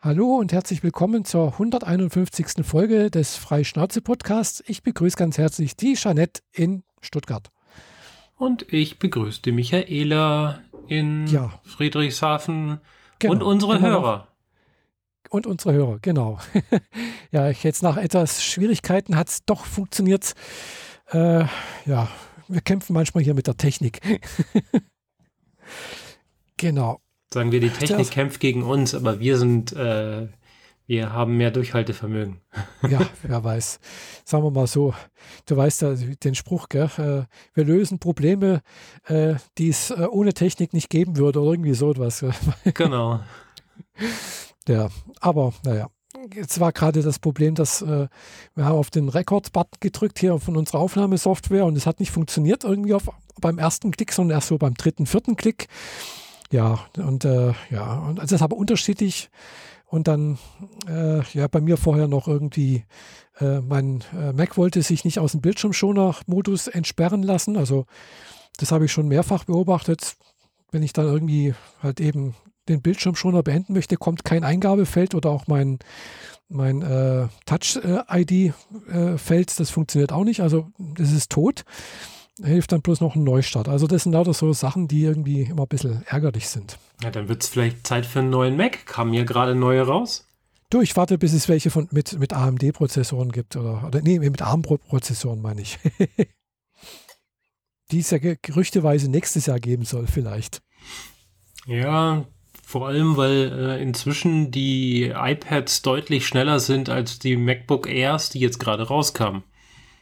Hallo und herzlich willkommen zur 151. Folge des Freischnauze-Podcasts. Ich begrüße ganz herzlich die Jeanette in Stuttgart. Und ich begrüße die Michaela in ja. Friedrichshafen genau. und unsere genau. Hörer. Und unsere Hörer, genau. ja, jetzt nach etwas Schwierigkeiten hat es doch funktioniert. Äh, ja, wir kämpfen manchmal hier mit der Technik. genau. Sagen wir, die Technik kämpft gegen uns, aber wir sind, äh, wir haben mehr Durchhaltevermögen. ja, wer weiß. Sagen wir mal so, du weißt ja den Spruch, gell? Äh, wir lösen Probleme, äh, die es äh, ohne Technik nicht geben würde oder irgendwie so etwas. genau. Ja, aber naja. Jetzt war gerade das Problem, dass äh, wir haben auf den Rekord-Button gedrückt hier von unserer Aufnahmesoftware und es hat nicht funktioniert irgendwie auf, beim ersten Klick, sondern erst so beim dritten, vierten Klick. Ja, und äh, ja, und also das ist aber unterschiedlich. Und dann, äh, ja, bei mir vorher noch irgendwie, äh, mein äh, Mac wollte sich nicht aus dem Bildschirmschoner-Modus entsperren lassen. Also das habe ich schon mehrfach beobachtet. Wenn ich dann irgendwie halt eben den Bildschirmschoner beenden möchte, kommt kein Eingabefeld oder auch mein, mein äh, Touch-ID-Feld, äh, das funktioniert auch nicht. Also das ist tot hilft dann bloß noch ein Neustart. Also das sind lauter so Sachen, die irgendwie immer ein bisschen ärgerlich sind. Ja, dann wird es vielleicht Zeit für einen neuen Mac. Kamen ja gerade neue raus. Du, ich warte, bis es welche von, mit, mit AMD-Prozessoren gibt. Oder, oder nee, mit ARM-Prozessoren meine ich. die es ja gerüchteweise nächstes Jahr geben soll, vielleicht. Ja, vor allem, weil äh, inzwischen die iPads deutlich schneller sind als die MacBook Airs, die jetzt gerade rauskamen.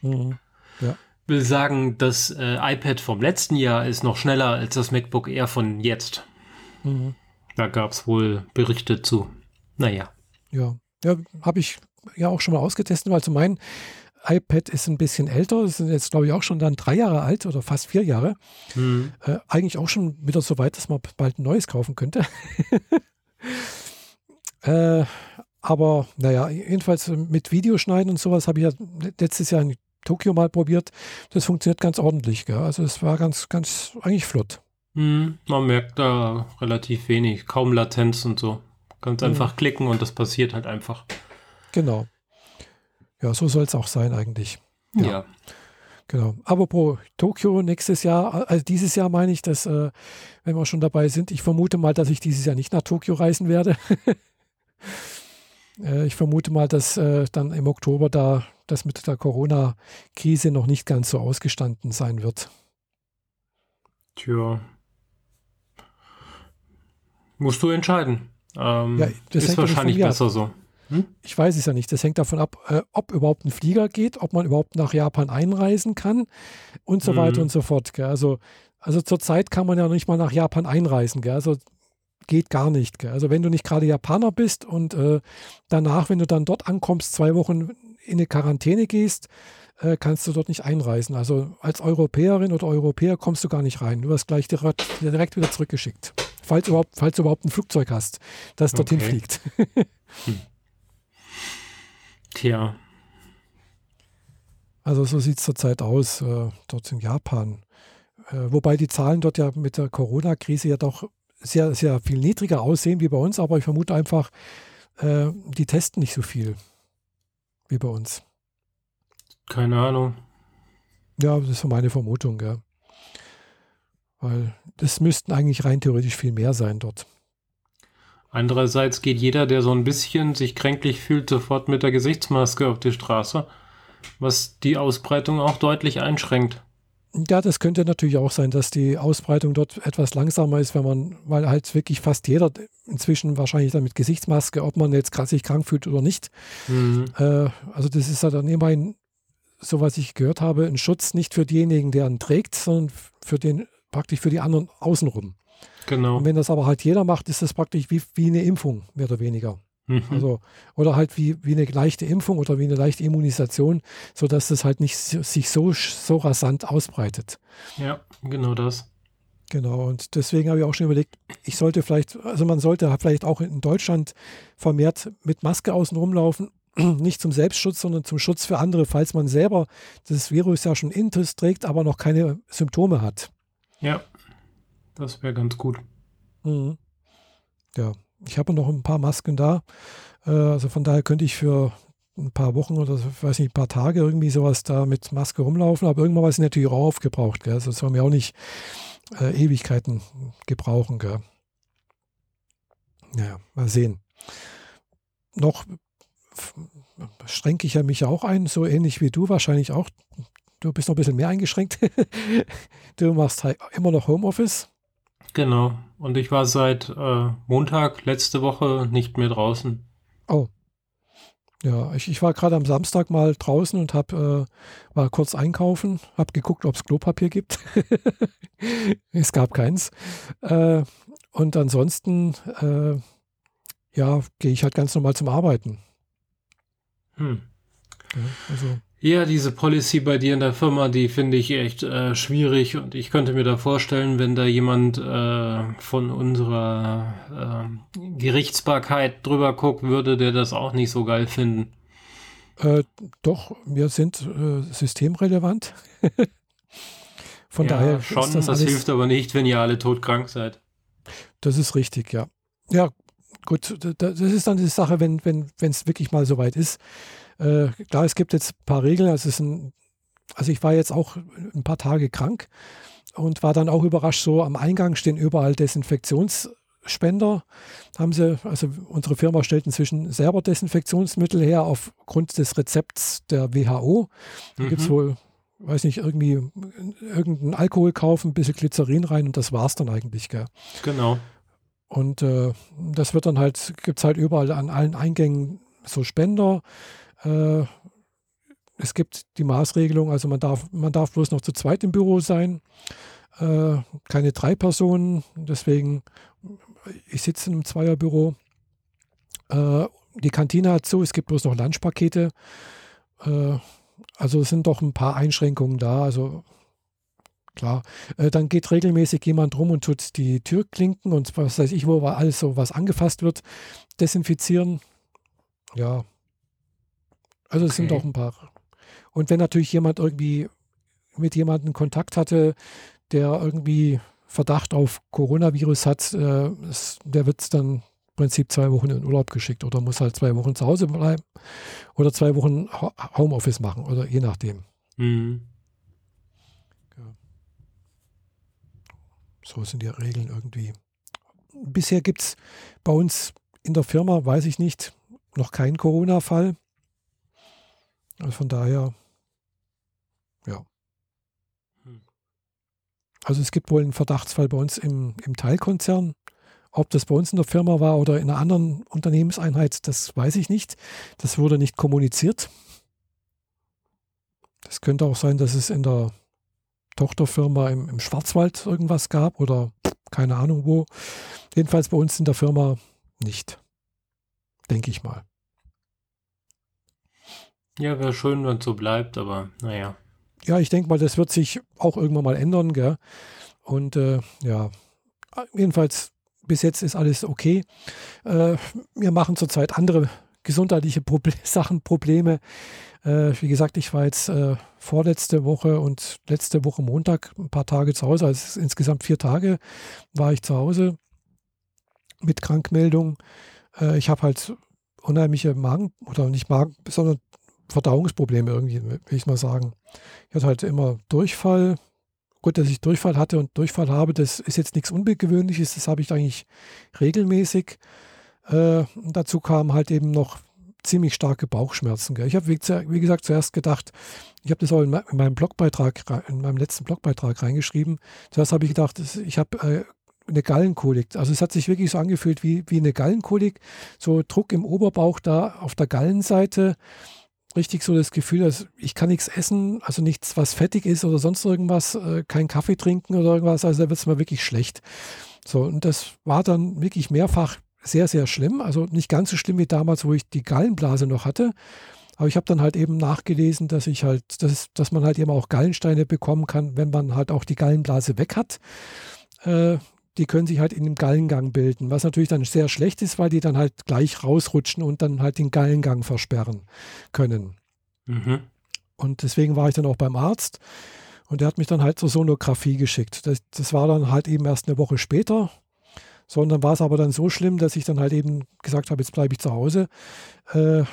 Mhm. Ja will sagen, das äh, iPad vom letzten Jahr ist noch schneller als das MacBook Air von jetzt. Mhm. Da gab es wohl Berichte zu. Naja. Ja, ja habe ich ja auch schon mal ausgetestet, weil zu mein iPad ist ein bisschen älter, sind jetzt glaube ich auch schon dann drei Jahre alt oder fast vier Jahre. Mhm. Äh, eigentlich auch schon wieder so weit, dass man bald ein neues kaufen könnte. äh, aber naja, jedenfalls mit Videoschneiden und sowas habe ich ja letztes Jahr Tokio mal probiert. Das funktioniert ganz ordentlich. Gell? Also es war ganz, ganz eigentlich flott. Mm, man merkt da relativ wenig, kaum Latenz und so. Ganz mhm. einfach klicken und das passiert halt einfach. Genau. Ja, so soll es auch sein eigentlich. Ja. ja. Genau. Aber pro Tokio nächstes Jahr, also dieses Jahr meine ich, dass, äh, wenn wir schon dabei sind, ich vermute mal, dass ich dieses Jahr nicht nach Tokio reisen werde. äh, ich vermute mal, dass äh, dann im Oktober da das mit der Corona-Krise noch nicht ganz so ausgestanden sein wird. Tja. Musst du entscheiden. Ähm, ja, das ist wahrscheinlich besser so. Hm? Ich weiß es ja nicht. Das hängt davon ab, äh, ob überhaupt ein Flieger geht, ob man überhaupt nach Japan einreisen kann und so mhm. weiter und so fort. Gell? Also, also zurzeit kann man ja nicht mal nach Japan einreisen. Gell? Also geht gar nicht. Gell? Also wenn du nicht gerade Japaner bist und äh, danach, wenn du dann dort ankommst, zwei Wochen in eine Quarantäne gehst, äh, kannst du dort nicht einreisen. Also als Europäerin oder Europäer kommst du gar nicht rein. Du wirst gleich direkt, direkt wieder zurückgeschickt. Falls, überhaupt, falls du überhaupt ein Flugzeug hast, das okay. dorthin fliegt. hm. Tja. Also so sieht es zurzeit aus, äh, dort in Japan. Äh, wobei die Zahlen dort ja mit der Corona-Krise ja doch sehr, sehr viel niedriger aussehen wie bei uns, aber ich vermute einfach, äh, die testen nicht so viel wie bei uns. Keine Ahnung. Ja, das ist meine Vermutung, ja. Weil das müssten eigentlich rein theoretisch viel mehr sein dort. Andererseits geht jeder, der so ein bisschen sich kränklich fühlt, sofort mit der Gesichtsmaske auf die Straße, was die Ausbreitung auch deutlich einschränkt. Ja, das könnte natürlich auch sein, dass die Ausbreitung dort etwas langsamer ist, wenn man, weil halt wirklich fast jeder inzwischen wahrscheinlich dann mit Gesichtsmaske, ob man jetzt sich krank fühlt oder nicht. Mhm. Äh, also das ist ja dann immerhin, so was ich gehört habe, ein Schutz nicht für denjenigen, der ihn trägt, sondern für den, praktisch für die anderen außenrum. Genau. Und wenn das aber halt jeder macht, ist das praktisch wie, wie eine Impfung, mehr oder weniger. Mhm. Also, oder halt wie, wie eine leichte Impfung oder wie eine leichte Immunisation, sodass das halt nicht sich so, so rasant ausbreitet. Ja, genau das. Genau, und deswegen habe ich auch schon überlegt, ich sollte vielleicht, also man sollte vielleicht auch in Deutschland vermehrt mit Maske außen rumlaufen, nicht zum Selbstschutz, sondern zum Schutz für andere, falls man selber das Virus ja schon intus trägt, aber noch keine Symptome hat. Ja, das wäre ganz gut. Mhm. Ja, ich habe noch ein paar Masken da. Äh, also von daher könnte ich für ein paar Wochen oder ich weiß nicht, ein paar Tage irgendwie sowas da mit Maske rumlaufen, aber irgendwann war es natürlich auch aufgebraucht. Gell? Also das soll mir auch nicht äh, Ewigkeiten gebrauchen. Gell? Naja, mal sehen. Noch schränke ich ja mich auch ein, so ähnlich wie du wahrscheinlich auch. Du bist noch ein bisschen mehr eingeschränkt. du machst halt immer noch Homeoffice. Genau. Und ich war seit äh, Montag letzte Woche nicht mehr draußen. Oh. Ja, ich, ich war gerade am Samstag mal draußen und hab, äh, war kurz einkaufen, habe geguckt, ob es Klopapier gibt. es gab keins. Äh, und ansonsten, äh, ja, gehe ich halt ganz normal zum Arbeiten. Hm. Ja, also. Ja, diese Policy bei dir in der Firma, die finde ich echt äh, schwierig und ich könnte mir da vorstellen, wenn da jemand äh, von unserer äh, Gerichtsbarkeit drüber gucken würde, der das auch nicht so geil finden. Äh, doch, wir sind äh, systemrelevant. von ja, daher schon. das, das hilft aber nicht, wenn ihr alle todkrank seid. Das ist richtig, ja. Ja, gut, das ist dann die Sache, wenn wenn wenn es wirklich mal soweit ist. Äh, klar, es gibt jetzt ein paar Regeln. Also, ein, also ich war jetzt auch ein paar Tage krank und war dann auch überrascht, so am Eingang stehen überall Desinfektionsspender. Haben sie, also unsere Firma stellt inzwischen selber Desinfektionsmittel her aufgrund des Rezepts der WHO. Da mhm. gibt es wohl, weiß nicht, irgendwie irgendeinen Alkohol kaufen, ein bisschen Glycerin rein und das war es dann eigentlich. Gell? Genau. Und äh, das wird dann halt, gibt es halt überall an allen Eingängen so Spender. Äh, es gibt die Maßregelung, also man darf, man darf bloß noch zu zweit im Büro sein, äh, keine drei Personen. Deswegen, ich sitze in einem Zweierbüro. Äh, die Kantine hat zu, es gibt bloß noch Lunchpakete. Äh, also es sind doch ein paar Einschränkungen da. Also klar. Äh, dann geht regelmäßig jemand rum und tut die Türklinken und was weiß ich, wo alles so was angefasst wird, desinfizieren. Ja, also es okay. sind doch ein paar. Und wenn natürlich jemand irgendwie mit jemandem Kontakt hatte, der irgendwie Verdacht auf Coronavirus hat, äh, der wird dann im Prinzip zwei Wochen in Urlaub geschickt oder muss halt zwei Wochen zu Hause bleiben oder zwei Wochen Homeoffice machen oder je nachdem. Mhm. So sind die Regeln irgendwie. Bisher gibt es bei uns in der Firma, weiß ich nicht, noch keinen Corona-Fall. Also von daher, ja. Hm. Also es gibt wohl einen Verdachtsfall bei uns im, im Teilkonzern. Ob das bei uns in der Firma war oder in einer anderen Unternehmenseinheit, das weiß ich nicht. Das wurde nicht kommuniziert. Das könnte auch sein, dass es in der Tochterfirma im, im Schwarzwald irgendwas gab oder keine Ahnung wo. Jedenfalls bei uns in der Firma nicht. Denke ich mal. Ja, wäre schön, wenn es so bleibt, aber naja. Ja, ich denke mal, das wird sich auch irgendwann mal ändern, gell? Und äh, ja, jedenfalls bis jetzt ist alles okay. Äh, wir machen zurzeit andere gesundheitliche Proble Sachen, Probleme. Äh, wie gesagt, ich war jetzt äh, vorletzte Woche und letzte Woche Montag ein paar Tage zu Hause, also insgesamt vier Tage war ich zu Hause mit Krankmeldung. Äh, ich habe halt unheimliche Magen, oder nicht Magen, sondern Verdauungsprobleme irgendwie, will ich mal sagen. Ich hatte halt immer Durchfall. Gut, dass ich Durchfall hatte und Durchfall habe, das ist jetzt nichts Ungewöhnliches, das habe ich eigentlich regelmäßig. Äh, dazu kamen halt eben noch ziemlich starke Bauchschmerzen. Gell. Ich habe, wie, wie, gesagt, zuerst gedacht, ich habe das auch in, in, meinem Blogbeitrag, in meinem letzten Blogbeitrag reingeschrieben. Zuerst habe ich gedacht, ich habe äh, eine Gallenkolik. Also es hat sich wirklich so angefühlt wie, wie eine Gallenkolik. So Druck im Oberbauch da auf der Gallenseite richtig so das Gefühl, dass ich kann nichts essen, also nichts, was fettig ist oder sonst irgendwas, äh, keinen Kaffee trinken oder irgendwas, also da wird es mir wirklich schlecht. So, und das war dann wirklich mehrfach sehr, sehr schlimm. Also nicht ganz so schlimm wie damals, wo ich die Gallenblase noch hatte. Aber ich habe dann halt eben nachgelesen, dass ich halt, dass, dass man halt eben auch Gallensteine bekommen kann, wenn man halt auch die Gallenblase weg hat. Äh, die können sich halt in dem Gallengang bilden, was natürlich dann sehr schlecht ist, weil die dann halt gleich rausrutschen und dann halt den Gallengang versperren können. Mhm. Und deswegen war ich dann auch beim Arzt und der hat mich dann halt zur Sonographie geschickt. Das, das war dann halt eben erst eine Woche später. Sondern war es aber dann so schlimm, dass ich dann halt eben gesagt habe, jetzt bleibe ich zu Hause. Äh,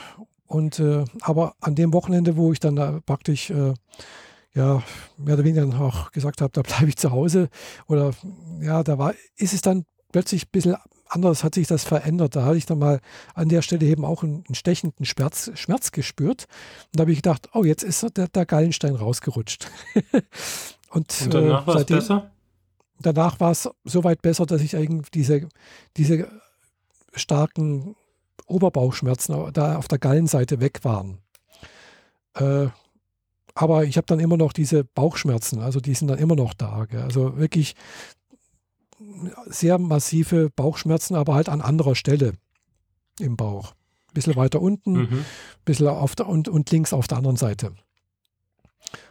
und äh, aber an dem Wochenende, wo ich dann praktisch äh, ja, mehr oder weniger auch gesagt habe, da bleibe ich zu Hause. Oder ja, da war, ist es dann plötzlich ein bisschen anders, hat sich das verändert. Da hatte ich dann mal an der Stelle eben auch einen, einen stechenden Schmerz, Schmerz gespürt. Und da habe ich gedacht, oh, jetzt ist der, der Gallenstein rausgerutscht. und, Und, danach äh, war es besser? Danach war es so weit besser, dass ich eigentlich diese, diese starken Oberbauchschmerzen da auf der Gallenseite weg waren. Äh, aber ich habe dann immer noch diese Bauchschmerzen, also die sind dann immer noch da. Gell? Also wirklich sehr massive Bauchschmerzen, aber halt an anderer Stelle im Bauch. Ein bisschen weiter unten, mhm. bisschen auf der, und, und links auf der anderen Seite.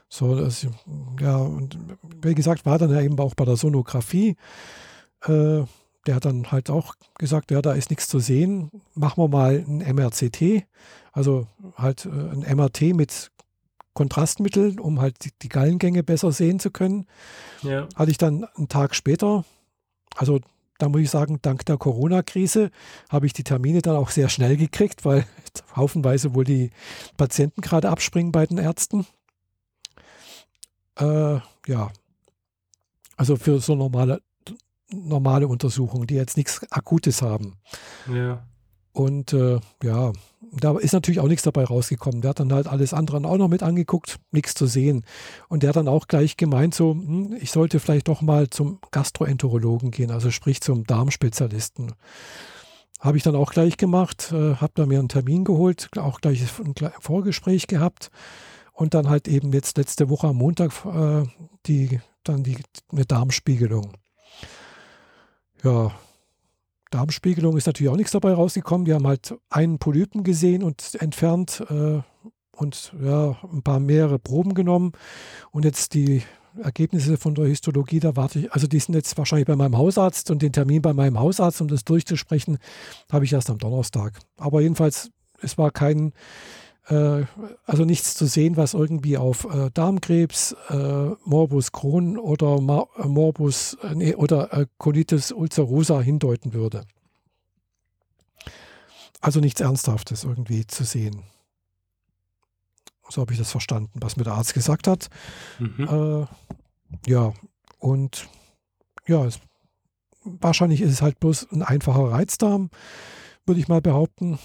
So, das, ja, und wie gesagt, war dann ja eben auch bei der Sonographie. Äh, der hat dann halt auch gesagt, ja, da ist nichts zu sehen. Machen wir mal ein MRCT, also halt äh, ein MRT mit Kontrastmittel, um halt die, Gallengänge besser sehen zu können. Ja. Hatte ich dann einen Tag später, also da muss ich sagen, dank der Corona-Krise habe ich die Termine dann auch sehr schnell gekriegt, weil haufenweise wohl die Patienten gerade abspringen bei den Ärzten. Äh, ja, also für so normale, normale Untersuchungen, die jetzt nichts Akutes haben. Ja. Und äh, ja, da ist natürlich auch nichts dabei rausgekommen. Der hat dann halt alles andere auch noch mit angeguckt, nichts zu sehen. Und der hat dann auch gleich gemeint, so, hm, ich sollte vielleicht doch mal zum Gastroenterologen gehen, also sprich zum Darmspezialisten. Habe ich dann auch gleich gemacht, äh, habe da mir einen Termin geholt, auch gleich ein Vorgespräch gehabt und dann halt eben jetzt letzte Woche am Montag äh, die, dann die, eine Darmspiegelung. Ja, Darmspiegelung ist natürlich auch nichts dabei rausgekommen. Die haben halt einen Polypen gesehen und entfernt äh, und ja, ein paar mehrere Proben genommen. Und jetzt die Ergebnisse von der Histologie, da warte ich, also die sind jetzt wahrscheinlich bei meinem Hausarzt und den Termin bei meinem Hausarzt, um das durchzusprechen, habe ich erst am Donnerstag. Aber jedenfalls, es war kein, also nichts zu sehen, was irgendwie auf äh, Darmkrebs, äh, Morbus Crohn oder äh, Morbus äh, nee, oder äh, Colitis ulcerosa hindeuten würde. Also nichts Ernsthaftes irgendwie zu sehen. So habe ich das verstanden, was mir der Arzt gesagt hat. Mhm. ja, und ja, es, wahrscheinlich ist es halt bloß ein einfacher Reizdarm, würde ich mal behaupten.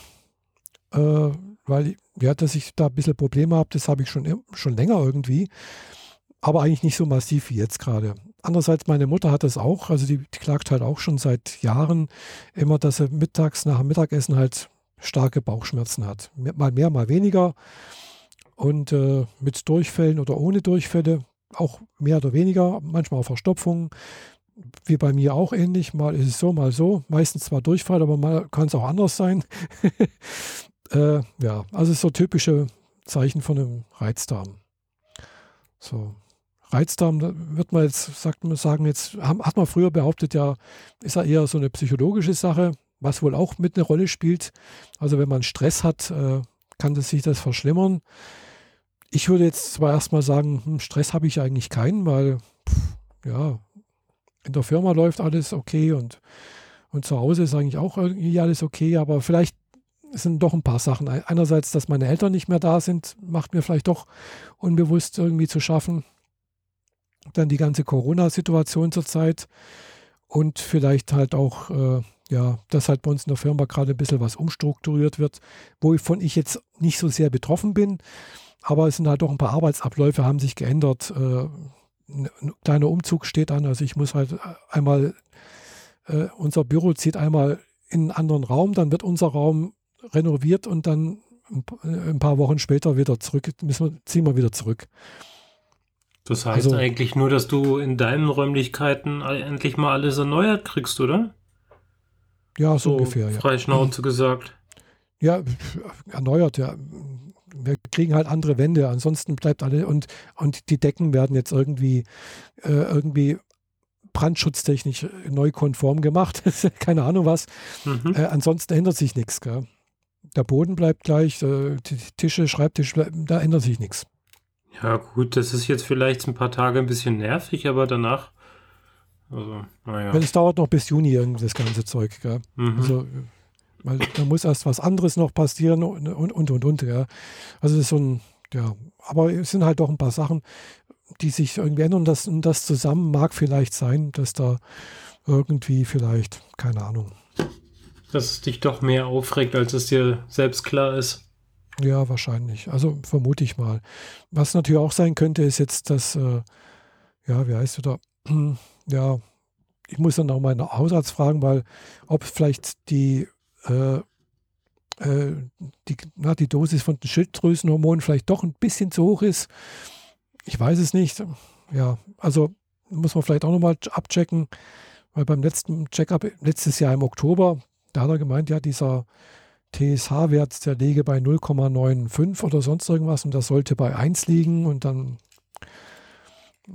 Weil ja, dass ich da ein bisschen Probleme habe, das habe ich schon, schon länger irgendwie. Aber eigentlich nicht so massiv wie jetzt gerade. Andererseits, meine Mutter hat das auch, also die, die, klagt halt auch schon seit Jahren immer, dass sie mittags nach dem Mittagessen halt starke Bauchschmerzen hat. Mal mehr, mal weniger. Und äh, mit Durchfällen oder ohne Durchfälle auch mehr oder weniger, manchmal auch Verstopfungen, wie bei mir auch ähnlich. Mal ist es so, mal so. Meistens zwar Durchfall, aber mal kann es auch anders sein. Äh, ja, also so typische Zeichen von einem Reizdarm. So. Reizdarm, wird man jetzt, sagt man, sagen jetzt, hat man früher behauptet, ja, ist ja eher so eine psychologische Sache, was wohl auch mit eine Rolle spielt. Also wenn man Stress hat, äh, kann das sich das verschlimmern. Ich würde jetzt zwar erstmal sagen, hm, Stress habe ich eigentlich keinen, weil pff, ja, in der Firma läuft alles okay und, und zu Hause ist eigentlich auch irgendwie alles okay, aber vielleicht es sind doch ein paar Sachen. Einerseits, dass meine Eltern nicht mehr da sind, macht mir vielleicht doch unbewusst irgendwie zu schaffen. Dann die ganze Corona-Situation zurzeit und vielleicht halt auch, äh, ja, dass halt bei uns in der Firma gerade ein bisschen was umstrukturiert wird, wovon ich jetzt nicht so sehr betroffen bin. Aber es sind halt doch ein paar Arbeitsabläufe, haben sich geändert. Äh, ein kleiner Umzug steht an. Also ich muss halt einmal, äh, unser Büro zieht einmal in einen anderen Raum, dann wird unser Raum renoviert und dann ein paar Wochen später wieder zurück, müssen wir, ziehen wir wieder zurück. Das heißt also, eigentlich nur, dass du in deinen Räumlichkeiten endlich mal alles erneuert kriegst, oder? Ja, so, so ungefähr. Ja. Freischnauze gesagt. Ja, erneuert, ja. Wir kriegen halt andere Wände, ansonsten bleibt alle und, und die Decken werden jetzt irgendwie, äh, irgendwie brandschutztechnisch neu konform gemacht. Keine Ahnung was. Mhm. Äh, ansonsten ändert sich nichts. Gell? Der Boden bleibt gleich, äh, die Tische, Schreibtisch, da ändert sich nichts. Ja, gut, das ist jetzt vielleicht ein paar Tage ein bisschen nervig, aber danach Also, naja. Weil es dauert noch bis Juni das ganze Zeug. Gell? Mhm. Also, weil da muss erst was anderes noch passieren und und und und. und ja. Also das ist so ein, ja, aber es sind halt doch ein paar Sachen, die sich irgendwie ändern. Das, und das zusammen mag vielleicht sein, dass da irgendwie vielleicht, keine Ahnung. Dass es dich doch mehr aufregt, als es dir selbst klar ist. Ja, wahrscheinlich. Also vermute ich mal. Was natürlich auch sein könnte, ist jetzt, dass, äh, ja, wie heißt du da? ja, ich muss dann auch meinen Hausarzt fragen, weil ob vielleicht die, äh, äh, die, na, die Dosis von den Schilddrüsenhormonen vielleicht doch ein bisschen zu hoch ist. Ich weiß es nicht. Ja, also muss man vielleicht auch nochmal abchecken, weil beim letzten Checkup letztes Jahr im Oktober, da hat er gemeint, ja, dieser TSH-Wert, der liege bei 0,95 oder sonst irgendwas und das sollte bei 1 liegen und dann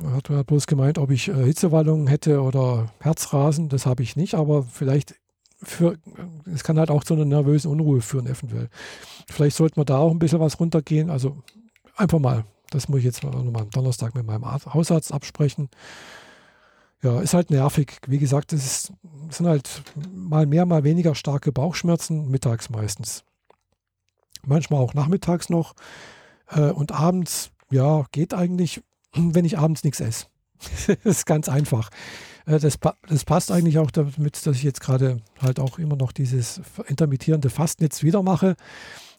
hat er bloß gemeint, ob ich äh, Hitzewallungen hätte oder Herzrasen, das habe ich nicht, aber vielleicht für, es kann halt auch zu einer nervösen Unruhe führen, eventuell. Vielleicht sollte man da auch ein bisschen was runtergehen, also einfach mal, das muss ich jetzt mal am Donnerstag mit meinem Hausarzt absprechen ja, ist halt nervig. Wie gesagt, es, ist, sind halt mal mehr, mal weniger starke Bauchschmerzen, mittags meistens. Manchmal auch nachmittags noch. Äh, und abends, ja, geht eigentlich, wenn ich abends nichts esse. das ist ganz einfach. Äh, das, das, passt eigentlich auch damit, dass ich jetzt gerade halt auch immer noch dieses intermittierende Fasten jetzt wieder mache.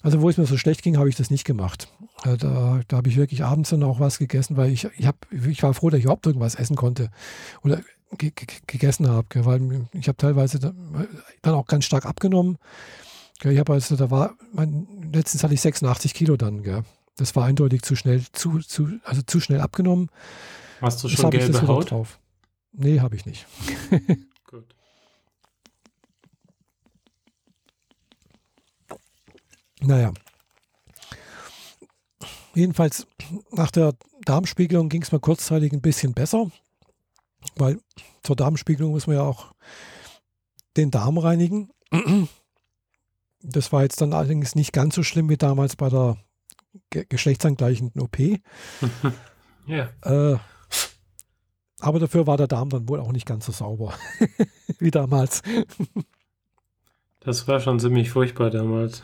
Also wo es mir so schlecht ging, habe ich das nicht gemacht. Äh, da, da habe ich wirklich abends dann auch was gegessen, weil ich, ich, hab, ich war froh, dass ich überhaupt irgendwas essen konnte oder gegessen habe, weil ich habe teilweise dann auch ganz stark abgenommen. Ich habe also, da war, mein, letztens hatte ich 86 Kilo dann, gell. Das war eindeutig zu schnell, zu, zu, also zu schnell abgenommen. Hast du schon gelbe Haut? Drauf. Nee, habe ich nicht. Gut. Naja. Jedenfalls nach der Darmspiegelung ging es mir kurzzeitig ein bisschen besser, weil zur Darmspiegelung muss man ja auch den Darm reinigen. Das war jetzt dann allerdings nicht ganz so schlimm wie damals bei der ge geschlechtsangleichenden OP. ja. Äh, aber dafür war der Darm dann wohl auch nicht ganz so sauber wie damals. Das war schon ziemlich furchtbar damals.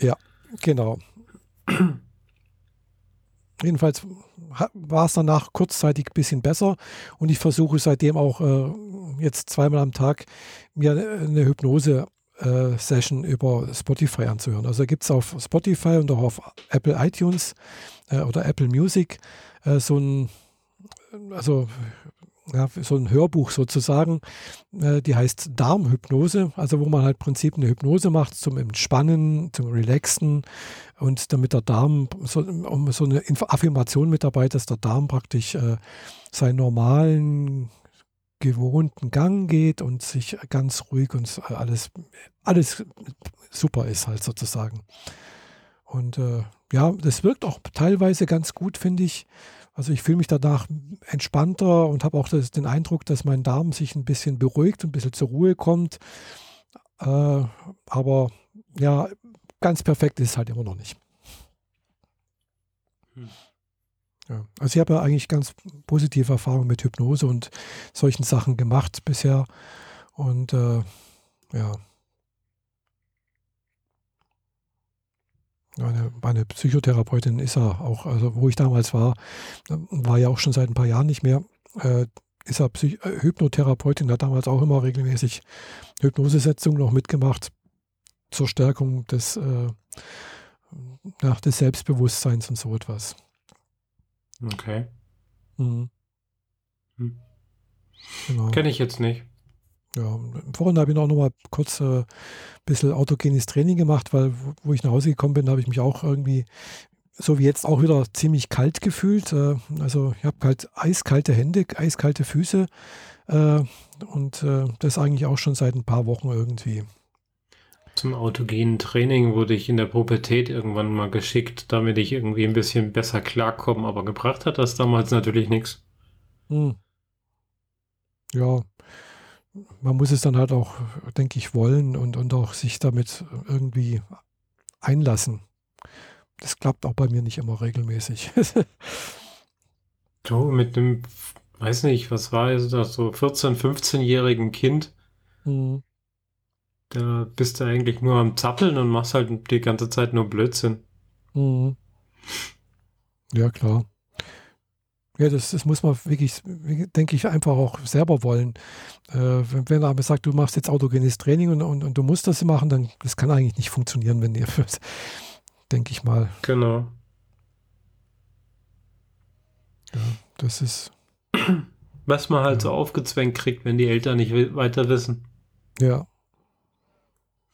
ja, genau. Jedenfalls war es danach kurzzeitig ein bisschen besser und ich versuche seitdem auch äh, jetzt zweimal am Tag mir eine Hypnose-Session äh, über Spotify anzuhören. Also gibt es auf Spotify und auch auf Apple iTunes äh, oder Apple Music äh, so ein, also ja, so ein Hörbuch sozusagen, äh, die heißt Darmhypnose, also wo man halt im Prinzip eine Hypnose macht zum Entspannen, zum Relaxen und damit der Darm, so, um so eine Affirmation mit dabei, dass der Darm praktisch äh, seinen normalen gewohnten Gang geht und sich ganz ruhig und alles, alles super ist halt sozusagen. Und äh, ja, das wirkt auch teilweise ganz gut, finde ich. Also ich fühle mich danach entspannter und habe auch das, den Eindruck, dass mein Darm sich ein bisschen beruhigt und ein bisschen zur Ruhe kommt. Äh, aber ja, ganz perfekt ist es halt immer noch nicht. Hm. Ja. Also ich habe ja eigentlich ganz positive Erfahrungen mit Hypnose und solchen Sachen gemacht bisher. Und äh, ja. Meine, meine Psychotherapeutin ist ja auch, also wo ich damals war, war ja auch schon seit ein paar Jahren nicht mehr, äh, ist ja Psych äh, Hypnotherapeutin, hat damals auch immer regelmäßig Hypnosesetzungen noch mitgemacht zur Stärkung des, äh, ja, des Selbstbewusstseins und so etwas. Okay. Mhm. Hm. Genau. Kenne ich jetzt nicht. Ja, vorhin habe ich auch noch mal kurz ein äh, bisschen autogenes Training gemacht, weil wo ich nach Hause gekommen bin, habe ich mich auch irgendwie, so wie jetzt, auch wieder ziemlich kalt gefühlt. Äh, also ich habe halt eiskalte Hände, eiskalte Füße äh, und äh, das eigentlich auch schon seit ein paar Wochen irgendwie. Zum autogenen Training wurde ich in der Pubertät irgendwann mal geschickt, damit ich irgendwie ein bisschen besser klarkomme, aber gebracht hat das damals natürlich nichts. Hm. Ja, man muss es dann halt auch, denke ich, wollen und, und auch sich damit irgendwie einlassen. Das klappt auch bei mir nicht immer regelmäßig. du, mit dem, weiß nicht, was war das, so 14-, 15-jährigen Kind. Mhm. Da bist du eigentlich nur am Zappeln und machst halt die ganze Zeit nur Blödsinn. Mhm. Ja, klar. Ja, das, das muss man wirklich, denke ich, einfach auch selber wollen. Äh, wenn, wenn er aber sagt, du machst jetzt autogenes Training und, und, und, du musst das machen, dann das kann eigentlich nicht funktionieren, wenn ihr, denke ich mal. Genau. Ja, das ist. Was man halt ja. so aufgezwängt kriegt, wenn die Eltern nicht weiter wissen. Ja.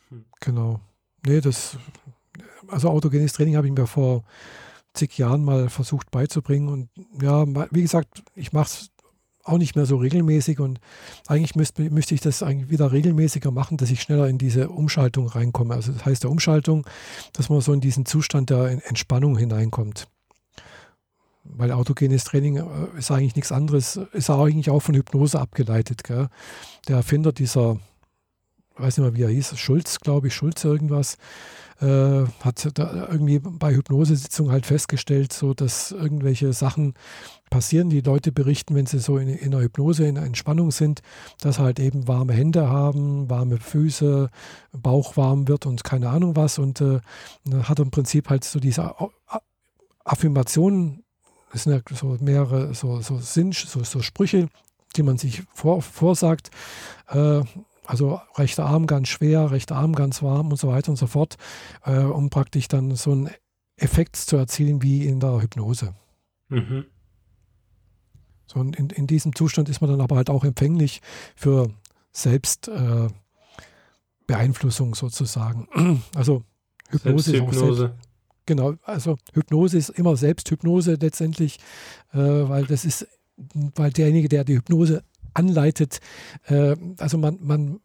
Hm. Genau. Nee, das, also autogenes Training habe ich mir vor zig Jahren mal versucht beizubringen. Und ja, wie gesagt, ich mache es auch nicht mehr so regelmäßig und eigentlich müsste, müsste ich das eigentlich wieder regelmäßiger machen, dass ich schneller in diese Umschaltung reinkomme. Also das heißt der Umschaltung, dass man so in diesen Zustand der Entspannung hineinkommt. Weil autogenes Training äh, ist eigentlich nichts anderes, ist eigentlich auch von Hypnose abgeleitet. Gell? Der Erfinder dieser, weiß nicht mehr wie er hieß, Schulz, glaube ich, Schulz irgendwas, äh, hat da irgendwie bei Hypnosesitzungen halt festgestellt, so dass irgendwelche Sachen passieren. Die Leute berichten, wenn sie so in, in der Hypnose, in der Entspannung sind, dass halt eben warme Hände haben, warme Füße, Bauch warm wird und keine Ahnung was. Und äh, hat im Prinzip halt so diese Affirmationen, das sind ja so mehrere so, so Sinn, so, so Sprüche, die man sich vor, vorsagt. Äh, also rechter Arm ganz schwer, rechter Arm ganz warm und so weiter und so fort, äh, um praktisch dann so einen Effekt zu erzielen wie in der Hypnose. Mhm. So, und in, in diesem Zustand ist man dann aber halt auch empfänglich für Selbstbeeinflussung äh, sozusagen. Also Hypnose ist auch selbst, genau, also Hypnose ist immer Selbsthypnose letztendlich, äh, weil das ist, weil derjenige, der die Hypnose anleitet. Äh, also man, man,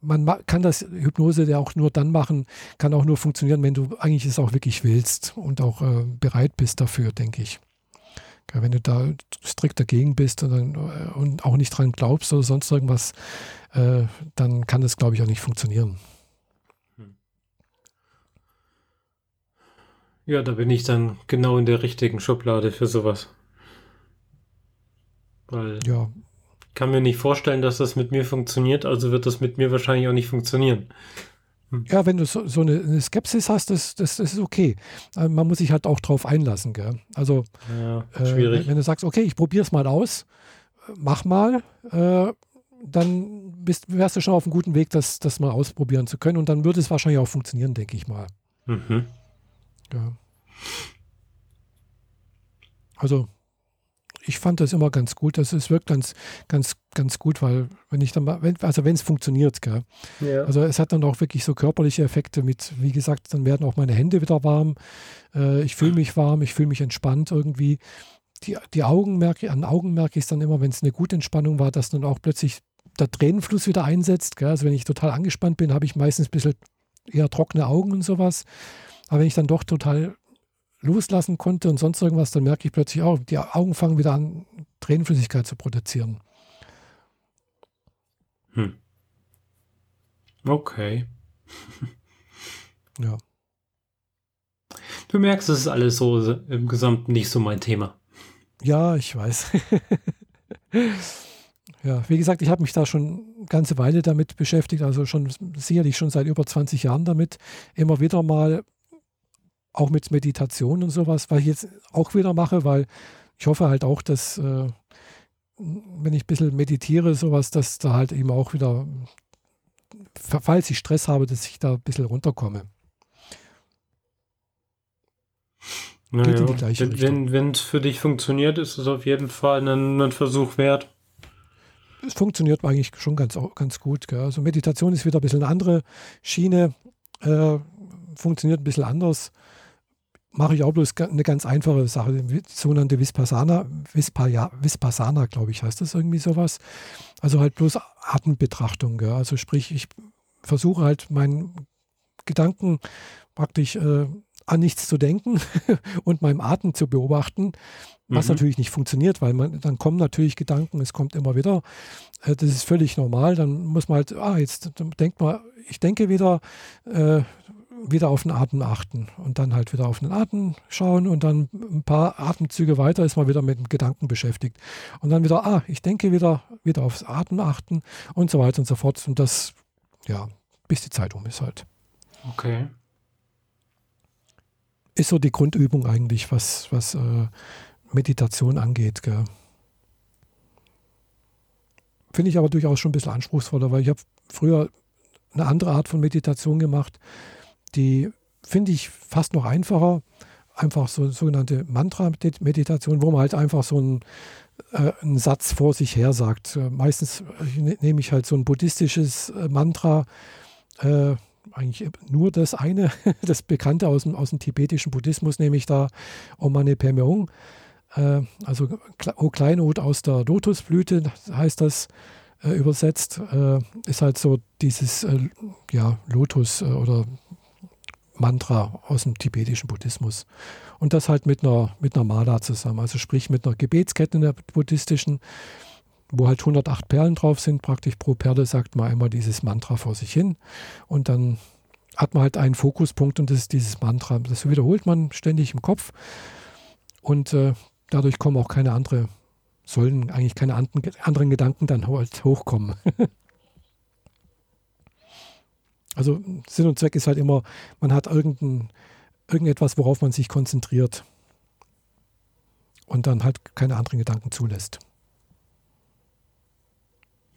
man kann das Hypnose ja auch nur dann machen, kann auch nur funktionieren, wenn du eigentlich es auch wirklich willst und auch äh, bereit bist dafür, denke ich. Ja, wenn du da strikt dagegen bist und, dann, äh, und auch nicht dran glaubst oder sonst irgendwas, äh, dann kann das, glaube ich, auch nicht funktionieren. Hm. Ja, da bin ich dann genau in der richtigen Schublade für sowas. Weil ja, kann mir nicht vorstellen, dass das mit mir funktioniert, also wird das mit mir wahrscheinlich auch nicht funktionieren. Hm. Ja, wenn du so, so eine, eine, Skepsis hast, das, das, das, ist okay. Äh, man muss sich halt auch drauf einlassen. Gell? Also, ja, äh, wenn du sagst, okay, ich probiere es mal aus, mach mal, äh, dann bist, wärst du schon auf einem guten Weg, das, das mal ausprobieren zu können. Und dann würde es wahrscheinlich auch funktionieren, denke ich mal. Mhm. Ja. Also, ich fand das immer ganz gut. Das ist, wirkt ganz, ganz, ganz gut, weil wenn ich dann mal, wenn, also wenn es funktioniert? Ja. Also es hat dann auch wirklich so körperliche Effekte mit, wie gesagt, dann werden auch meine Hände wieder warm. Äh, ich fühle mich warm, ich fühle mich entspannt irgendwie. Die, die Augen merke, an Augen merke ich es dann immer, wenn es eine gute Entspannung war, dass dann auch plötzlich der Tränenfluss wieder einsetzt. Gell? Also wenn ich total angespannt bin, habe ich meistens ein bisschen eher trockene Augen und sowas. Aber wenn ich dann doch total loslassen konnte und sonst irgendwas, dann merke ich plötzlich auch, die Augen fangen wieder an, Tränenflüssigkeit zu produzieren. Hm. Okay. ja. Du merkst, es ist alles so im Gesamten nicht so mein Thema. Ja, ich weiß. ja, wie gesagt, ich habe mich da schon eine ganze Weile damit beschäftigt, also schon sicherlich schon seit über 20 Jahren damit, immer wieder mal auch mit Meditation und sowas, was ich jetzt auch wieder mache, weil ich hoffe halt auch, dass äh, wenn ich ein bisschen meditiere, sowas, dass da halt eben auch wieder, falls ich Stress habe, dass ich da ein bisschen runterkomme. Naja, wenn es für dich funktioniert, ist es auf jeden Fall ein, ein Versuch wert. Es funktioniert eigentlich schon ganz, ganz gut. Gell? Also Meditation ist wieder ein bisschen eine andere Schiene, äh, funktioniert ein bisschen anders mache ich auch bloß eine ganz einfache Sache, die sogenannte Vispasana, Vispaya, Vispasana, glaube ich, heißt das irgendwie sowas. Also halt bloß Atembetrachtung. Gell? Also sprich, ich versuche halt meinen Gedanken praktisch äh, an nichts zu denken und meinem Atem zu beobachten, was mhm. natürlich nicht funktioniert, weil man, dann kommen natürlich Gedanken, es kommt immer wieder. Äh, das ist völlig normal. Dann muss man halt, ah, jetzt denkt man, ich denke wieder, äh, wieder auf den Atem achten und dann halt wieder auf den Atem schauen und dann ein paar Atemzüge weiter ist man wieder mit dem Gedanken beschäftigt. Und dann wieder, ah, ich denke wieder, wieder aufs Atem achten und so weiter und so fort. Und das, ja, bis die Zeit um ist halt. Okay. Ist so die Grundübung eigentlich, was, was äh, Meditation angeht. Gell. Finde ich aber durchaus schon ein bisschen anspruchsvoller, weil ich habe früher eine andere Art von Meditation gemacht, die finde ich fast noch einfacher. Einfach so sogenannte Mantra-Meditation, wo man halt einfach so einen, äh, einen Satz vor sich her sagt. Äh, meistens ne, nehme ich halt so ein buddhistisches äh, Mantra, äh, eigentlich nur das eine, das Bekannte aus dem, aus dem tibetischen Buddhismus, nehme ich da Om Mani Padme Hum. Äh, also O Kleinod aus der Lotusblüte heißt das äh, übersetzt. Äh, ist halt so dieses äh, ja, Lotus oder Mantra aus dem tibetischen Buddhismus. Und das halt mit einer, mit einer Mala zusammen, also sprich mit einer Gebetskette in der buddhistischen, wo halt 108 Perlen drauf sind. Praktisch pro Perle sagt man einmal dieses Mantra vor sich hin und dann hat man halt einen Fokuspunkt und das ist dieses Mantra. Das wiederholt man ständig im Kopf und äh, dadurch kommen auch keine andere, sollen eigentlich keine anderen Gedanken dann halt hochkommen. Also Sinn und Zweck ist halt immer, man hat irgendein, irgendetwas, worauf man sich konzentriert und dann halt keine anderen Gedanken zulässt.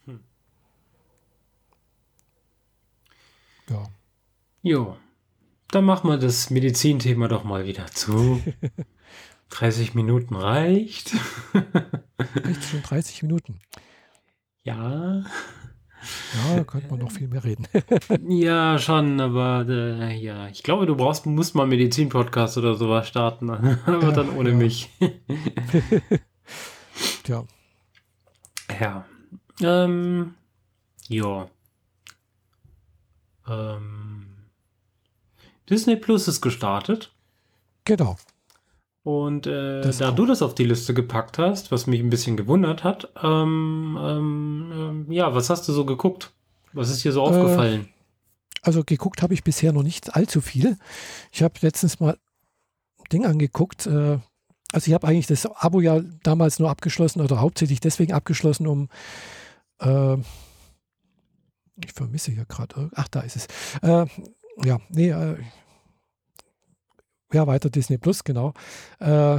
Hm. Ja. Jo, dann machen wir das Medizinthema doch mal wieder zu. 30 Minuten reicht. Echt schon 30 Minuten. Ja. Ja, da könnte man noch viel mehr reden. ja, schon, aber äh, ja, ich glaube, du brauchst, musst mal einen Medizin-Podcast oder sowas starten, aber ja, dann ohne ja. mich. Tja. Ja. Ähm, ja. Ähm, Disney Plus ist gestartet. Genau. Und äh, da du das auf die Liste gepackt hast, was mich ein bisschen gewundert hat, ähm, ähm, ähm ja, was hast du so geguckt? Was ist dir so aufgefallen? Äh, also geguckt habe ich bisher noch nicht allzu viel. Ich habe letztens mal ein Ding angeguckt. Äh, also ich habe eigentlich das Abo ja damals nur abgeschlossen oder hauptsächlich deswegen abgeschlossen, um äh, ich vermisse hier gerade. Ach, da ist es. Äh, ja, nee, äh, ja, weiter Disney Plus, genau. Äh,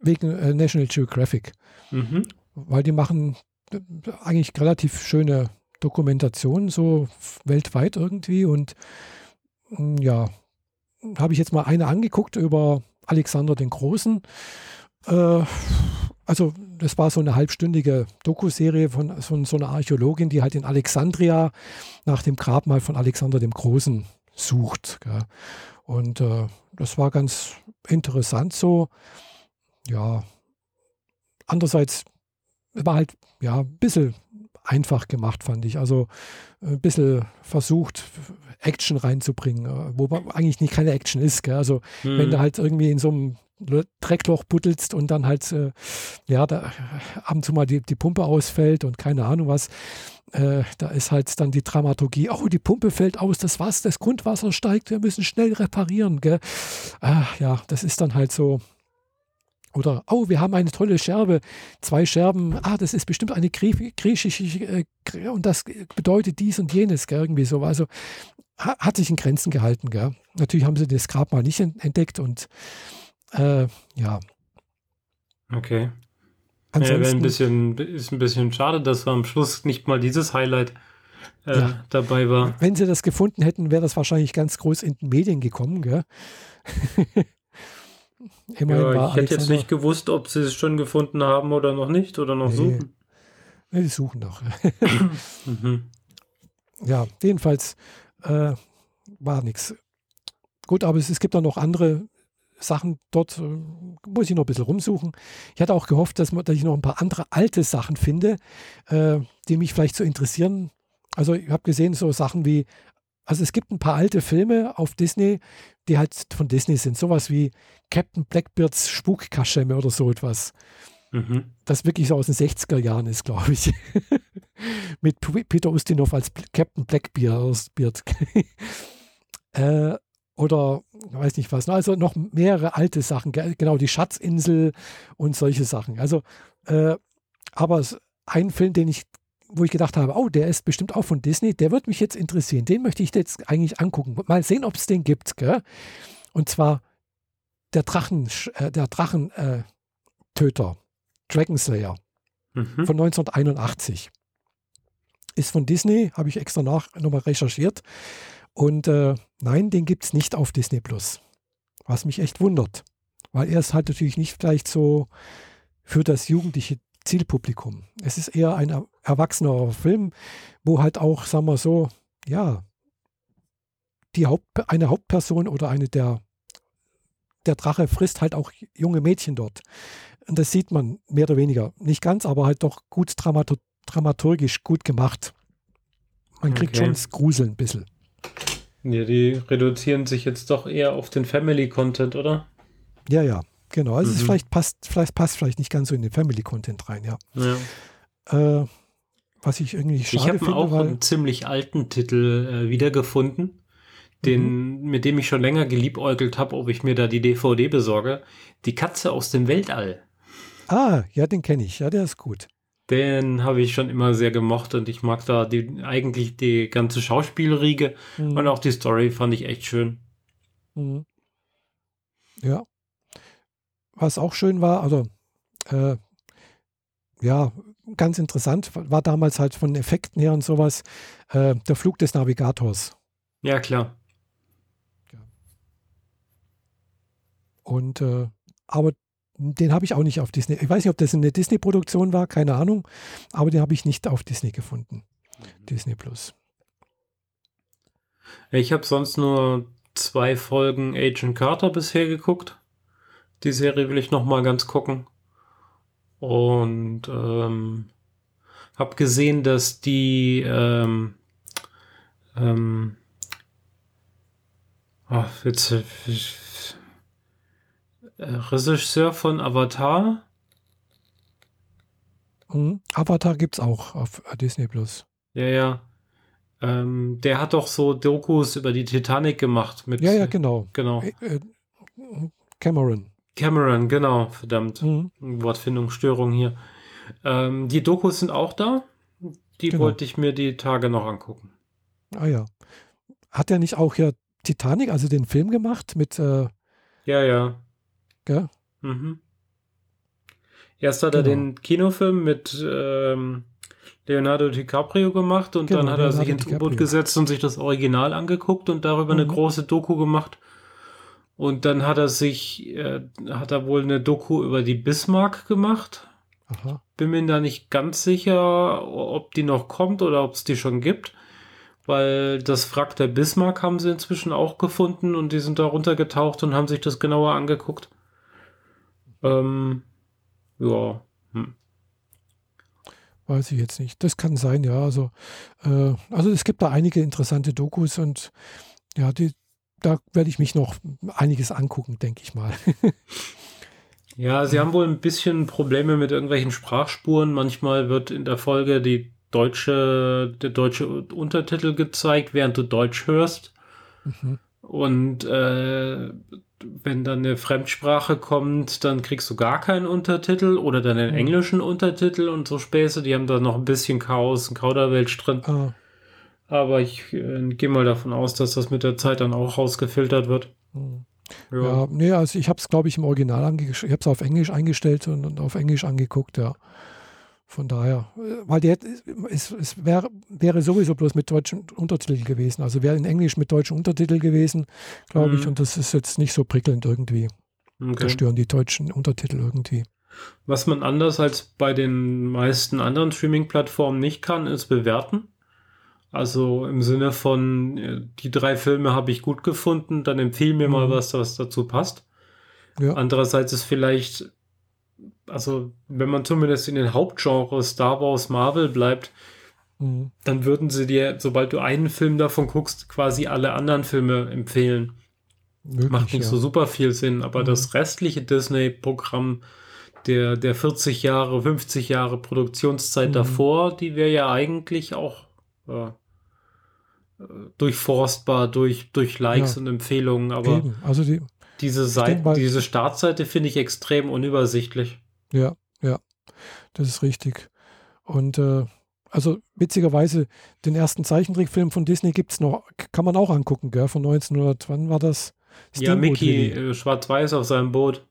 wegen äh, National Geographic. Mhm. Weil die machen äh, eigentlich relativ schöne Dokumentationen, so weltweit irgendwie. Und mm, ja, habe ich jetzt mal eine angeguckt über Alexander den Großen. Äh, also das war so eine halbstündige Dokuserie von, von so einer Archäologin, die halt in Alexandria nach dem Grabmal von Alexander dem Großen sucht. Gell. Und äh, das war ganz interessant so. Ja, andererseits war halt ja ein bisschen einfach gemacht, fand ich. Also ein bisschen versucht, Action reinzubringen, äh, wo eigentlich nicht keine Action ist. Gell? Also hm. wenn du halt irgendwie in so einem Dreckloch buddelst und dann halt, äh, ja, da ab und zu mal die, die Pumpe ausfällt und keine Ahnung was, äh, da ist halt dann die Dramaturgie, oh, die Pumpe fällt aus, das Wasser, das Grundwasser steigt, wir müssen schnell reparieren. Gell? Ah, ja, das ist dann halt so. Oder, oh, wir haben eine tolle Scherbe, zwei Scherben, ah, das ist bestimmt eine griechische, äh, und das bedeutet dies und jenes, gell? irgendwie so. Also hat sich in Grenzen gehalten. Gell? Natürlich haben sie das Grabmal nicht entdeckt und äh, ja. Okay. Ansonsten, ja, ein bisschen, ist ein bisschen schade, dass am Schluss nicht mal dieses Highlight äh, ja. dabei war. Wenn sie das gefunden hätten, wäre das wahrscheinlich ganz groß in den Medien gekommen, gell? Immerhin ja, ich hätte jetzt nicht gewusst, ob sie es schon gefunden haben oder noch nicht oder noch nee. suchen. Nee, die suchen noch. mhm. Ja, jedenfalls äh, war nichts. Gut, aber es, es gibt auch noch andere Sachen dort, äh, muss ich noch ein bisschen rumsuchen. Ich hatte auch gehofft, dass, dass ich noch ein paar andere alte Sachen finde, äh, die mich vielleicht so interessieren. Also ich habe gesehen, so Sachen wie, also es gibt ein paar alte Filme auf Disney, die halt von Disney sind. Sowas wie Captain Blackbeards Spukkaschemme oder so etwas. Mhm. Das wirklich so aus den 60er Jahren ist, glaube ich. Mit Peter Ustinov als Captain Blackbeard. Äh, oder weiß nicht was. Also noch mehrere alte Sachen, genau, die Schatzinsel und solche Sachen. Also, äh, aber ein Film, den ich, wo ich gedacht habe, oh, der ist bestimmt auch von Disney, der wird mich jetzt interessieren. Den möchte ich jetzt eigentlich angucken. Mal sehen, ob es den gibt. Gell? Und zwar der Drachen, äh, der Drachentöter, äh, Dragon Slayer mhm. von 1981. Ist von Disney, habe ich extra nach nochmal recherchiert. Und äh, nein, den gibt es nicht auf Disney Plus. Was mich echt wundert. Weil er ist halt natürlich nicht vielleicht so für das jugendliche Zielpublikum. Es ist eher ein erwachsener Film, wo halt auch, sagen wir so, ja, die Haupt, eine Hauptperson oder eine der, der Drache frisst halt auch junge Mädchen dort. Und das sieht man mehr oder weniger. Nicht ganz, aber halt doch gut dramaturgisch gut gemacht. Man kriegt okay. schon das Gruseln ein bisschen. Ja, die reduzieren sich jetzt doch eher auf den Family-Content, oder? Ja, ja, genau. Also mhm. es vielleicht passt, vielleicht passt vielleicht nicht ganz so in den Family-Content rein, ja. ja. Äh, was ich irgendwie schade Ich habe auch weil, einen ziemlich alten Titel äh, wiedergefunden, den, mhm. mit dem ich schon länger geliebäugelt habe, ob ich mir da die DVD besorge. Die Katze aus dem Weltall. Ah, ja, den kenne ich. Ja, der ist gut. Den habe ich schon immer sehr gemocht und ich mag da die, eigentlich die ganze Schauspielriege mhm. und auch die Story fand ich echt schön. Mhm. Ja. Was auch schön war, also äh, ja, ganz interessant, war damals halt von Effekten her und sowas, äh, der Flug des Navigators. Ja, klar. Und äh, aber den habe ich auch nicht auf Disney. Ich weiß nicht, ob das eine Disney-Produktion war, keine Ahnung, aber den habe ich nicht auf Disney gefunden. Mhm. Disney Plus. Ich habe sonst nur zwei Folgen Agent Carter bisher geguckt. Die Serie will ich noch mal ganz gucken. Und ähm, habe gesehen, dass die ähm, ähm, oh, jetzt, äh, Regisseur von Avatar. Mhm. Avatar gibt es auch auf Disney Plus. Ja, ja. Ähm, der hat doch so Dokus über die Titanic gemacht. Mit, ja, ja, genau. genau. Äh, äh Cameron. Cameron, genau, verdammt. Mhm. Wortfindungsstörung hier. Ähm, die Dokus sind auch da. Die genau. wollte ich mir die Tage noch angucken. Ah ja. Hat er nicht auch ja Titanic, also den Film gemacht mit. Äh, ja, ja. Gell? Mhm. Erst hat genau. er den Kinofilm mit ähm, Leonardo DiCaprio gemacht und genau, dann hat er sich ins U-Boot gesetzt und sich das Original angeguckt und darüber mhm. eine große Doku gemacht. Und dann hat er sich, äh, hat er wohl eine Doku über die Bismarck gemacht. Aha. Bin mir da nicht ganz sicher, ob die noch kommt oder ob es die schon gibt. Weil das Wrack der Bismarck haben sie inzwischen auch gefunden und die sind da runtergetaucht und haben sich das genauer angeguckt. Ähm, ja. Hm. Weiß ich jetzt nicht. Das kann sein, ja. Also, äh, also es gibt da einige interessante Dokus und ja, die, da werde ich mich noch einiges angucken, denke ich mal. ja, sie haben wohl ein bisschen Probleme mit irgendwelchen Sprachspuren. Manchmal wird in der Folge die deutsche, der deutsche Untertitel gezeigt, während du Deutsch hörst. Mhm. Und äh, wenn dann eine Fremdsprache kommt, dann kriegst du gar keinen Untertitel oder dann einen mhm. englischen Untertitel und so Späße. Die haben da noch ein bisschen Chaos und Kauderwelsch drin. Ah. Aber ich äh, gehe mal davon aus, dass das mit der Zeit dann auch rausgefiltert wird. Mhm. Ja. ja, nee, also ich habe es, glaube ich, im Original angestellt. Ich habe es auf Englisch eingestellt und, und auf Englisch angeguckt, ja. Von daher, weil die, es, es wär, wäre sowieso bloß mit deutschen Untertiteln gewesen. Also wäre in Englisch mit deutschen Untertiteln gewesen, glaube mhm. ich. Und das ist jetzt nicht so prickelnd irgendwie. Okay. Da stören die deutschen Untertitel irgendwie. Was man anders als bei den meisten anderen Streaming-Plattformen nicht kann, ist bewerten. Also im Sinne von, äh, die drei Filme habe ich gut gefunden, dann empfehle mir mhm. mal was, was dazu passt. Ja. Andererseits ist vielleicht also wenn man zumindest in den Hauptgenres Star Wars, Marvel bleibt, mhm. dann würden sie dir, sobald du einen Film davon guckst, quasi alle anderen Filme empfehlen. Möglich, Macht nicht ja. so super viel Sinn, aber mhm. das restliche Disney-Programm der, der 40 Jahre, 50 Jahre Produktionszeit mhm. davor, die wäre ja eigentlich auch äh, durchforstbar durch, durch Likes ja. und Empfehlungen, aber Eben. also die, diese Seite, diese Startseite finde ich extrem unübersichtlich. Ja, ja, das ist richtig. Und äh, also witzigerweise, den ersten Zeichentrickfilm von Disney gibt es noch, kann man auch angucken, gell? Von 1900, wann war das? Steamboat ja, Mickey, äh, schwarz-weiß auf seinem Boot.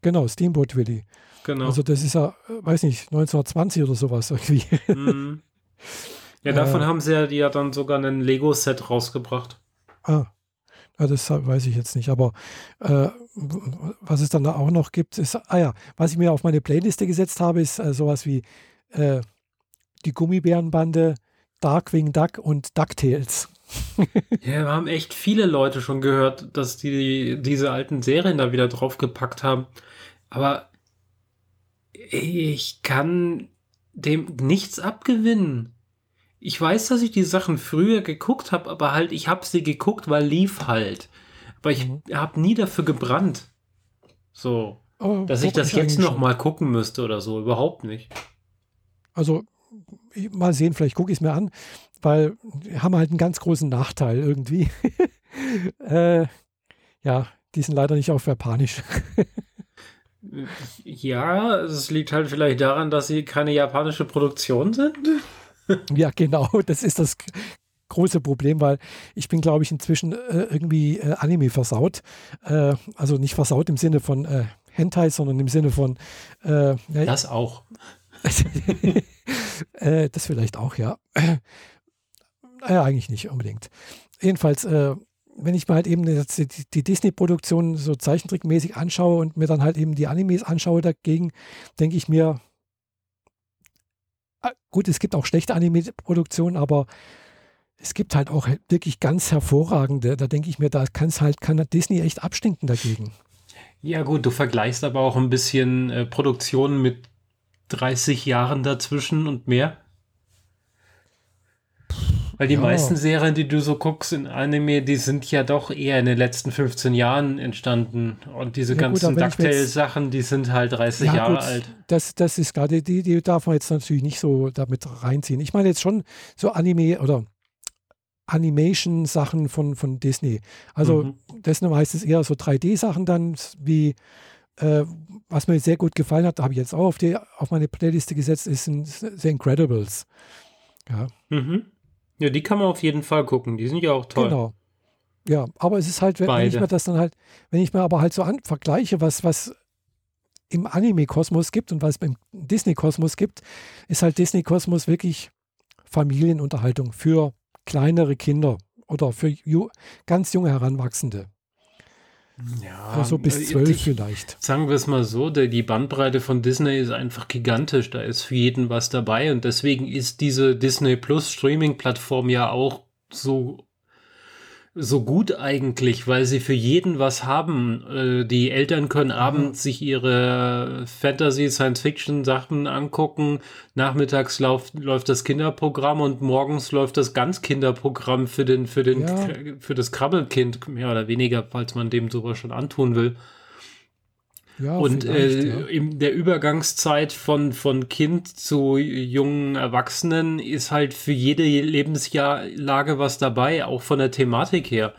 Genau, Steamboat Willy. Genau. Also das ist ja, äh, weiß nicht, 1920 oder sowas irgendwie. Mhm. Ja, davon äh, haben sie ja, die ja dann sogar ein Lego-Set rausgebracht. Ah, ja, das weiß ich jetzt nicht. Aber äh, was es dann auch noch gibt, ist, ah ja, was ich mir auf meine Playliste gesetzt habe, ist äh, sowas wie äh, die Gummibärenbande, Darkwing Duck und DuckTales. ja, wir haben echt viele Leute schon gehört, dass die diese alten Serien da wieder draufgepackt haben. Aber ich kann dem nichts abgewinnen. Ich weiß, dass ich die Sachen früher geguckt habe, aber halt, ich habe sie geguckt, weil lief halt. Aber ich mhm. habe nie dafür gebrannt. So. Aber dass ich das jetzt noch mal gucken müsste oder so. Überhaupt nicht. Also, mal sehen, vielleicht gucke ich es mir an, weil wir haben halt einen ganz großen Nachteil irgendwie. äh, ja, die sind leider nicht auf Japanisch. ja, es liegt halt vielleicht daran, dass sie keine japanische Produktion sind. ja, genau, das ist das große Problem, weil ich bin, glaube ich, inzwischen äh, irgendwie äh, Anime versaut. Äh, also nicht versaut im Sinne von äh, Hentai, sondern im Sinne von äh, Das auch. Äh, das vielleicht auch, ja. Naja, eigentlich nicht unbedingt. Jedenfalls, wenn ich mir halt eben die, die Disney-Produktion so zeichentrickmäßig anschaue und mir dann halt eben die Animes anschaue dagegen, denke ich mir, gut, es gibt auch schlechte Anime-Produktionen, aber es gibt halt auch wirklich ganz hervorragende. Da denke ich mir, da kann es halt, kann Disney echt abstinken dagegen. Ja, gut, du vergleichst aber auch ein bisschen äh, Produktionen mit 30 Jahren dazwischen und mehr. Weil die ja. meisten Serien, die du so guckst in Anime, die sind ja doch eher in den letzten 15 Jahren entstanden. Und diese ja, ganzen DuckTales-Sachen, die sind halt 30 ja, Jahre gut, alt. Das, das ist gerade, die, die darf man jetzt natürlich nicht so damit reinziehen. Ich meine jetzt schon so Anime oder Animation-Sachen von, von Disney. Also mhm. das sind meistens eher so 3D-Sachen dann, wie äh, was mir sehr gut gefallen hat, habe ich jetzt auch auf, die, auf meine Playliste gesetzt, ist The Incredibles. Ja. Mhm. Ja, die kann man auf jeden Fall gucken. Die sind ja auch toll. Genau. Ja, aber es ist halt, wenn, wenn ich mir das dann halt, wenn ich mir aber halt so an, vergleiche, was, was im Anime-Kosmos gibt und was im Disney-Kosmos gibt, ist halt Disney-Kosmos wirklich Familienunterhaltung für kleinere Kinder oder für ju ganz junge Heranwachsende. Ja, also bis äh, zwölf vielleicht. Sagen wir es mal so, die Bandbreite von Disney ist einfach gigantisch. Da ist für jeden was dabei und deswegen ist diese Disney Plus Streaming-Plattform ja auch so so gut eigentlich, weil sie für jeden was haben. Äh, die Eltern können abends sich ihre Fantasy, Science-Fiction-Sachen angucken. Nachmittags lauf, läuft das Kinderprogramm und morgens läuft das Ganzkinderprogramm für den, für den, ja. für das Krabbelkind, mehr oder weniger, falls man dem sowas schon antun will. Ja, und äh, ja. in der Übergangszeit von, von Kind zu jungen Erwachsenen ist halt für jede Lebensjahrlage was dabei, auch von der Thematik her.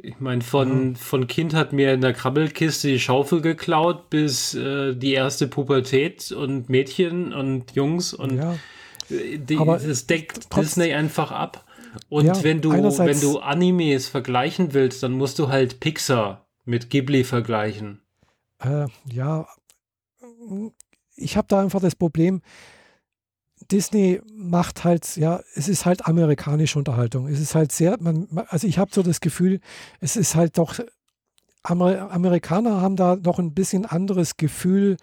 Ich meine, von, mhm. von Kind hat mir in der Krabbelkiste die Schaufel geklaut bis äh, die erste Pubertät und Mädchen und Jungs und ja. die, das deckt Disney einfach ab. Und ja, wenn du, wenn du Animes vergleichen willst, dann musst du halt Pixar mit Ghibli vergleichen. Äh, ja, ich habe da einfach das Problem, Disney macht halt, ja, es ist halt amerikanische Unterhaltung. Es ist halt sehr, man, also ich habe so das Gefühl, es ist halt doch, Amer Amerikaner haben da noch ein bisschen anderes Gefühl.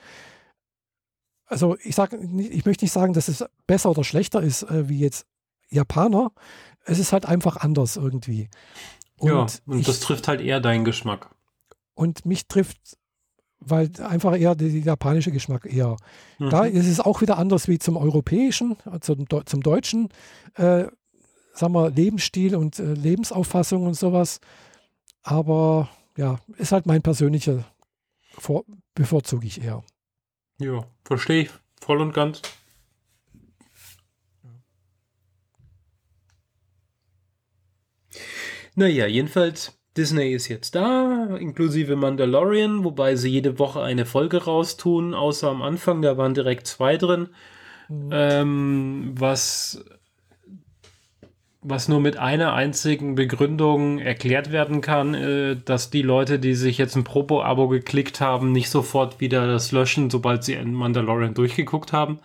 Also ich sage, ich möchte nicht sagen, dass es besser oder schlechter ist äh, wie jetzt Japaner. Es ist halt einfach anders irgendwie. Und ja, und ich, das trifft halt eher deinen Geschmack. Und mich trifft weil einfach eher der, der japanische Geschmack eher. Mhm. Da ist es auch wieder anders wie zum europäischen, zum, zum deutschen, äh, sagen wir, Lebensstil und äh, Lebensauffassung und sowas. Aber ja, ist halt mein persönlicher, vor, bevorzuge ich eher. Ja, verstehe ich voll und ganz. Naja, jedenfalls, Disney ist jetzt da, inklusive Mandalorian, wobei sie jede Woche eine Folge raustun, außer am Anfang, da waren direkt zwei drin. Mhm. Ähm, was was nur mit einer einzigen Begründung erklärt werden kann, äh, dass die Leute, die sich jetzt ein Propo-Abo geklickt haben, nicht sofort wieder das löschen, sobald sie in Mandalorian durchgeguckt haben.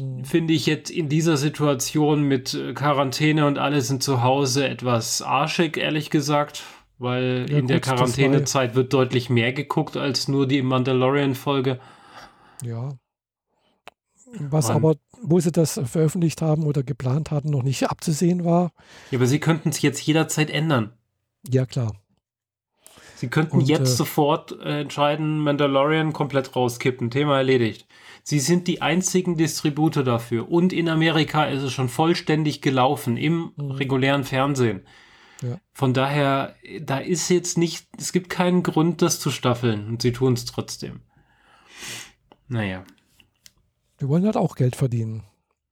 Mhm. Finde ich jetzt in dieser Situation mit äh, Quarantäne und alle sind zu Hause etwas arschig, ehrlich gesagt, weil ja, in gut, der Quarantänezeit wird deutlich mehr geguckt als nur die Mandalorian-Folge. Ja, was Mann. aber, wo sie das veröffentlicht haben oder geplant hatten, noch nicht abzusehen war. Ja, aber sie könnten es jetzt jederzeit ändern. Ja, klar. Sie könnten Und, jetzt äh, sofort äh, entscheiden, Mandalorian komplett rauskippen. Thema erledigt. Sie sind die einzigen Distributor dafür. Und in Amerika ist es schon vollständig gelaufen im mhm. regulären Fernsehen. Ja. Von daher, da ist jetzt nicht, es gibt keinen Grund, das zu staffeln. Und sie tun es trotzdem. Naja. Wir wollen halt auch Geld verdienen.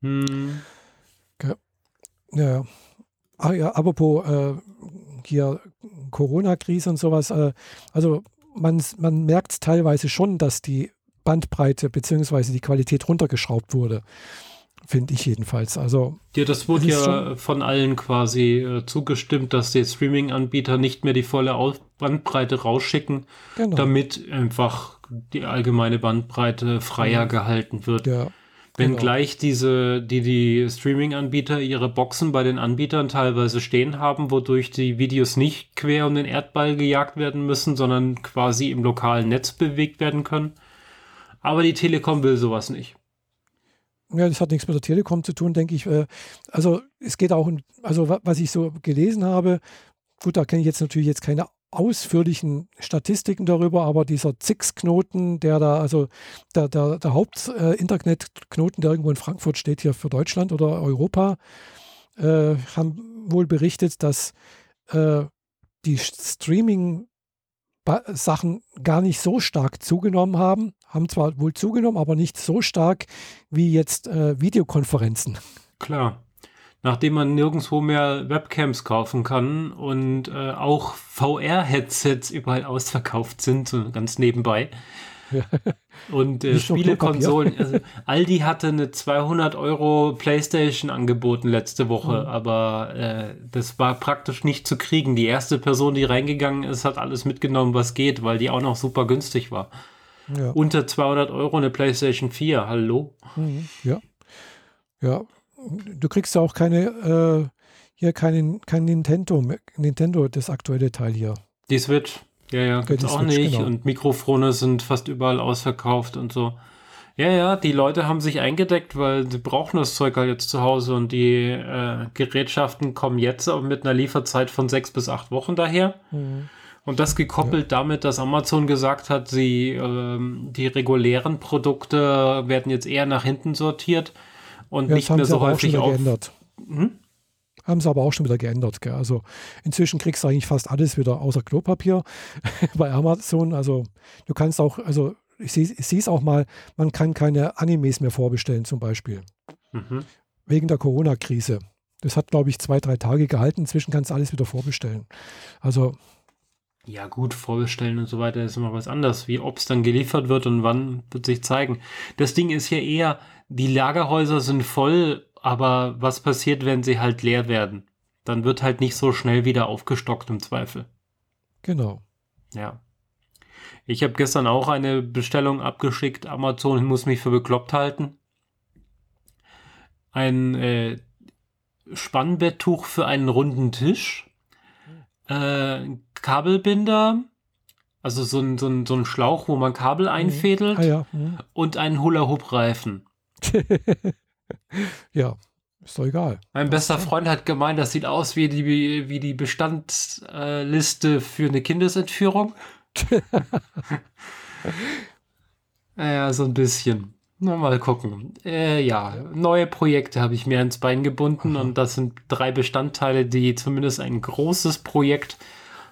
Hm. Okay. Ja. Ah ja, apropos äh, hier Corona-Krise und sowas. Äh, also man, man merkt teilweise schon, dass die Bandbreite bzw. die Qualität runtergeschraubt wurde. Finde ich jedenfalls. Also, ja, das wurde ja von allen quasi äh, zugestimmt, dass die Streaming-Anbieter nicht mehr die volle Aus Bandbreite rausschicken, genau. damit einfach die allgemeine Bandbreite freier mhm. gehalten wird. Ja, Wenngleich genau. diese, die, die Streaming-Anbieter ihre Boxen bei den Anbietern teilweise stehen haben, wodurch die Videos nicht quer um den Erdball gejagt werden müssen, sondern quasi im lokalen Netz bewegt werden können. Aber die Telekom will sowas nicht. Ja, das hat nichts mit der Telekom zu tun, denke ich. Äh, also es geht auch, also was ich so gelesen habe, gut, da kenne ich jetzt natürlich jetzt keine ausführlichen Statistiken darüber, aber dieser ZIX-Knoten, der da, also der, der, der Haupt-Internet-Knoten, der irgendwo in Frankfurt steht, hier für Deutschland oder Europa, äh, haben wohl berichtet, dass äh, die Streaming- Sachen gar nicht so stark zugenommen haben, haben zwar wohl zugenommen, aber nicht so stark wie jetzt äh, Videokonferenzen. Klar. Nachdem man nirgendwo mehr Webcams kaufen kann und äh, auch VR-Headsets überall ausverkauft sind, so ganz nebenbei, und äh, Spielekonsolen, also Aldi hatte eine 200 Euro Playstation angeboten letzte Woche, mhm. aber äh, das war praktisch nicht zu kriegen. Die erste Person, die reingegangen ist, hat alles mitgenommen, was geht, weil die auch noch super günstig war. Ja. Unter 200 Euro eine Playstation 4, hallo? Mhm. Ja. Ja, du kriegst ja auch keine, äh, hier keinen, kein Nintendo, Nintendo, das aktuelle Teil hier. Die Switch. Ja, ja, gibt's auch Switch, nicht. Genau. Und Mikrofone sind fast überall ausverkauft und so. Ja, ja, die Leute haben sich eingedeckt, weil sie brauchen das Zeug halt jetzt zu Hause und die äh, Gerätschaften kommen jetzt mit einer Lieferzeit von sechs bis acht Wochen daher. Mhm. Und das gekoppelt ja. damit, dass Amazon gesagt hat, sie, ähm, die regulären Produkte werden jetzt eher nach hinten sortiert und ja, nicht mehr so häufig auf. Hm? Haben sie aber auch schon wieder geändert. Gell? Also inzwischen kriegst du eigentlich fast alles wieder außer Klopapier bei Amazon. Also du kannst auch, also ich sehe es auch mal, man kann keine Animes mehr vorbestellen zum Beispiel. Mhm. Wegen der Corona-Krise. Das hat, glaube ich, zwei, drei Tage gehalten. Inzwischen kannst du alles wieder vorbestellen. Also. Ja, gut, vorbestellen und so weiter ist immer was anderes. Wie ob es dann geliefert wird und wann wird sich zeigen. Das Ding ist ja eher, die Lagerhäuser sind voll aber was passiert, wenn sie halt leer werden? Dann wird halt nicht so schnell wieder aufgestockt im Zweifel. Genau. Ja. Ich habe gestern auch eine Bestellung abgeschickt. Amazon muss mich für bekloppt halten. Ein äh, Spannbetttuch für einen runden Tisch. Äh, Kabelbinder. Also so ein, so, ein, so ein Schlauch, wo man Kabel mhm. einfädelt. Mhm. Ah, ja. mhm. Und einen Hula-Hoop-Reifen. ja, ist doch egal. Mein bester Freund hat gemeint, das sieht aus wie die, wie die Bestandsliste für eine Kindesentführung. naja, so ein bisschen. Na, mal gucken. Äh, ja, neue Projekte habe ich mir ins Bein gebunden Aha. und das sind drei Bestandteile, die zumindest ein großes Projekt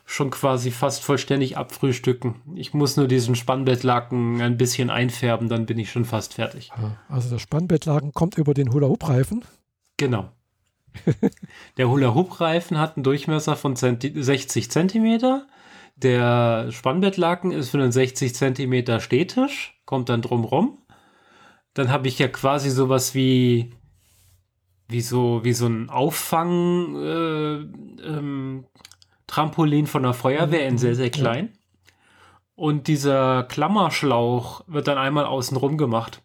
schon quasi fast vollständig abfrühstücken. Ich muss nur diesen Spannbettlaken ein bisschen einfärben, dann bin ich schon fast fertig. Also der Spannbettlaken kommt über den Hula-Hoop-Reifen? Genau. der Hula-Hoop-Reifen hat einen Durchmesser von 60 Zentimeter. Der Spannbettlaken ist für einen 60 Zentimeter Stehtisch, kommt dann drumrum. Dann habe ich ja quasi sowas wie wie so wie so ein Auffang äh, ähm, Trampolin von der Feuerwehr in sehr sehr klein. Und dieser Klammerschlauch wird dann einmal außenrum gemacht.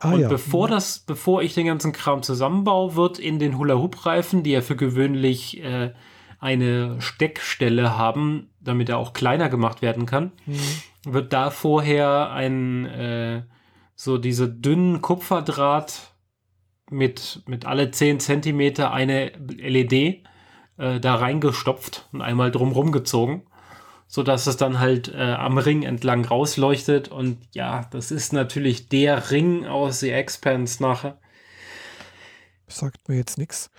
Ah, und ja. bevor das, bevor ich den ganzen Kram zusammenbaue, wird in den Hula-Hoop-Reifen, die ja für gewöhnlich äh, eine Steckstelle haben, damit er auch kleiner gemacht werden kann, mhm. wird da vorher ein äh, so diese dünnen Kupferdraht mit, mit alle 10 Zentimeter eine LED äh, da reingestopft und einmal drumrum gezogen so dass es dann halt äh, am Ring entlang rausleuchtet. Und ja, das ist natürlich der Ring aus The Expanse nachher. Sagt mir jetzt nichts,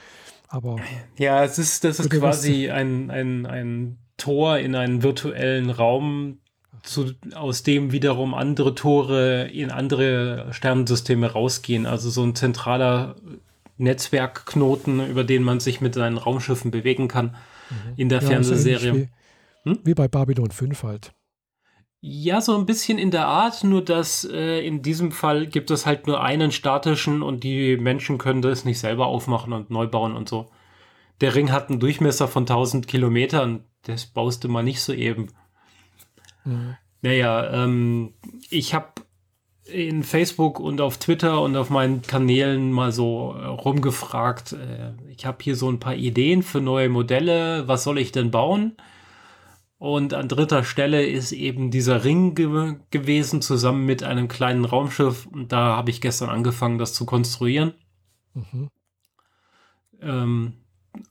aber. Ja, es ist, das ist quasi ein, ein, ein Tor in einen virtuellen Raum, zu, aus dem wiederum andere Tore in andere Sternensysteme rausgehen. Also so ein zentraler Netzwerkknoten, über den man sich mit seinen Raumschiffen bewegen kann mhm. in der ja, Fernsehserie. Hm? Wie bei Babylon 5 halt. Ja, so ein bisschen in der Art, nur dass äh, in diesem Fall gibt es halt nur einen statischen und die Menschen können das nicht selber aufmachen und neu bauen und so. Der Ring hat einen Durchmesser von 1000 Kilometern, das baust du mal nicht so eben. Mhm. Naja, ähm, ich habe in Facebook und auf Twitter und auf meinen Kanälen mal so äh, rumgefragt. Äh, ich habe hier so ein paar Ideen für neue Modelle. Was soll ich denn bauen? Und an dritter Stelle ist eben dieser Ring ge gewesen, zusammen mit einem kleinen Raumschiff. Und da habe ich gestern angefangen, das zu konstruieren. Mhm. Ähm,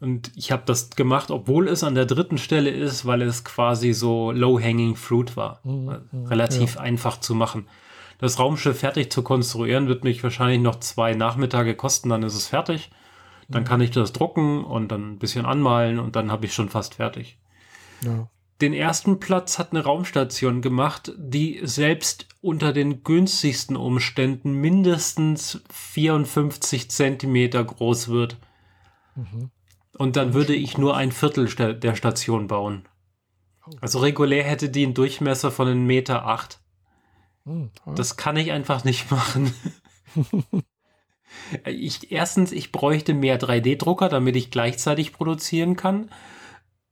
und ich habe das gemacht, obwohl es an der dritten Stelle ist, weil es quasi so low-hanging fruit war. Mhm. mhm Relativ ja. einfach zu machen. Das Raumschiff fertig zu konstruieren wird mich wahrscheinlich noch zwei Nachmittage kosten, dann ist es fertig. Dann mhm. kann ich das drucken und dann ein bisschen anmalen und dann habe ich schon fast fertig. Ja. Den ersten Platz hat eine Raumstation gemacht, die selbst unter den günstigsten Umständen mindestens 54 Zentimeter groß wird. Mhm. Und dann würde ich nur ein Viertel der Station bauen. Oh. Also regulär hätte die einen Durchmesser von einem Meter acht. Mhm. Das kann ich einfach nicht machen. ich, erstens, ich bräuchte mehr 3D-Drucker, damit ich gleichzeitig produzieren kann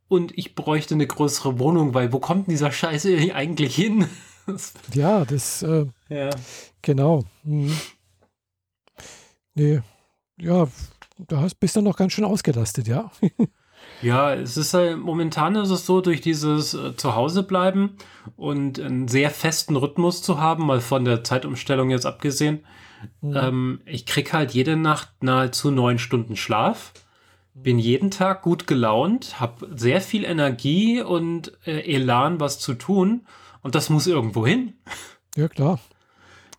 und ich bräuchte eine größere Wohnung, weil wo kommt denn dieser Scheiß eigentlich hin? ja, das, äh, ja. genau. Mhm. Nee, ja, da hast, bist du noch ganz schön ausgelastet, ja. ja, es ist halt, momentan ist es so, durch dieses äh, Zuhausebleiben und einen sehr festen Rhythmus zu haben, mal von der Zeitumstellung jetzt abgesehen, mhm. ähm, ich krieg halt jede Nacht nahezu neun Stunden Schlaf bin jeden Tag gut gelaunt, habe sehr viel Energie und äh, Elan, was zu tun. Und das muss irgendwo hin. Ja, klar.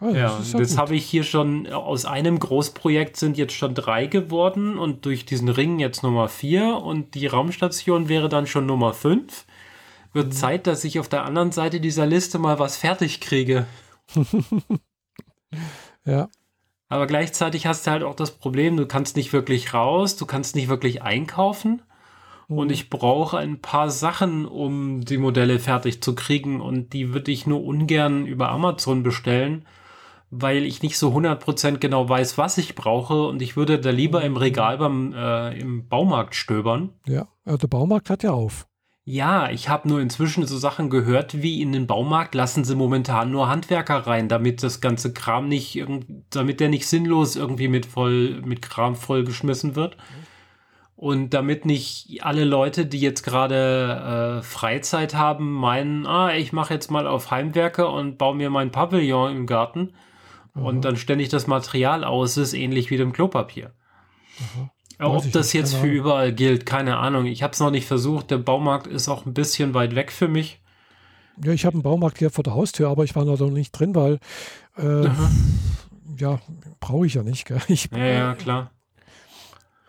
Also, ja, das, das habe ich hier schon aus einem Großprojekt sind jetzt schon drei geworden und durch diesen Ring jetzt Nummer vier und die Raumstation wäre dann schon Nummer fünf. Wird mhm. Zeit, dass ich auf der anderen Seite dieser Liste mal was fertig kriege. ja. Aber gleichzeitig hast du halt auch das Problem, du kannst nicht wirklich raus, du kannst nicht wirklich einkaufen. Mhm. Und ich brauche ein paar Sachen, um die Modelle fertig zu kriegen. Und die würde ich nur ungern über Amazon bestellen, weil ich nicht so 100% genau weiß, was ich brauche. Und ich würde da lieber im Regal beim äh, im Baumarkt stöbern. Ja, also der Baumarkt hat ja auf. Ja, ich habe nur inzwischen so Sachen gehört, wie in den Baumarkt lassen sie momentan nur Handwerker rein, damit das ganze Kram nicht, damit der nicht sinnlos irgendwie mit voll, mit Kram vollgeschmissen wird. Und damit nicht alle Leute, die jetzt gerade äh, Freizeit haben, meinen, ah, ich mache jetzt mal auf Heimwerker und baue mir mein Pavillon im Garten mhm. und dann ständig das Material aus ist, ähnlich wie dem Klopapier. Mhm. Ob das jetzt für überall gilt, keine Ahnung. Ich habe es noch nicht versucht. Der Baumarkt ist auch ein bisschen weit weg für mich. Ja, ich habe einen Baumarkt hier vor der Haustür, aber ich war noch nicht drin, weil äh, ja, brauche ich ja nicht. Gell? Ich, ja, ja, klar.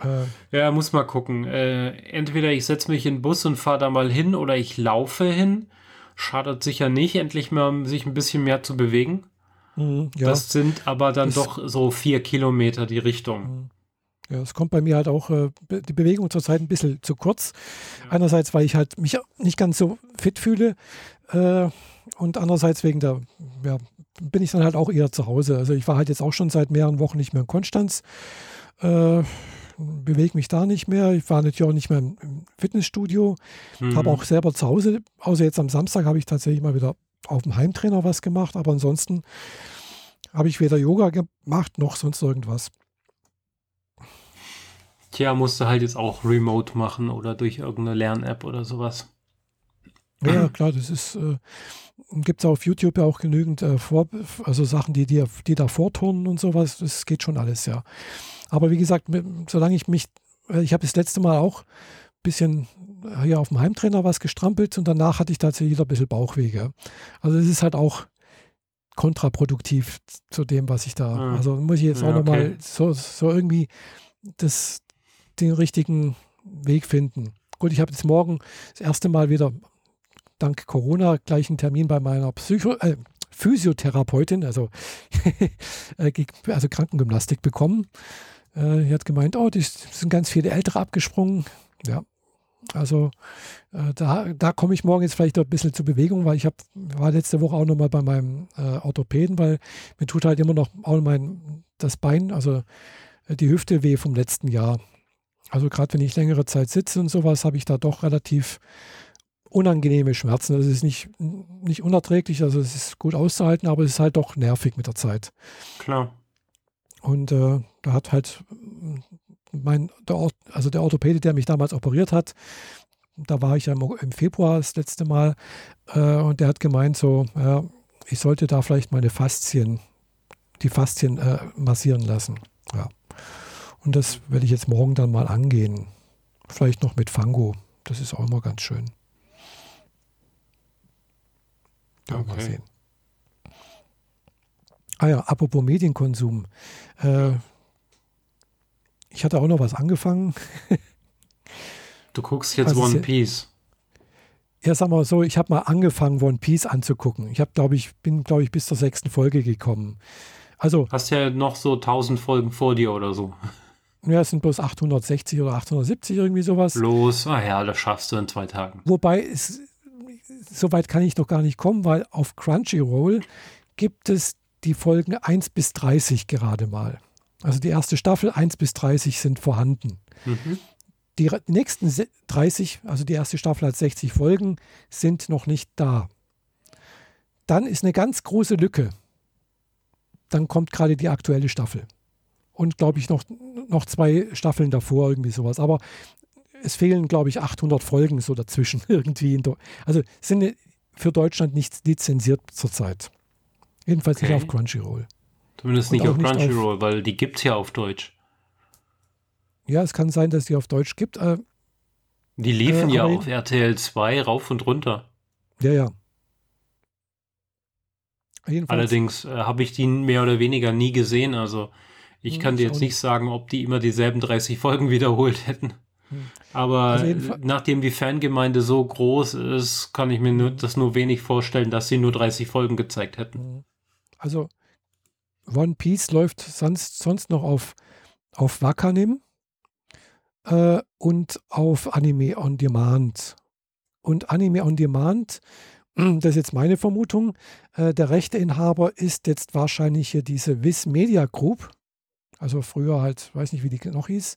Äh, ja, muss mal gucken. Äh, entweder ich setze mich in den Bus und fahre da mal hin oder ich laufe hin. Schadet sicher nicht, endlich mal sich ein bisschen mehr zu bewegen. Mhm, ja. Das sind aber dann das, doch so vier Kilometer die Richtung. Mhm. Ja, es kommt bei mir halt auch äh, die Bewegung zurzeit ein bisschen zu kurz. Ja. Einerseits, weil ich halt mich nicht ganz so fit fühle äh, und andererseits wegen der, ja, bin ich dann halt auch eher zu Hause. Also ich war halt jetzt auch schon seit mehreren Wochen nicht mehr in Konstanz. Äh, bewege mich da nicht mehr. Ich war natürlich auch nicht mehr im Fitnessstudio. Mhm. Habe auch selber zu Hause, außer jetzt am Samstag, habe ich tatsächlich mal wieder auf dem Heimtrainer was gemacht. Aber ansonsten habe ich weder Yoga gemacht noch sonst irgendwas. Tja, musst du halt jetzt auch remote machen oder durch irgendeine Lern-App oder sowas. Ja, klar, das ist, äh, gibt es auf YouTube ja auch genügend äh, vor, also Sachen, die, die, die da vorturnen und sowas, das geht schon alles, ja. Aber wie gesagt, solange ich mich, äh, ich habe das letzte Mal auch ein bisschen hier auf dem Heimtrainer was gestrampelt und danach hatte ich tatsächlich wieder ein bisschen Bauchwege. Also es ist halt auch kontraproduktiv zu dem, was ich da, mhm. also muss ich jetzt auch ja, okay. nochmal so, so irgendwie das, den richtigen Weg finden. Gut, ich habe jetzt morgen das erste Mal wieder dank Corona gleich einen Termin bei meiner Psycho äh, Physiotherapeutin, also, äh, also Krankengymnastik bekommen. Äh, die hat gemeint, oh, die sind ganz viele Ältere abgesprungen. Ja, also äh, da, da komme ich morgen jetzt vielleicht ein bisschen zur Bewegung, weil ich hab, war letzte Woche auch nochmal bei meinem äh, Orthopäden, weil mir tut halt immer noch auch mein, das Bein, also äh, die Hüfte weh vom letzten Jahr. Also gerade wenn ich längere Zeit sitze und sowas, habe ich da doch relativ unangenehme Schmerzen. Das ist nicht, nicht unerträglich, also es ist gut auszuhalten, aber es ist halt doch nervig mit der Zeit. Klar. Und äh, da hat halt mein, der, also der Orthopäde, der mich damals operiert hat, da war ich ja im Februar das letzte Mal, äh, und der hat gemeint, so, ja, ich sollte da vielleicht meine Faszien, die Faszien äh, massieren lassen. Ja. Und das werde ich jetzt morgen dann mal angehen. Vielleicht noch mit Fango. Das ist auch immer ganz schön. Ja, okay. mal sehen. Ah ja, apropos Medienkonsum. Äh, ich hatte auch noch was angefangen. du guckst jetzt also One Piece. Ja, sag mal so, ich habe mal angefangen, One Piece anzugucken. Ich habe, glaube ich, bin, glaube ich, bis zur sechsten Folge gekommen. Also. Hast ja noch so 1000 Folgen vor dir oder so. Ja, es sind bloß 860 oder 870, irgendwie sowas. Los, ah ja, das schaffst du in zwei Tagen. Wobei, es, so weit kann ich doch gar nicht kommen, weil auf Crunchyroll gibt es die Folgen 1 bis 30 gerade mal. Also die erste Staffel 1 bis 30 sind vorhanden. Mhm. Die nächsten 30, also die erste Staffel hat 60 Folgen, sind noch nicht da. Dann ist eine ganz große Lücke. Dann kommt gerade die aktuelle Staffel und glaube ich noch, noch zwei Staffeln davor, irgendwie sowas. Aber es fehlen, glaube ich, 800 Folgen so dazwischen irgendwie. also sind für Deutschland nicht lizenziert zurzeit. Jedenfalls okay. nicht auf Crunchyroll. Zumindest nicht auf Crunchyroll, weil die gibt es ja auf Deutsch. Ja, es kann sein, dass die auf Deutsch gibt. Äh, die liefen äh, ja auf RTL 2 rauf und runter. Ja, ja. Jedenfalls. Allerdings äh, habe ich die mehr oder weniger nie gesehen. Also ich kann dir jetzt nicht sagen, ob die immer dieselben 30 Folgen wiederholt hätten. Hm. Aber also nachdem die Fangemeinde so groß ist, kann ich mir nur, das nur wenig vorstellen, dass sie nur 30 Folgen gezeigt hätten. Hm. Also One Piece läuft sonst, sonst noch auf, auf Wakanim äh, und auf Anime on Demand. Und Anime on Demand, das ist jetzt meine Vermutung, äh, der Rechteinhaber ist jetzt wahrscheinlich hier diese Viz Media Group also früher halt, weiß nicht, wie die noch hieß,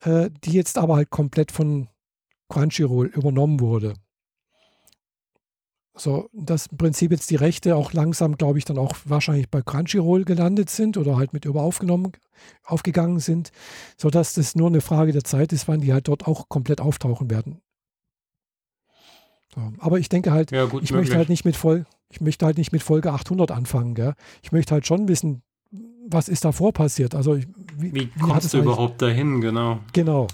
äh, die jetzt aber halt komplett von Crunchyroll übernommen wurde. So, dass im Prinzip jetzt die Rechte auch langsam, glaube ich, dann auch wahrscheinlich bei Crunchyroll gelandet sind oder halt mit über aufgenommen, aufgegangen sind, sodass das nur eine Frage der Zeit ist, wann die halt dort auch komplett auftauchen werden. So, aber ich denke halt, ja, gut, ich möchte halt nicht mit voll, ich möchte halt nicht mit Folge 800 anfangen, gell? Ich möchte halt schon wissen, was ist davor passiert? Also wie, wie, wie kommst du überhaupt dahin, genau? Genau.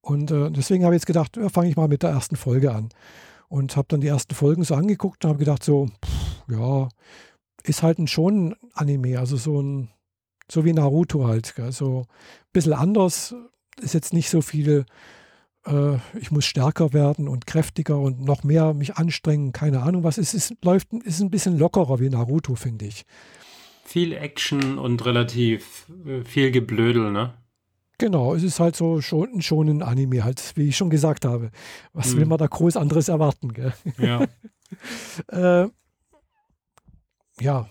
Und äh, deswegen habe ich jetzt gedacht, ja, fange ich mal mit der ersten Folge an. Und habe dann die ersten Folgen so angeguckt und habe gedacht, so, pff, ja, ist halt ein schon Anime, also so ein, so wie Naruto halt. Gell? So ein bisschen anders, ist jetzt nicht so viel, äh, ich muss stärker werden und kräftiger und noch mehr mich anstrengen, keine Ahnung was. Es ist, läuft, ist ein bisschen lockerer wie Naruto, finde ich. Viel Action und relativ äh, viel Geblödel, ne? Genau, es ist halt so schon, schon ein Anime, halt, wie ich schon gesagt habe. Was hm. will man da groß anderes erwarten, gell? Ja. äh, ja.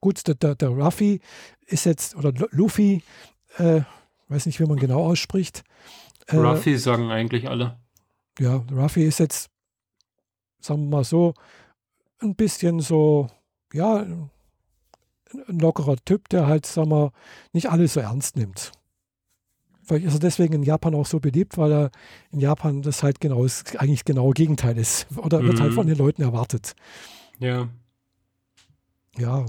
Gut, der, der, der Ruffy ist jetzt, oder Luffy, äh, weiß nicht, wie man genau ausspricht. Äh, Ruffy sagen eigentlich alle. Ja, Ruffy ist jetzt, sagen wir mal so, ein bisschen so, ja, ein lockerer Typ, der halt, sagen wir, nicht alles so ernst nimmt. Vielleicht ist er deswegen in Japan auch so beliebt, weil er in Japan das halt genau ist, eigentlich genau Gegenteil ist. Oder wird halt mhm. von den Leuten erwartet. Ja. Ja.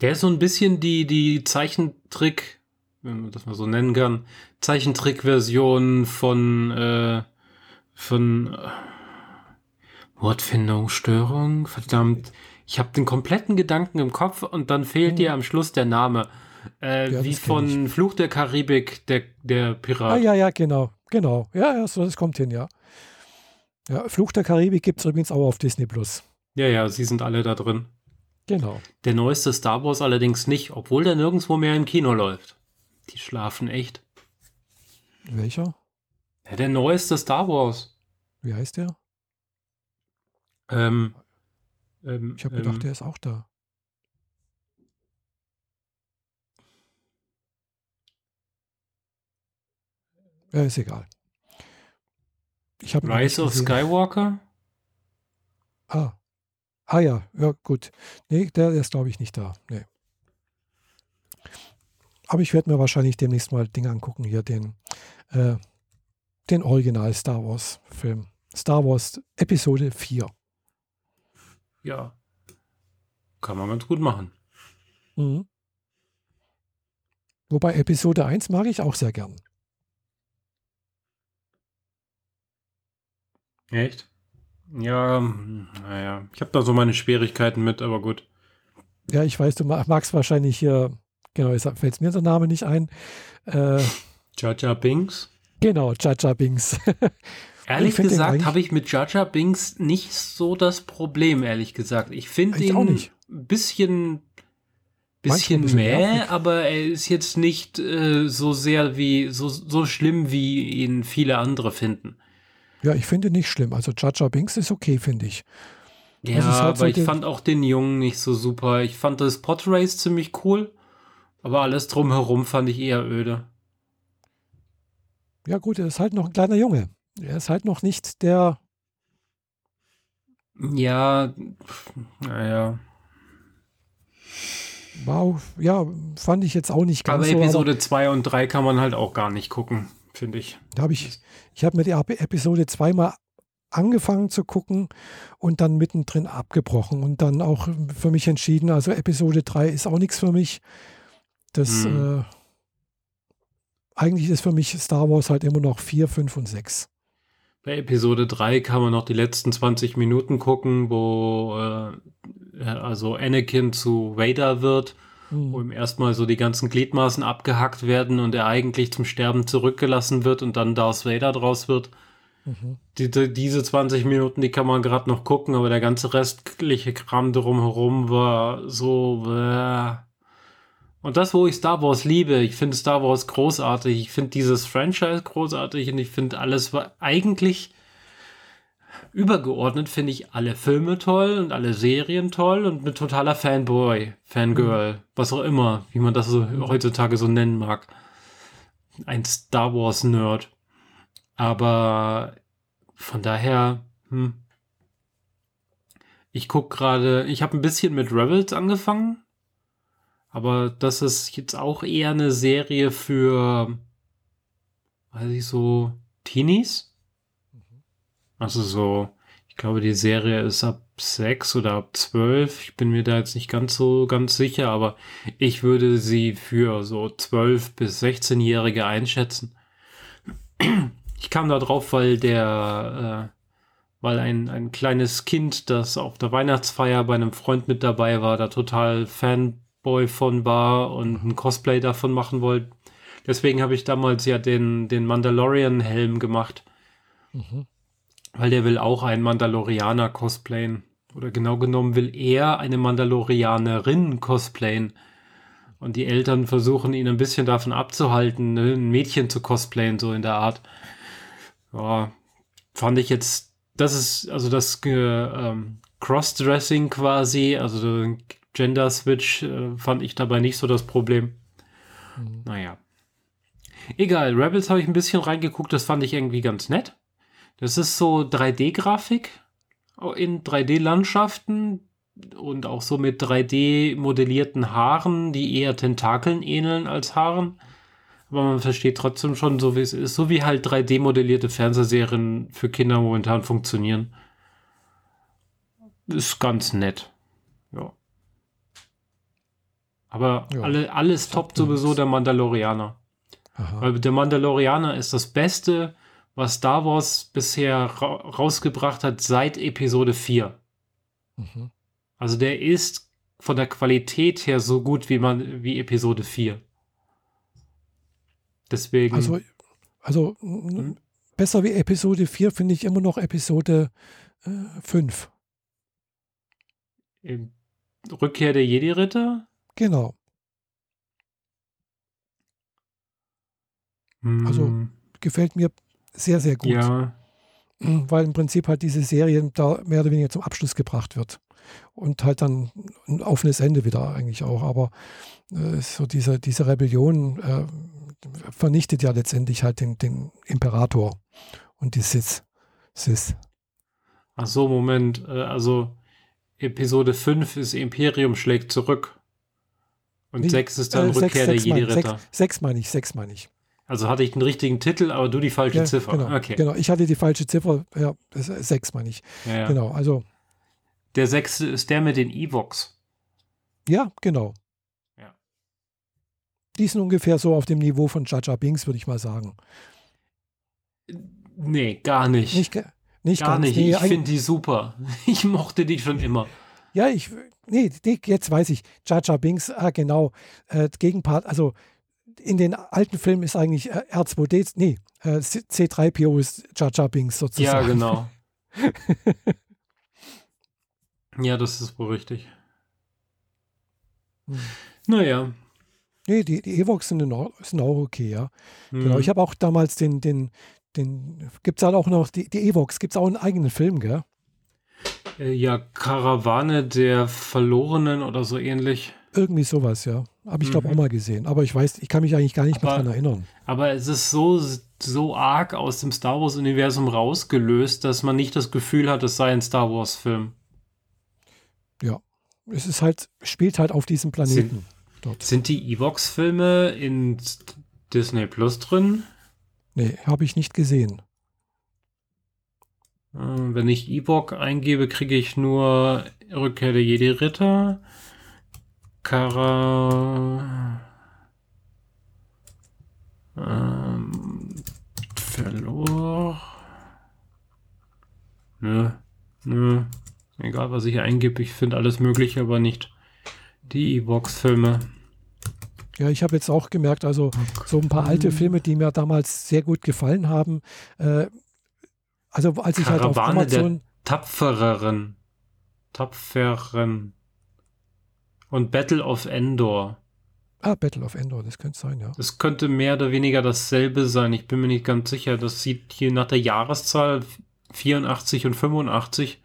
Der ist so ein bisschen die, die Zeichentrick, wenn man das mal so nennen kann, Zeichentrick-Version von, äh, von äh, Wortfindungsstörung, verdammt. Ich habe den kompletten Gedanken im Kopf und dann fehlt mhm. dir am Schluss der Name. Äh, ja, wie von Fluch der Karibik, der, der Pirat. Ah, ja, ja, genau. Genau. Ja, ja, so, das kommt hin, ja. Ja, Fluch der Karibik gibt es übrigens auch auf Disney Plus. Ja, ja, sie sind alle da drin. Genau. Der neueste Star Wars allerdings nicht, obwohl der nirgendwo mehr im Kino läuft. Die schlafen echt. Welcher? Ja, der neueste Star Wars. Wie heißt der? Ähm, ähm, ich habe gedacht, ähm, der ist auch da. Ja, ist egal. Ich Rise of Skywalker? Ah. Ah ja, ja, gut. Nee, der, der ist, glaube ich, nicht da. Nee. Aber ich werde mir wahrscheinlich demnächst mal Dinge angucken, hier den, äh, den Original Star Wars Film. Star Wars Episode 4. Ja. Kann man ganz gut machen. Mhm. Wobei Episode 1 mag ich auch sehr gern. Echt? Ja, naja, ich habe da so meine Schwierigkeiten mit, aber gut. Ja, ich weiß, du magst wahrscheinlich hier, genau, jetzt fällt mir der Name nicht ein. Äh, Jaja Binks? Genau, Jaja Binks. Ehrlich gesagt habe ich mit Jaja Binks nicht so das Problem, ehrlich gesagt. Ich finde ihn ein bisschen, bisschen, mehr, aber er ist jetzt nicht äh, so sehr wie, so, so schlimm, wie ihn viele andere finden. Ja, ich finde nicht schlimm. Also Jaja Binks ist okay, finde ich. Ja, halt aber so ich fand auch den Jungen nicht so super. Ich fand das Podrace ziemlich cool, aber alles drumherum fand ich eher öde. Ja gut, er ist halt noch ein kleiner Junge. Er ist halt noch nicht der... Ja, naja. Wow, ja, fand ich jetzt auch nicht ganz aber so. Episode 2 und 3 kann man halt auch gar nicht gucken finde ich. Da habe ich, ich habe mir die Episode zweimal angefangen zu gucken und dann mittendrin abgebrochen und dann auch für mich entschieden, also Episode 3 ist auch nichts für mich. Das hm. äh, eigentlich ist für mich Star Wars halt immer noch 4, 5 und 6. Bei Episode 3 kann man noch die letzten 20 Minuten gucken, wo äh, also Anakin zu Vader wird mhm. wo ihm erstmal so die ganzen Gliedmaßen abgehackt werden und er eigentlich zum Sterben zurückgelassen wird und dann Darth Vader draus wird. Mhm. Die, die, diese 20 Minuten, die kann man gerade noch gucken, aber der ganze restliche Kram drumherum war so. Äh. Und das, wo ich Star Wars liebe, ich finde Star Wars großartig, ich finde dieses Franchise großartig und ich finde alles eigentlich übergeordnet finde ich alle Filme toll und alle Serien toll und ein totaler Fanboy, Fangirl, mhm. was auch immer, wie man das so heutzutage so nennen mag. Ein Star Wars Nerd. Aber von daher, hm. Ich gucke gerade, ich habe ein bisschen mit Rebels angefangen, aber das ist jetzt auch eher eine Serie für, weiß ich so, Teenies also so, ich glaube, die Serie ist ab sechs oder ab zwölf. Ich bin mir da jetzt nicht ganz so ganz sicher, aber ich würde sie für so zwölf bis 16-Jährige einschätzen. Ich kam da drauf, weil der, äh, weil ein, ein kleines Kind, das auf der Weihnachtsfeier bei einem Freund mit dabei war, da total Fanboy von war und ein Cosplay davon machen wollte. Deswegen habe ich damals ja den, den Mandalorian-Helm gemacht. Mhm. Weil der will auch einen Mandalorianer cosplayen. Oder genau genommen will er eine Mandalorianerin cosplayen. Und die Eltern versuchen ihn ein bisschen davon abzuhalten, ne, ein Mädchen zu cosplayen, so in der Art. Ja, fand ich jetzt, das ist, also das äh, ähm, Crossdressing quasi, also Gender Switch, äh, fand ich dabei nicht so das Problem. Mhm. Naja. Egal, Rebels habe ich ein bisschen reingeguckt, das fand ich irgendwie ganz nett. Das ist so 3D-Grafik in 3D-Landschaften, und auch so mit 3D-modellierten Haaren, die eher Tentakeln ähneln als Haaren. Aber man versteht trotzdem schon, so wie es ist, so wie halt 3D-modellierte Fernsehserien für Kinder momentan funktionieren. Ist ganz nett. Ja. Aber ja. alle, alles toppt sowieso der Mandalorianer. Aha. Weil der Mandalorianer ist das Beste, was Star Wars bisher ra rausgebracht hat seit Episode 4. Mhm. Also der ist von der Qualität her so gut wie man wie Episode 4. Deswegen. Also, also hm? besser wie Episode 4 finde ich immer noch Episode äh, 5. Rückkehr der Jedi-Ritter? Genau. Hm. Also gefällt mir sehr, sehr gut. Ja. Weil im Prinzip halt diese Serie da mehr oder weniger zum Abschluss gebracht wird und halt dann ein offenes Ende wieder eigentlich auch. Aber äh, so diese, diese Rebellion äh, vernichtet ja letztendlich halt den, den Imperator und die Sith. Sith. Ach so, Moment. Äh, also Episode 5 ist Imperium schlägt zurück. Und 6 ist dann äh, Rückkehr sechs, der Jedi-Ritter. 6 meine ich, 6 meine ich. Also hatte ich den richtigen Titel, aber du die falsche ja, Ziffer. Genau, okay. genau, ich hatte die falsche Ziffer. Ja, 6 meine ich. Ja, ja. Genau, also der sechste ist der mit den Evox. Ja, genau. Ja. Die sind ungefähr so auf dem Niveau von Jaja Binks, würde ich mal sagen. Nee, gar nicht. Nicht, nicht gar nicht. Nee, ich finde die super. Ich mochte die schon immer. Ja, ich, nee, jetzt weiß ich. Jaja Binks, ah, genau. Äh, Gegenpart, also in den alten Filmen ist eigentlich äh, R2D, nee, äh, C3PO ist Jaja Binks sozusagen. Ja, genau. Ja, das ist wohl richtig. Hm. Naja. Nee, die, die Evox sind, auch, sind auch okay, ja. Hm. Genau, ich habe auch damals den, den, den, gibt es halt auch noch, die, die Evox, gibt es auch einen eigenen Film, gell? Äh, ja, Karawane der Verlorenen oder so ähnlich. Irgendwie sowas, ja. Habe ich, glaube mhm. auch mal gesehen. Aber ich weiß, ich kann mich eigentlich gar nicht aber, mehr daran erinnern. Aber es ist so, so arg aus dem Star Wars-Universum rausgelöst, dass man nicht das Gefühl hat, es sei ein Star Wars-Film. Ja, es ist halt, spielt halt auf diesem Planeten. Sind, dort. sind die Evox-Filme in Disney Plus drin? Nee, habe ich nicht gesehen. Äh, wenn ich Ewok eingebe, kriege ich nur Rückkehr der Jedi-Ritter, Kara, ähm, verlor. Nö, nö, Egal, was ich eingebe, ich finde alles Mögliche, aber nicht die E-Box-Filme. Ja, ich habe jetzt auch gemerkt, also so ein paar alte Filme, die mir damals sehr gut gefallen haben. Äh, also als ich Karawane halt auf Amazon... Der Tapfereren. Tapferen. Und Battle of Endor. Ah, Battle of Endor, das könnte sein, ja. Das könnte mehr oder weniger dasselbe sein. Ich bin mir nicht ganz sicher. Das sieht hier nach der Jahreszahl 84 und 85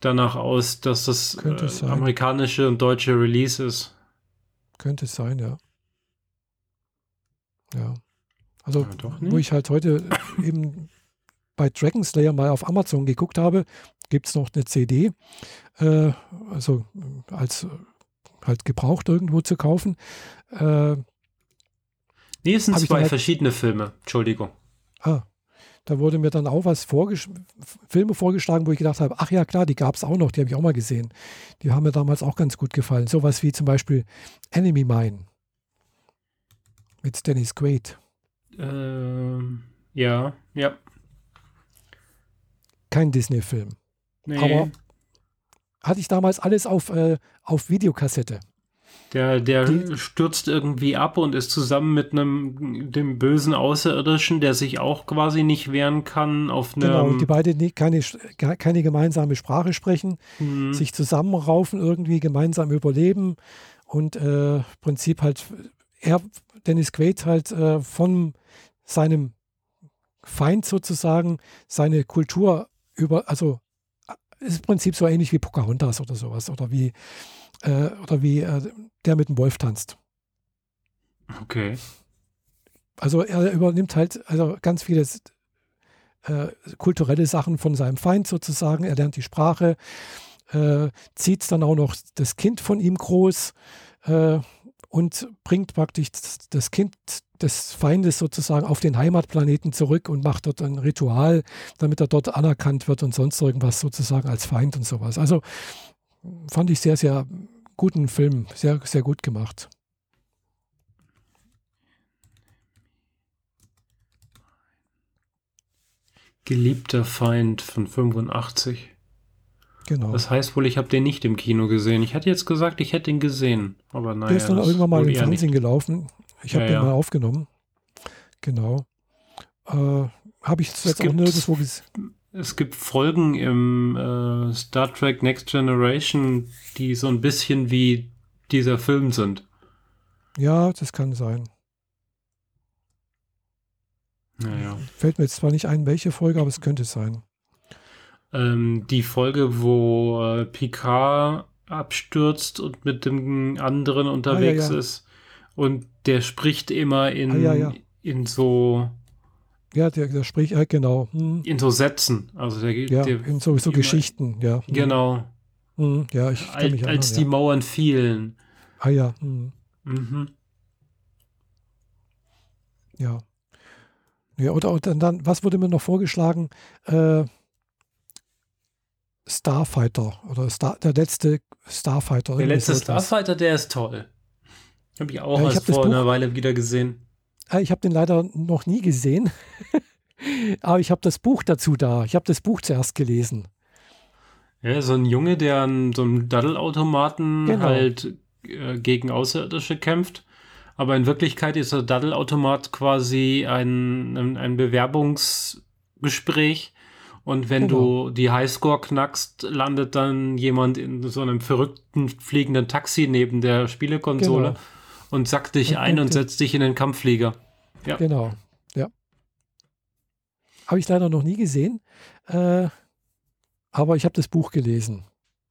danach aus, dass das äh, amerikanische und deutsche Release ist. Könnte es sein, ja. Ja. Also, ja, wo ich halt heute eben bei Dragon Slayer mal auf Amazon geguckt habe, gibt es noch eine CD, äh, also als halt gebraucht irgendwo zu kaufen. Äh, nee, es sind zwei halt, verschiedene Filme, Entschuldigung. Ah, da wurde mir dann auch was vorgesch Filme vorgeschlagen, wo ich gedacht habe, ach ja klar, die gab es auch noch, die habe ich auch mal gesehen. Die haben mir damals auch ganz gut gefallen. Sowas wie zum Beispiel Enemy Mine mit Dennis Quaid. Ähm, ja, ja. Kein Disney-Film. Nee. Aber hatte ich damals alles auf, äh, auf Videokassette. Der, der die, stürzt irgendwie ab und ist zusammen mit einem dem bösen Außerirdischen, der sich auch quasi nicht wehren kann, auf einer. Genau, die beide nie, keine, keine gemeinsame Sprache sprechen, mhm. sich zusammenraufen, irgendwie gemeinsam überleben und äh, im Prinzip halt er, Dennis Quaid halt äh, von seinem Feind sozusagen seine Kultur über, also ist im Prinzip so ähnlich wie Pocahontas oder sowas oder wie äh, oder wie äh, der mit dem Wolf tanzt. Okay. Also er übernimmt halt also ganz viele äh, kulturelle Sachen von seinem Feind sozusagen. Er lernt die Sprache, äh, zieht dann auch noch das Kind von ihm groß äh, und bringt praktisch das Kind des Feindes sozusagen auf den Heimatplaneten zurück und macht dort ein Ritual, damit er dort anerkannt wird und sonst irgendwas sozusagen als Feind und sowas. Also fand ich sehr, sehr guten Film, sehr, sehr gut gemacht. Geliebter Feind von 85. Genau. Das heißt wohl, ich habe den nicht im Kino gesehen. Ich hatte jetzt gesagt, ich hätte ihn gesehen, aber nein. Der ist dann irgendwann mal im Fernsehen nicht. gelaufen. Ich habe ja, den ja. mal aufgenommen. Genau. Äh, habe ich jetzt auch nirgendwo gesehen. Es gibt Folgen im äh, Star Trek Next Generation, die so ein bisschen wie dieser Film sind. Ja, das kann sein. Naja. Fällt mir jetzt zwar nicht ein, welche Folge, aber es könnte sein. Ähm, die Folge, wo äh, Picard abstürzt und mit dem anderen unterwegs ah, ja, ja. ist. Und der spricht immer in, ah, ja, in so ja, der, der spricht, ja, genau. Hm. In so Sätzen. Also der, ja, der, in so, so Geschichten, ja. Hm. Genau. Hm. Ja, ich kann mich Als die. Mauern fielen. Ah ja. Hm. Mhm. Ja. Ja, oder, oder dann, was wurde mir noch vorgeschlagen? Äh, Starfighter oder Star, der letzte Starfighter. Der letzte Starfighter, der ist toll. Habe ich auch ja, ich erst vor einer Weile wieder gesehen. Äh, ich habe den leider noch nie gesehen, aber ich habe das Buch dazu da. Ich habe das Buch zuerst gelesen. Ja, so ein Junge, der an so einem Daddelautomaten genau. halt äh, gegen Außerirdische kämpft. Aber in Wirklichkeit ist der Daddelautomat quasi ein, ein, ein Bewerbungsgespräch. Und wenn genau. du die Highscore knackst, landet dann jemand in so einem verrückten fliegenden Taxi neben der Spielekonsole. Genau und sackt dich ein und setzt dich in den Kampfflieger. Ja. Genau, ja. Habe ich leider noch nie gesehen, äh, aber ich habe das Buch gelesen.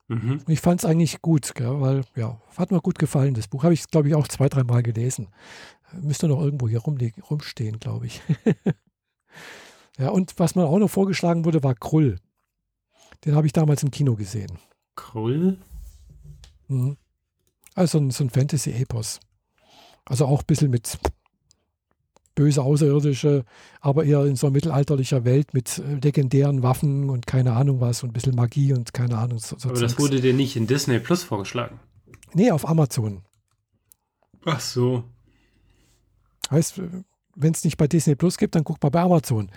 Mhm. Und ich fand es eigentlich gut, gell, weil, ja, hat mir gut gefallen, das Buch. Habe ich, glaube ich, auch zwei, dreimal gelesen. Müsste noch irgendwo hier rumstehen, glaube ich. ja, und was mir auch noch vorgeschlagen wurde, war Krull. Den habe ich damals im Kino gesehen. Krull? Mhm. Also so ein Fantasy-Epos. Also auch ein bisschen mit böse Außerirdische, aber eher in so einer mittelalterlicher Welt mit äh, legendären Waffen und keine Ahnung was und ein bisschen Magie und keine Ahnung. So, so aber das wurde dir nicht in Disney Plus vorgeschlagen? Nee, auf Amazon. Ach so. Heißt, wenn es nicht bei Disney Plus gibt, dann guck mal bei Amazon.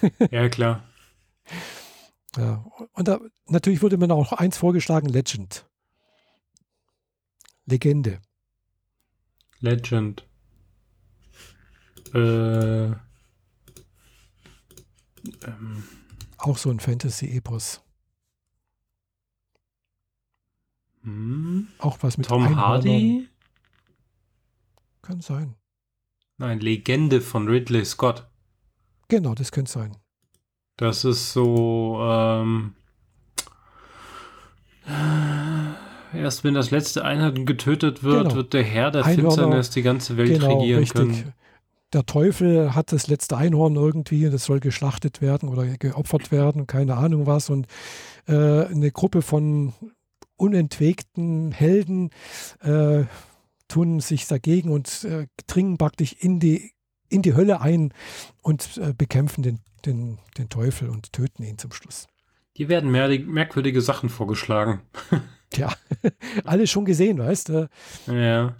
ja, klar. Ja, und da, natürlich wurde mir auch eins vorgeschlagen, Legend. Legende. Legend. Äh, ähm. Auch so ein Fantasy-Epos. Hm. Auch was mit Tom Einhörnern. Hardy? Kann sein. Nein, Legende von Ridley Scott. Genau, das könnte sein. Das ist so, ähm, Erst wenn das letzte Einheiten getötet wird, genau. wird der Herr der Einhörner, Finsternis die ganze Welt genau, regieren richtig. können. Der Teufel hat das letzte Einhorn irgendwie und es soll geschlachtet werden oder geopfert werden, keine Ahnung was. Und äh, eine Gruppe von unentwegten Helden äh, tun sich dagegen und äh, dringen praktisch in die, in die Hölle ein und äh, bekämpfen den, den, den Teufel und töten ihn zum Schluss. Hier werden merkwürdige Sachen vorgeschlagen. Ja, alles schon gesehen, weißt du? Ja.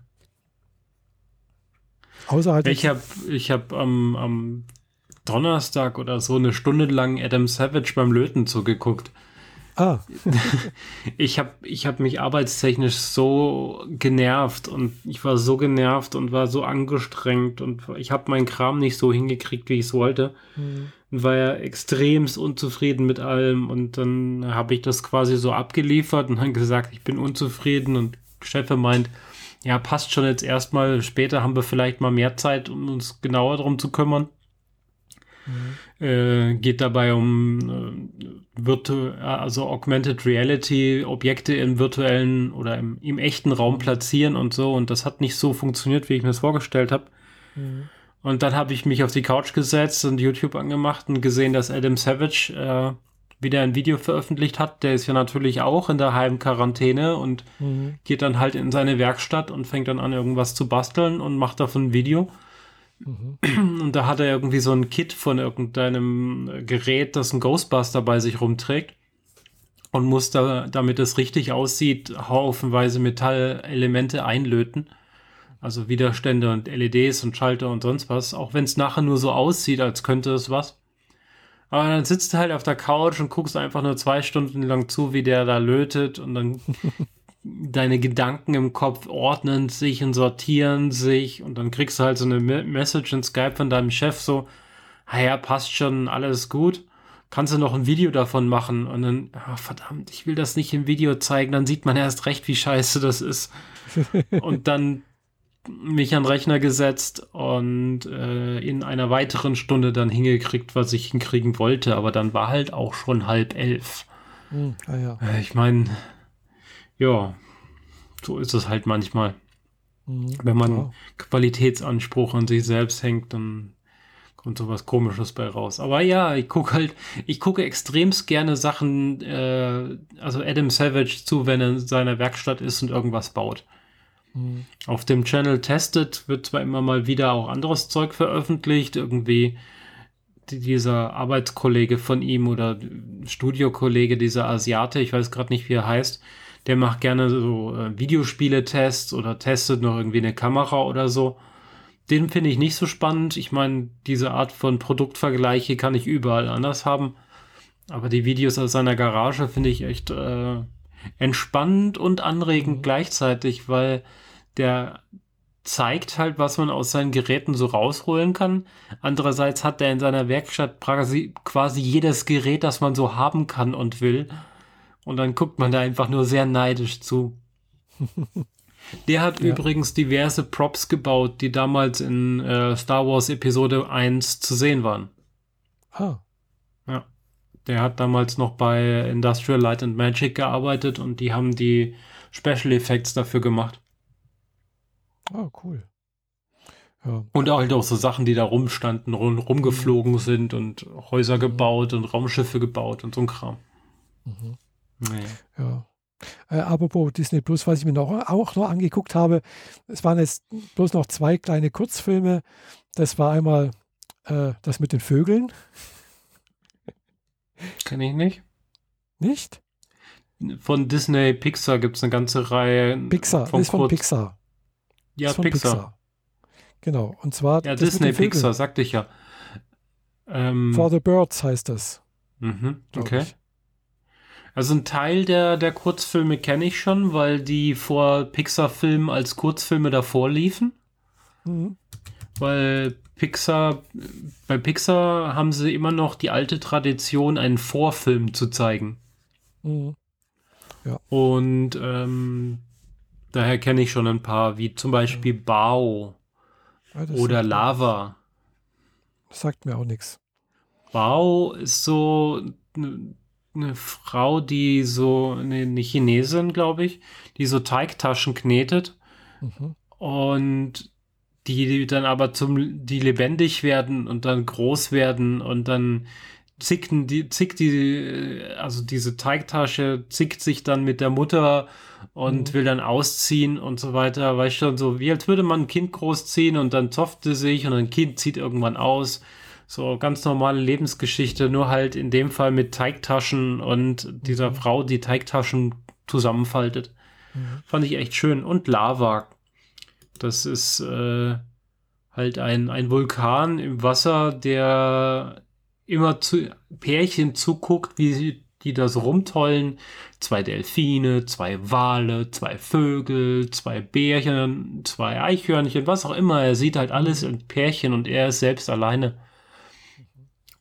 Außer halt. Ich habe ich hab am, am Donnerstag oder so eine Stunde lang Adam Savage beim Löten zugeguckt. Ah. ich habe ich hab mich arbeitstechnisch so genervt und ich war so genervt und war so angestrengt und ich habe meinen Kram nicht so hingekriegt, wie ich es wollte. Mhm. Und war ja extremst unzufrieden mit allem und dann habe ich das quasi so abgeliefert und dann gesagt, ich bin unzufrieden und Cheffe meint, ja, passt schon jetzt erstmal, später haben wir vielleicht mal mehr Zeit, um uns genauer darum zu kümmern. Mhm. Äh, geht dabei um äh, Virtu also Augmented Reality, Objekte im virtuellen oder im, im, echten Raum platzieren und so. Und das hat nicht so funktioniert, wie ich mir das vorgestellt habe. Mhm. Und dann habe ich mich auf die Couch gesetzt und YouTube angemacht und gesehen, dass Adam Savage äh, wieder ein Video veröffentlicht hat. Der ist ja natürlich auch in der Heimquarantäne und mhm. geht dann halt in seine Werkstatt und fängt dann an, irgendwas zu basteln und macht davon ein Video. Mhm. Und da hat er irgendwie so ein Kit von irgendeinem Gerät, das ein Ghostbuster bei sich rumträgt. Und muss da, damit es richtig aussieht, haufenweise Metallelemente einlöten. Also Widerstände und LEDs und Schalter und sonst was. Auch wenn es nachher nur so aussieht, als könnte es was. Aber dann sitzt du halt auf der Couch und guckst einfach nur zwei Stunden lang zu, wie der da lötet. Und dann deine Gedanken im Kopf ordnen sich und sortieren sich und dann kriegst du halt so eine Message in Skype von deinem Chef so, ja, passt schon, alles gut. Kannst du noch ein Video davon machen? Und dann, oh, verdammt, ich will das nicht im Video zeigen, dann sieht man erst recht, wie scheiße das ist. und dann mich an den Rechner gesetzt und äh, in einer weiteren Stunde dann hingekriegt, was ich hinkriegen wollte. Aber dann war halt auch schon halb elf. Hm, ah ja. Äh, ich meine, ja, so ist es halt manchmal. Mhm, Wenn man klar. Qualitätsanspruch an sich selbst hängt, dann kommt sowas komisches bei raus. Aber ja, ich gucke halt, ich gucke extremst gerne Sachen, äh, also Adam Savage zu, wenn er in seiner Werkstatt ist und irgendwas baut. Mhm. Auf dem Channel Tested wird zwar immer mal wieder auch anderes Zeug veröffentlicht, irgendwie dieser Arbeitskollege von ihm oder Studiokollege, dieser Asiate, ich weiß gerade nicht, wie er heißt, der macht gerne so äh, Videospiele-Tests oder testet noch irgendwie eine Kamera oder so. Den finde ich nicht so spannend. Ich meine, diese Art von Produktvergleiche kann ich überall anders haben. Aber die Videos aus seiner Garage finde ich echt äh, entspannend und anregend mhm. gleichzeitig, weil der zeigt halt, was man aus seinen Geräten so rausholen kann. Andererseits hat er in seiner Werkstatt quasi, quasi jedes Gerät, das man so haben kann und will. Und dann guckt man da einfach nur sehr neidisch zu. Der hat ja. übrigens diverse Props gebaut, die damals in äh, Star Wars Episode 1 zu sehen waren. Ah. Ja. Der hat damals noch bei Industrial Light and Magic gearbeitet und die haben die Special Effects dafür gemacht. Ah, cool. Ja. Und halt auch so Sachen, die da rumstanden, rum, rumgeflogen mhm. sind und Häuser gebaut und Raumschiffe gebaut und so ein Kram. Mhm. Nee. Ja. Äh, apropos Disney Plus, was ich mir noch, auch noch angeguckt habe, es waren jetzt bloß noch zwei kleine Kurzfilme. Das war einmal äh, das mit den Vögeln. Kenn ich nicht. Nicht? Von Disney Pixar gibt es eine ganze Reihe. Pixar, von ist von Pixar. Ja, von Pixar. Pixar. Genau, und zwar. Ja, Disney Pixar, sagte ich ja. Ähm, For the Birds heißt das. Mhm, okay. Ich. Also ein Teil der, der Kurzfilme kenne ich schon, weil die vor Pixar-Filmen als Kurzfilme davor liefen. Mhm. Weil Pixar, bei Pixar haben sie immer noch die alte Tradition, einen Vorfilm zu zeigen. Mhm. Ja. Und ähm, daher kenne ich schon ein paar, wie zum Beispiel mhm. Bao ja, oder Lava. Das sagt mir auch nichts. Bao ist so eine Frau, die so, eine, eine Chinesin, glaube ich, die so Teigtaschen knetet mhm. und die dann aber zum, die lebendig werden und dann groß werden und dann zicken die, zickt die, also diese Teigtasche zickt sich dann mit der Mutter und mhm. will dann ausziehen und so weiter. Weißt du, so wie als würde man ein Kind großziehen und dann zofft es sich und ein Kind zieht irgendwann aus so ganz normale Lebensgeschichte, nur halt in dem Fall mit Teigtaschen und dieser mhm. Frau, die Teigtaschen zusammenfaltet. Mhm. Fand ich echt schön. Und Lava. Das ist äh, halt ein, ein Vulkan im Wasser, der immer zu Pärchen zuguckt, wie sie die da so rumtollen. Zwei Delfine, zwei Wale, zwei Vögel, zwei Bärchen, zwei Eichhörnchen, was auch immer. Er sieht halt alles in Pärchen und er ist selbst alleine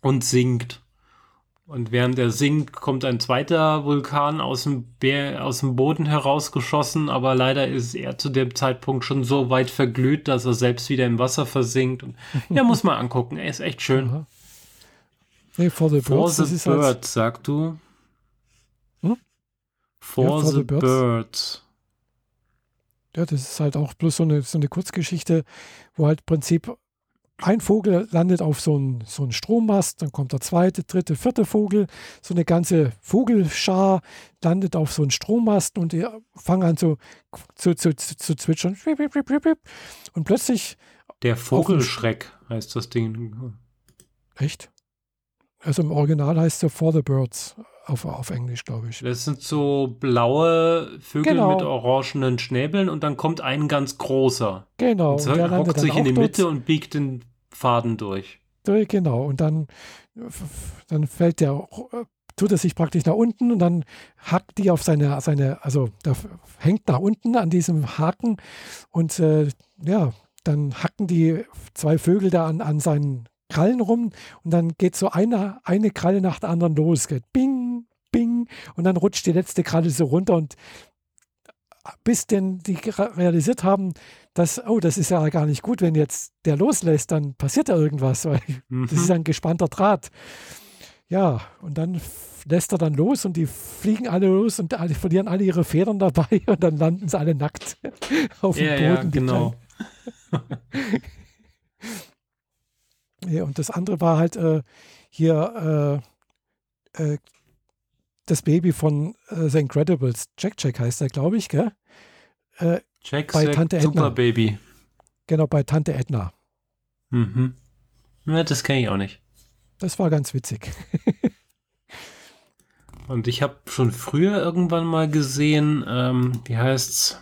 und singt. Und während er singt, kommt ein zweiter Vulkan aus dem, Bär, aus dem Boden herausgeschossen, aber leider ist er zu dem Zeitpunkt schon so weit verglüht, dass er selbst wieder im Wasser versinkt. Und ja, muss man angucken. Er ist echt schön. Aha. Nee, For the Birds. For the Birds, halt sagst du? Hm? For, ja, for the, the birds. birds. Ja, das ist halt auch bloß so eine, so eine Kurzgeschichte, wo halt im Prinzip ein Vogel landet auf so einem so einen Strommast, dann kommt der zweite, dritte, vierte Vogel, so eine ganze Vogelschar landet auf so einen Strommast und die fangen an zu, zu, zu, zu zwitschern. Und plötzlich. Der Vogelschreck heißt das Ding. Echt? Also im Original heißt es For the Birds auf, auf Englisch, glaube ich. Das sind so blaue Vögel genau. mit orangenen Schnäbeln und dann kommt ein ganz großer. Genau. Und der hockt sich in die Mitte und biegt den Faden durch. Genau. Und dann, dann fällt der, tut er sich praktisch nach unten und dann hackt die auf seine, seine also da hängt nach unten an diesem Haken und äh, ja, dann hacken die zwei Vögel da an, an seinen Krallen rum und dann geht so eine, eine Kralle nach der anderen los. Geht bing, bing und dann rutscht die letzte Kralle so runter und bis denn die realisiert haben, dass, oh, das ist ja gar nicht gut, wenn jetzt der loslässt, dann passiert ja irgendwas, weil mhm. das ist ein gespannter Draht. Ja, und dann lässt er dann los und die fliegen alle los und alle, verlieren alle ihre Federn dabei und dann landen sie alle nackt auf dem ja, Boden. Ja, genau. Ja, und das andere war halt äh, hier äh, äh, das Baby von äh, The Incredibles. Jack Jack heißt er, glaube ich, gell? Äh, Jack bei Tante Edna. Super Baby. Genau, bei Tante Edna. Mhm. Ja, das kenne ich auch nicht. Das war ganz witzig. Und ich habe schon früher irgendwann mal gesehen, ähm, wie heißt's?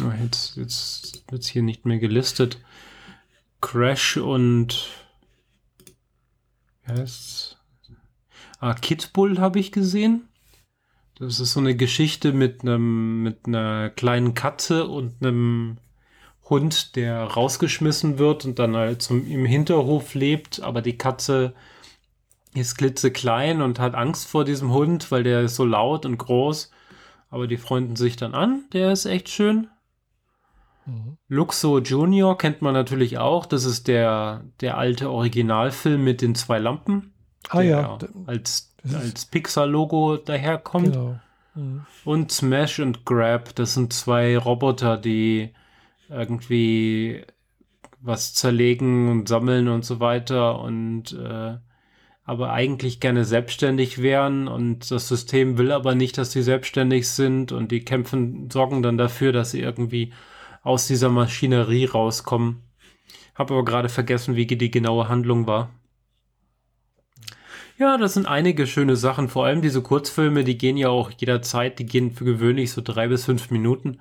Oh, jetzt jetzt wird es hier nicht mehr gelistet. Crash und heißt Ah, Kidbull habe ich gesehen. Das ist so eine Geschichte mit einem mit einer kleinen Katze und einem Hund, der rausgeschmissen wird und dann halt zum, im Hinterhof lebt, aber die Katze ist klitzeklein und hat Angst vor diesem Hund, weil der ist so laut und groß. Aber die freunden sich dann an. Der ist echt schön. Mhm. Luxo Junior kennt man natürlich auch. Das ist der, der alte Originalfilm mit den zwei Lampen. Ah ja. Als, als Pixar-Logo daherkommt. Genau. Mhm. Und Smash und Grab, das sind zwei Roboter, die irgendwie was zerlegen und sammeln und so weiter und äh, aber eigentlich gerne selbstständig wären und das System will aber nicht, dass sie selbstständig sind und die kämpfen, sorgen dann dafür, dass sie irgendwie aus dieser Maschinerie rauskommen. Habe aber gerade vergessen, wie die genaue Handlung war. Ja, das sind einige schöne Sachen. Vor allem diese Kurzfilme, die gehen ja auch jederzeit, die gehen für gewöhnlich so drei bis fünf Minuten.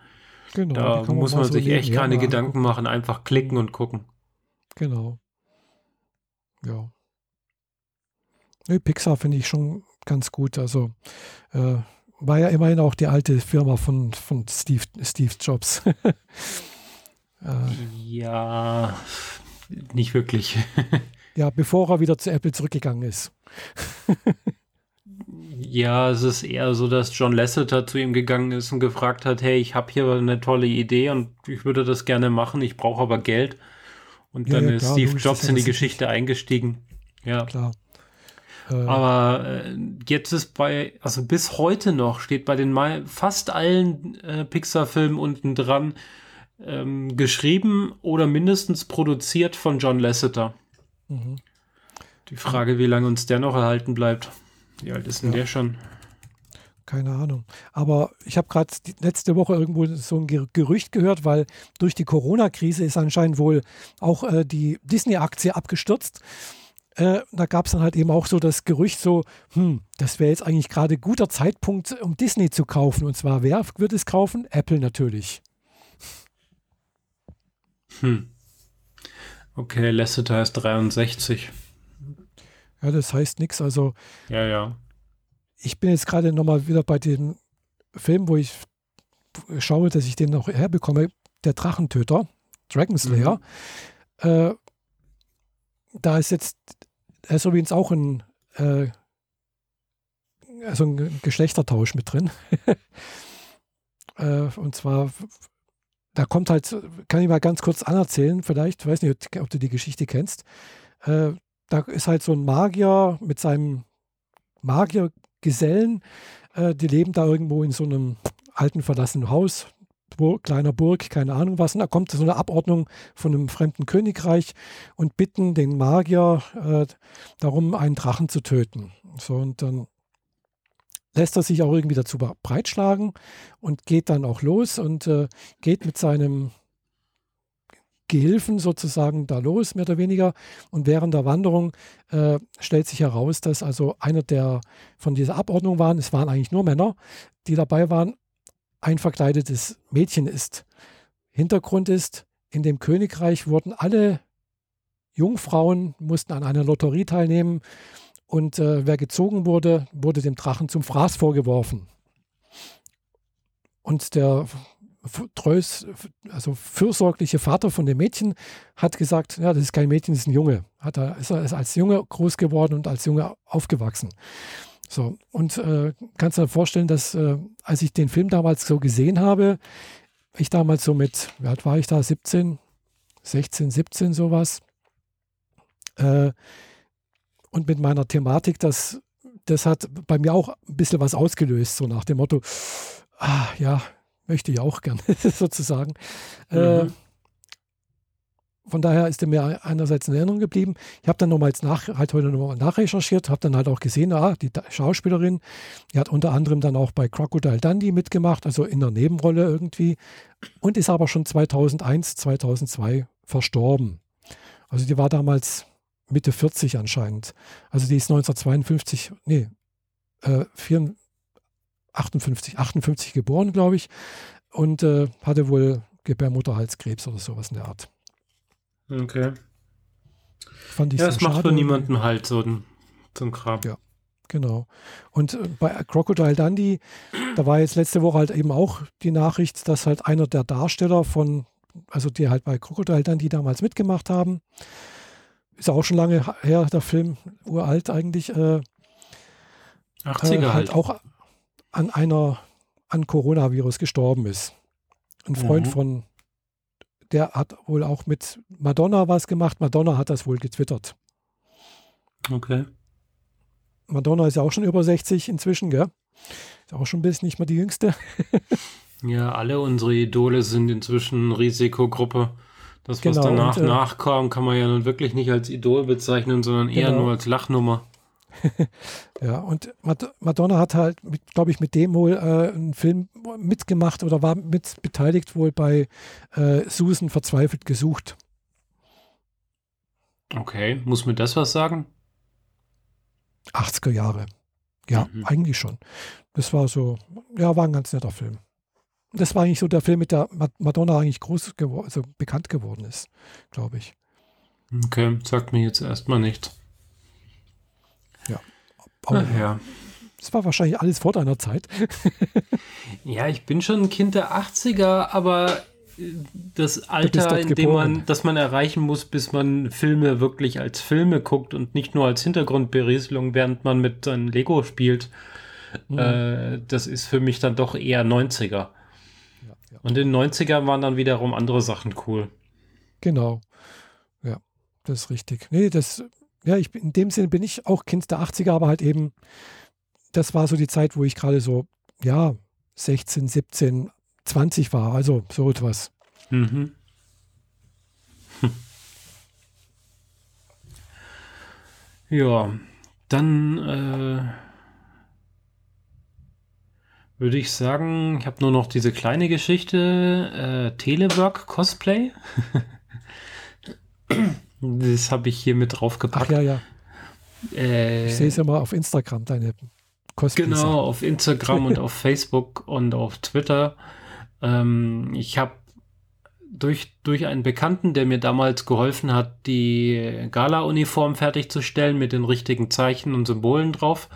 Genau, da muss man, man sich so echt keine Gedanken machen, einfach klicken und gucken. Genau. Ja. Nee, Pixar finde ich schon ganz gut. Also äh, war ja immerhin auch die alte Firma von, von Steve, Steve Jobs. äh, ja, nicht wirklich. ja, bevor er wieder zu Apple zurückgegangen ist. ja, es ist eher so, dass John Lasseter zu ihm gegangen ist und gefragt hat, hey, ich habe hier eine tolle Idee und ich würde das gerne machen, ich brauche aber Geld. Und dann ja, ja, ist klar, Steve Jobs in die Geschichte eingestiegen. Ja, klar. Äh. Aber äh, jetzt ist bei, also bis heute noch, steht bei den fast allen äh, Pixar-Filmen unten dran, ähm, geschrieben oder mindestens produziert von John Lasseter. Mhm. Die Frage, wie lange uns der noch erhalten bleibt. Wie alt ist denn ja. der schon? Keine Ahnung. Aber ich habe gerade letzte Woche irgendwo so ein Gerücht gehört, weil durch die Corona-Krise ist anscheinend wohl auch äh, die Disney-Aktie abgestürzt äh, da gab es dann halt eben auch so das Gerücht so, hm, das wäre jetzt eigentlich gerade guter Zeitpunkt, um Disney zu kaufen. Und zwar, wer wird es kaufen? Apple natürlich. Hm. Okay, Lasseter ist 63. Ja, das heißt nichts. Also. Ja, ja. ich bin jetzt gerade nochmal wieder bei dem Film, wo ich schaue, dass ich den noch herbekomme, der Drachentöter, Dragon Slayer. Mhm. Äh, da ist jetzt, er ist übrigens auch ein, äh, also ein Geschlechtertausch mit drin. äh, und zwar, da kommt halt, kann ich mal ganz kurz anerzählen, vielleicht, weiß nicht, ob du die Geschichte kennst. Äh, da ist halt so ein Magier mit seinem Magiergesellen, äh, die leben da irgendwo in so einem alten verlassenen Haus, Burg, kleiner Burg, keine Ahnung was. Und da kommt so eine Abordnung von einem fremden Königreich und bitten den Magier äh, darum, einen Drachen zu töten. So, und dann lässt er sich auch irgendwie dazu breitschlagen und geht dann auch los und äh, geht mit seinem Gehilfen sozusagen da los, mehr oder weniger. Und während der Wanderung äh, stellt sich heraus, dass also einer der von dieser Abordnung waren, es waren eigentlich nur Männer, die dabei waren, ein verkleidetes Mädchen ist. Hintergrund ist, in dem Königreich wurden alle Jungfrauen, mussten an einer Lotterie teilnehmen und äh, wer gezogen wurde, wurde dem Drachen zum Fraß vorgeworfen. Und der treus, also fürsorgliche Vater von dem Mädchen hat gesagt, ja, das ist kein Mädchen, das ist ein Junge. Hat er, ist er als Junge groß geworden und als Junge aufgewachsen. So, und äh, kannst du dir vorstellen, dass äh, als ich den Film damals so gesehen habe, ich damals so mit, wie alt war ich da, 17, 16, 17 sowas, äh, und mit meiner Thematik, das, das hat bei mir auch ein bisschen was ausgelöst, so nach dem Motto, ah, ja, möchte ich auch gern, sozusagen. Äh, mhm. Von daher ist er mir einerseits in Erinnerung geblieben. Ich habe dann nochmals nach, halt heute nochmal nachrecherchiert, habe dann halt auch gesehen, ah, die Schauspielerin, die hat unter anderem dann auch bei Crocodile Dundee mitgemacht, also in der Nebenrolle irgendwie, und ist aber schon 2001, 2002 verstorben. Also die war damals Mitte 40 anscheinend. Also die ist 1952, nee, äh, 54, 58, 58 geboren, glaube ich, und äh, hatte wohl Gebärmutterhalskrebs oder sowas in der Art. Okay. Fand ich ja, das macht für niemanden halt so ein, so ein Kram. Ja, genau. Und äh, bei Crocodile Dundee, da war jetzt letzte Woche halt eben auch die Nachricht, dass halt einer der Darsteller von, also die halt bei Crocodile Dundee damals mitgemacht haben, ist auch schon lange her, der Film, uralt eigentlich, äh, 80er äh, halt, halt auch an einer, an Coronavirus gestorben ist. Ein Freund mhm. von der hat wohl auch mit Madonna was gemacht. Madonna hat das wohl getwittert. Okay. Madonna ist ja auch schon über 60 inzwischen, gell? Ist auch schon ein bisschen nicht mehr die jüngste. ja, alle unsere Idole sind inzwischen Risikogruppe. Das, was genau, danach und, äh, nachkam, kann man ja nun wirklich nicht als Idol bezeichnen, sondern eher genau. nur als Lachnummer. ja, und Madonna hat halt, glaube ich, mit dem wohl äh, einen Film mitgemacht oder war mit beteiligt wohl bei äh, Susan verzweifelt gesucht. Okay, muss mir das was sagen? 80er Jahre. Ja, mhm. eigentlich schon. Das war so, ja, war ein ganz netter Film. Das war eigentlich so der Film, mit der Madonna eigentlich groß geworden, also bekannt geworden ist, glaube ich. Okay, sagt mir jetzt erstmal nichts. Aber Ach, ja. Das war wahrscheinlich alles vor deiner Zeit. ja, ich bin schon ein Kind der 80er, aber äh, das Alter, in dem man, das man erreichen muss, bis man Filme wirklich als Filme guckt und nicht nur als Hintergrundberieselung, während man mit seinem Lego spielt, mhm. äh, das ist für mich dann doch eher 90er. Ja, ja. Und in den 90ern waren dann wiederum andere Sachen cool. Genau. Ja, das ist richtig. Nee, das ja, ich, in dem Sinne bin ich auch Kind der 80er, aber halt eben, das war so die Zeit, wo ich gerade so, ja, 16, 17, 20 war, also so etwas. Mhm. Hm. Ja, dann äh, würde ich sagen, ich habe nur noch diese kleine Geschichte, äh, Telework Cosplay. Das habe ich hier mit draufgepackt. Ach ja, ja. Äh, ich sehe es ja mal auf Instagram, deine Cosplays. Genau, auf Instagram und auf Facebook und auf Twitter. Ähm, ich habe durch, durch einen Bekannten, der mir damals geholfen hat, die Gala-Uniform fertigzustellen mit den richtigen Zeichen und Symbolen drauf,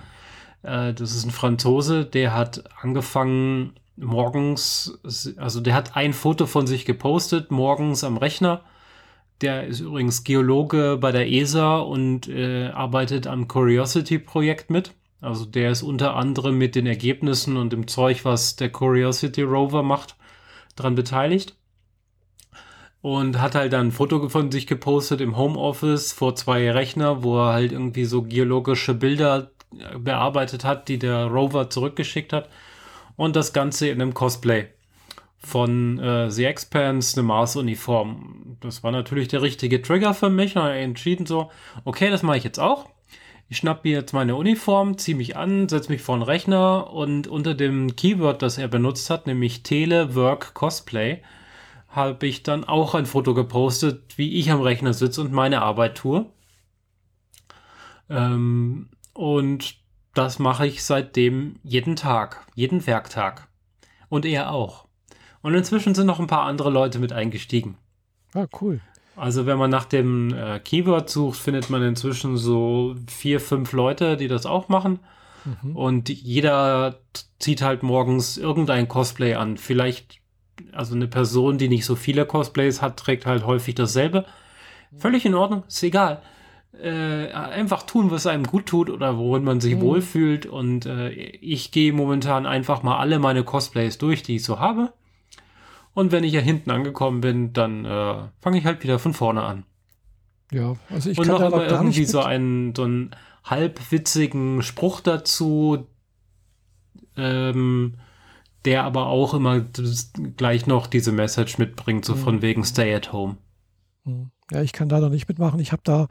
Äh, das ist ein Franzose, der hat angefangen morgens, also der hat ein Foto von sich gepostet, morgens am Rechner. Der ist übrigens Geologe bei der ESA und äh, arbeitet am Curiosity-Projekt mit. Also der ist unter anderem mit den Ergebnissen und dem Zeug, was der Curiosity Rover macht, daran beteiligt. Und hat halt dann ein Foto von sich gepostet im Homeoffice vor zwei Rechner, wo er halt irgendwie so geologische Bilder äh, bearbeitet hat, die der Rover zurückgeschickt hat. Und das Ganze in einem Cosplay von äh, The Expanse, eine Mars-Uniform. Das war natürlich der richtige Trigger für mich. Und entschieden so, okay, das mache ich jetzt auch. Ich schnapp mir jetzt meine Uniform, ziehe mich an, setze mich vor den Rechner und unter dem Keyword, das er benutzt hat, nämlich Telework Cosplay, habe ich dann auch ein Foto gepostet, wie ich am Rechner sitze und meine Arbeit tue. Ähm, und das mache ich seitdem jeden Tag, jeden Werktag. Und er auch. Und inzwischen sind noch ein paar andere Leute mit eingestiegen. Ah, cool. Also wenn man nach dem äh, Keyword sucht, findet man inzwischen so vier, fünf Leute, die das auch machen. Mhm. Und jeder zieht halt morgens irgendein Cosplay an. Vielleicht also eine Person, die nicht so viele Cosplays hat, trägt halt häufig dasselbe. Völlig in Ordnung, ist egal. Äh, einfach tun, was einem gut tut oder worin man sich mhm. wohlfühlt. Und äh, ich gehe momentan einfach mal alle meine Cosplays durch, die ich so habe. Und wenn ich ja hinten angekommen bin, dann äh, fange ich halt wieder von vorne an. Ja, also ich Und kann noch immer irgendwie so einen, so einen halbwitzigen Spruch dazu. Ähm, der aber auch immer gleich noch diese Message mitbringt, so von mhm. wegen Stay at Home. Mhm. Ja, ich kann leider nicht mitmachen. Ich habe da,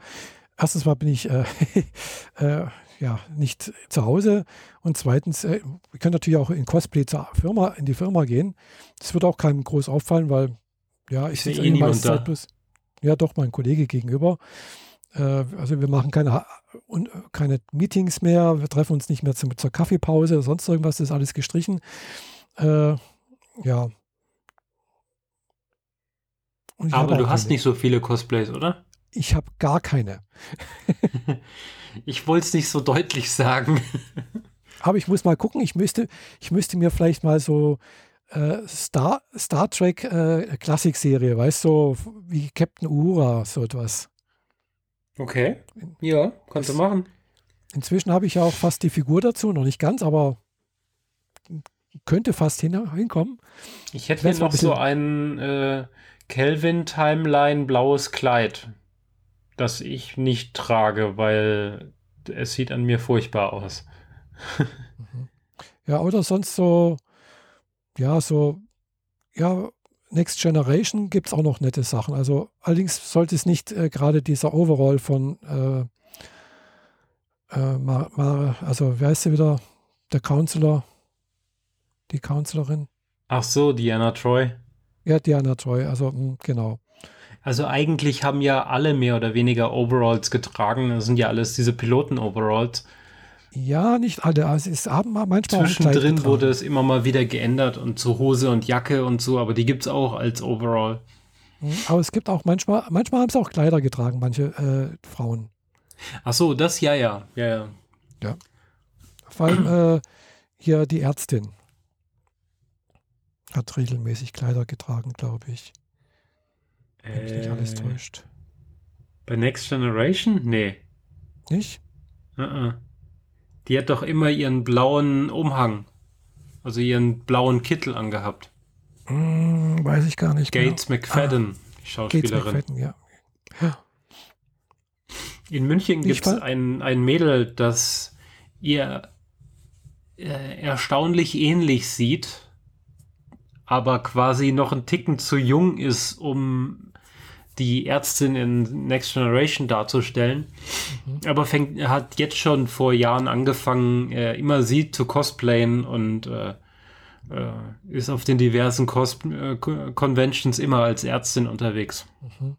erstens mal bin ich äh, äh, ja nicht zu Hause und zweitens, äh, wir können natürlich auch in Cosplay zur Firma, in die Firma gehen. Das wird auch keinem groß auffallen, weil ja, ich sehe eh meiste Zeit bloß, ja doch, mein Kollege gegenüber. Äh, also wir machen keine, keine Meetings mehr, wir treffen uns nicht mehr zum, zur Kaffeepause oder sonst irgendwas, das ist alles gestrichen. Äh, ja. Aber du hast nicht so viele Cosplays, oder? Ich habe gar keine. ich wollte es nicht so deutlich sagen. Aber ich muss mal gucken, ich müsste, ich müsste mir vielleicht mal so äh, Star, Star Trek äh, Klassikserie, weißt du, so wie Captain Uhura, so etwas. Okay. Ja, kannst du machen. Inzwischen habe ich ja auch fast die Figur dazu, noch nicht ganz, aber könnte fast hin, hinkommen. Ich hätte hier noch so ein äh, Kelvin Timeline blaues Kleid, das ich nicht trage, weil es sieht an mir furchtbar aus. Mhm. ja, oder sonst so, ja, so, ja, Next Generation gibt es auch noch nette Sachen. Also allerdings sollte es nicht äh, gerade dieser Overall von äh, äh, Mar, Mar, also wer ist sie wieder? Der Counselor, die Counselorin. Ach so, Diana Troy. Ja, Diana Troy, also mh, hm, genau. Also eigentlich haben ja alle mehr oder weniger Overalls getragen. Das sind ja alles diese Piloten-Overalls. Ja, nicht alle. Also es haben manchmal Zwischendrin wurde es immer mal wieder geändert und zu Hose und Jacke und so, aber die gibt es auch als Overall. Hm, aber es gibt auch manchmal, manchmal haben sie auch Kleider getragen, manche äh, Frauen. Ach so, das ja, ja, ja, ja. Ja. Vor allem äh, hier die Ärztin hat regelmäßig Kleider getragen, glaube ich. Wenn äh, mich nicht alles äh, täuscht. Bei Next Generation? Nee. Nicht? Uh -uh. Die hat doch immer ihren blauen Umhang, also ihren blauen Kittel angehabt. Hm, weiß ich gar nicht. Gates genau. McFadden, ah, die Schauspielerin. Gates McFadden, ja. ja. In München gibt es ein, ein Mädel, das ihr äh, erstaunlich ähnlich sieht, aber quasi noch ein Ticken zu jung ist, um die Ärztin in Next Generation darzustellen. Mhm. Aber fängt, hat jetzt schon vor Jahren angefangen, äh, immer sie zu cosplayen und äh, äh, ist auf den diversen Cos äh, Conventions immer als Ärztin unterwegs. Mhm.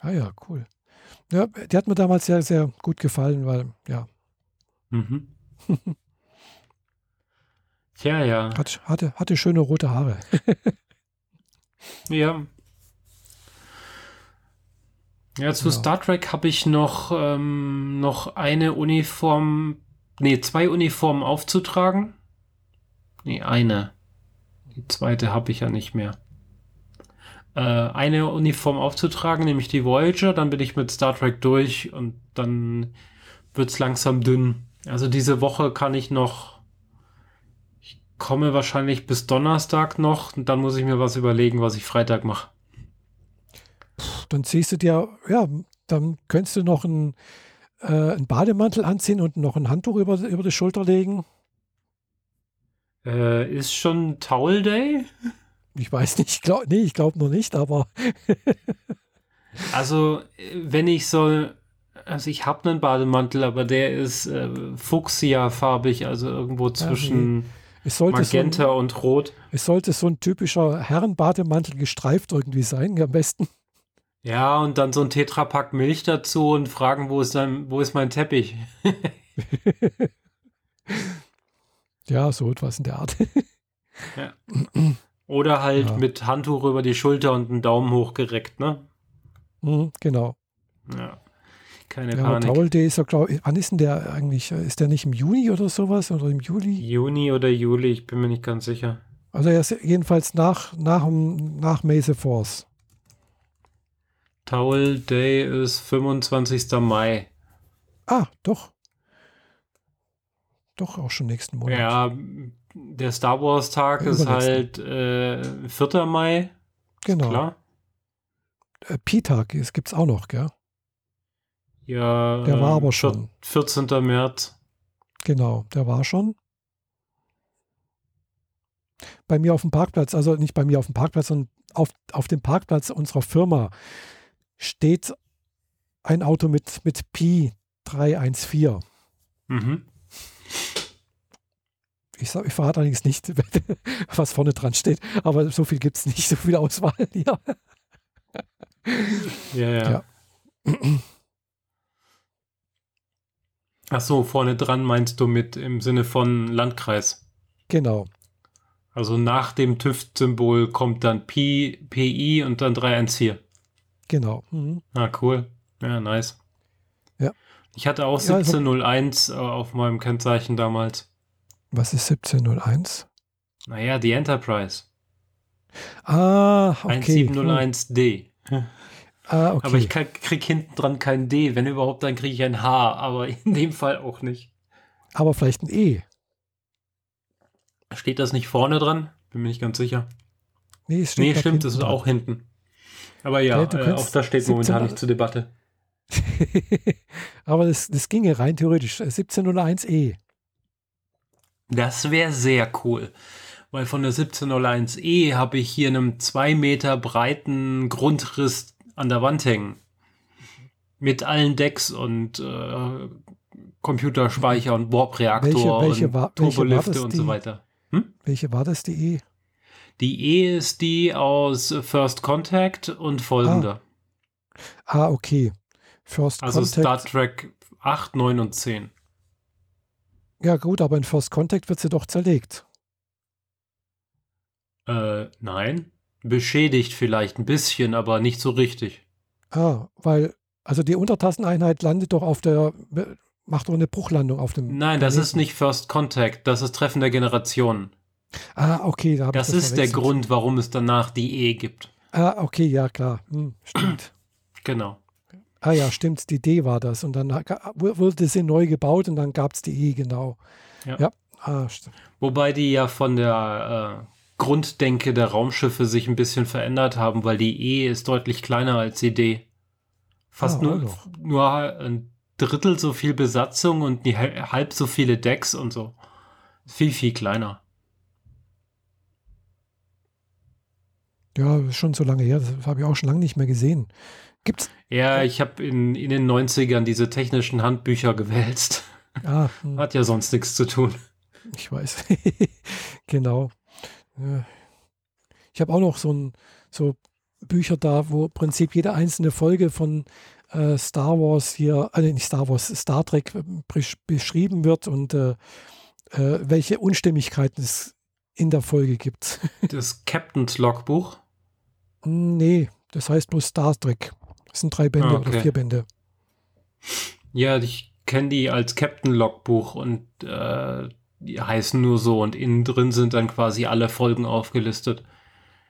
Ah ja, cool. Ja, die hat mir damals sehr, sehr gut gefallen, weil, ja. Mhm. Tja, ja. Hat, hatte, hatte schöne rote Haare. ja, ja, zu ja. Star Trek habe ich noch, ähm, noch eine Uniform nee, zwei Uniformen aufzutragen. Nee, eine. Die zweite habe ich ja nicht mehr. Äh, eine Uniform aufzutragen, nämlich die Voyager, dann bin ich mit Star Trek durch und dann wird es langsam dünn. Also diese Woche kann ich noch. Ich komme wahrscheinlich bis Donnerstag noch und dann muss ich mir was überlegen, was ich Freitag mache. Dann ziehst du dir, ja, dann könntest du noch einen, äh, einen Bademantel anziehen und noch ein Handtuch über, über die Schulter legen. Äh, ist schon Towel Day? Ich weiß nicht, ich glaub, nee, ich glaube noch nicht, aber. also, wenn ich so, also ich habe einen Bademantel, aber der ist äh, fuchsia-farbig, also irgendwo zwischen ja, nee. Magenta so ein, und Rot. Es sollte so ein typischer Herrenbademantel gestreift irgendwie sein, am besten. Ja, und dann so ein Tetrapack Milch dazu und fragen, wo ist, dann, wo ist mein Teppich? ja, so etwas in der Art. ja. Oder halt ja. mit Handtuch über die Schulter und einen Daumen hochgereckt, ne? Mhm, genau. Ja. Keine ja, Panik. Towel Day ist ja, glaube ich, wann ist denn der eigentlich? Ist der nicht im Juni oder sowas? Oder im Juli? Juni oder Juli, ich bin mir nicht ganz sicher. Also er ist jedenfalls nach, nach, nach Mese Force. Towel Day ist 25. Mai. Ah, doch. Doch, auch schon nächsten Monat. Ja, der Star Wars Tag ist halt äh, 4. Mai. Genau. Klar. Äh, Pi-Tag gibt es auch noch, gell? Ja. Der war aber schon. 14. März. Genau, der war schon. Bei mir auf dem Parkplatz, also nicht bei mir auf dem Parkplatz, sondern auf, auf dem Parkplatz unserer Firma steht ein Auto mit, mit Pi 314. Mhm. Ich, ich verrate allerdings nicht, was vorne dran steht, aber so viel gibt es nicht, so viel Auswahl hier. Ja, ja. ja. Ach so, vorne dran meinst du mit im Sinne von Landkreis? Genau. Also nach dem TÜV-Symbol kommt dann Pi, PI und dann 314. Genau. Mhm. Ah, cool. Ja, nice. Ja. Ich hatte auch 1701 ja, also, auf meinem Kennzeichen damals. Was ist 1701? Naja, die Enterprise. Ah, okay. 1701D. Ah, okay. Aber ich krieg hinten dran kein D. Wenn überhaupt, dann kriege ich ein H. Aber in dem Fall auch nicht. Aber vielleicht ein E. Steht das nicht vorne dran? Bin mir nicht ganz sicher. Nee, es steht nee stimmt, es ist dran. auch hinten. Aber ja, ja äh, auch das steht 17, momentan nicht zur Debatte. Aber das, das ginge rein theoretisch. 1701E. Das wäre sehr cool. Weil von der 1701E habe ich hier einen zwei Meter breiten Grundriss an der Wand hängen. Mit allen Decks und äh, Computerspeicher und Warp-Reaktor welche, welche und war, Turbolifte und so weiter. Hm? Welche war das, die E? Die E ist die aus First Contact und folgende. Ah, ah okay. First also Contact. Star Trek 8, 9 und 10. Ja, gut, aber in First Contact wird sie doch zerlegt. Äh, nein. Beschädigt vielleicht ein bisschen, aber nicht so richtig. Ah, weil, also die Untertasseneinheit landet doch auf der, macht doch eine Bruchlandung auf dem. Nein, Planeten. das ist nicht First Contact, das ist Treffen der Generationen. Ah, okay. Da das, das ist verwechselt. der Grund, warum es danach die E gibt. Ah, okay, ja, klar. Hm, stimmt. genau. Ah ja, stimmt, die D war das. Und dann wurde sie neu gebaut und dann gab es die E, genau. Ja. ja. Ah, Wobei die ja von der äh, Grunddenke der Raumschiffe sich ein bisschen verändert haben, weil die E ist deutlich kleiner als die D. Fast ah, nur, also. nur ein Drittel so viel Besatzung und halb so viele Decks und so. Viel, viel kleiner. Ja, schon so lange her. Das habe ich auch schon lange nicht mehr gesehen. Gibt's? Ja, ich habe in, in den 90ern diese technischen Handbücher gewälzt. Ah, hm. Hat ja sonst nichts zu tun. Ich weiß. genau. Ich habe auch noch so, ein, so Bücher da, wo im Prinzip jede einzelne Folge von äh, Star Wars hier, äh, nicht Star Wars, Star Trek beschrieben wird und äh, äh, welche Unstimmigkeiten es in der Folge gibt. Das Captain's Logbuch? Nee, das heißt bloß Star Trek. Das sind drei Bände ah, okay. oder vier Bände. Ja, ich kenne die als Captain Logbuch und äh, die heißen nur so und innen drin sind dann quasi alle Folgen aufgelistet.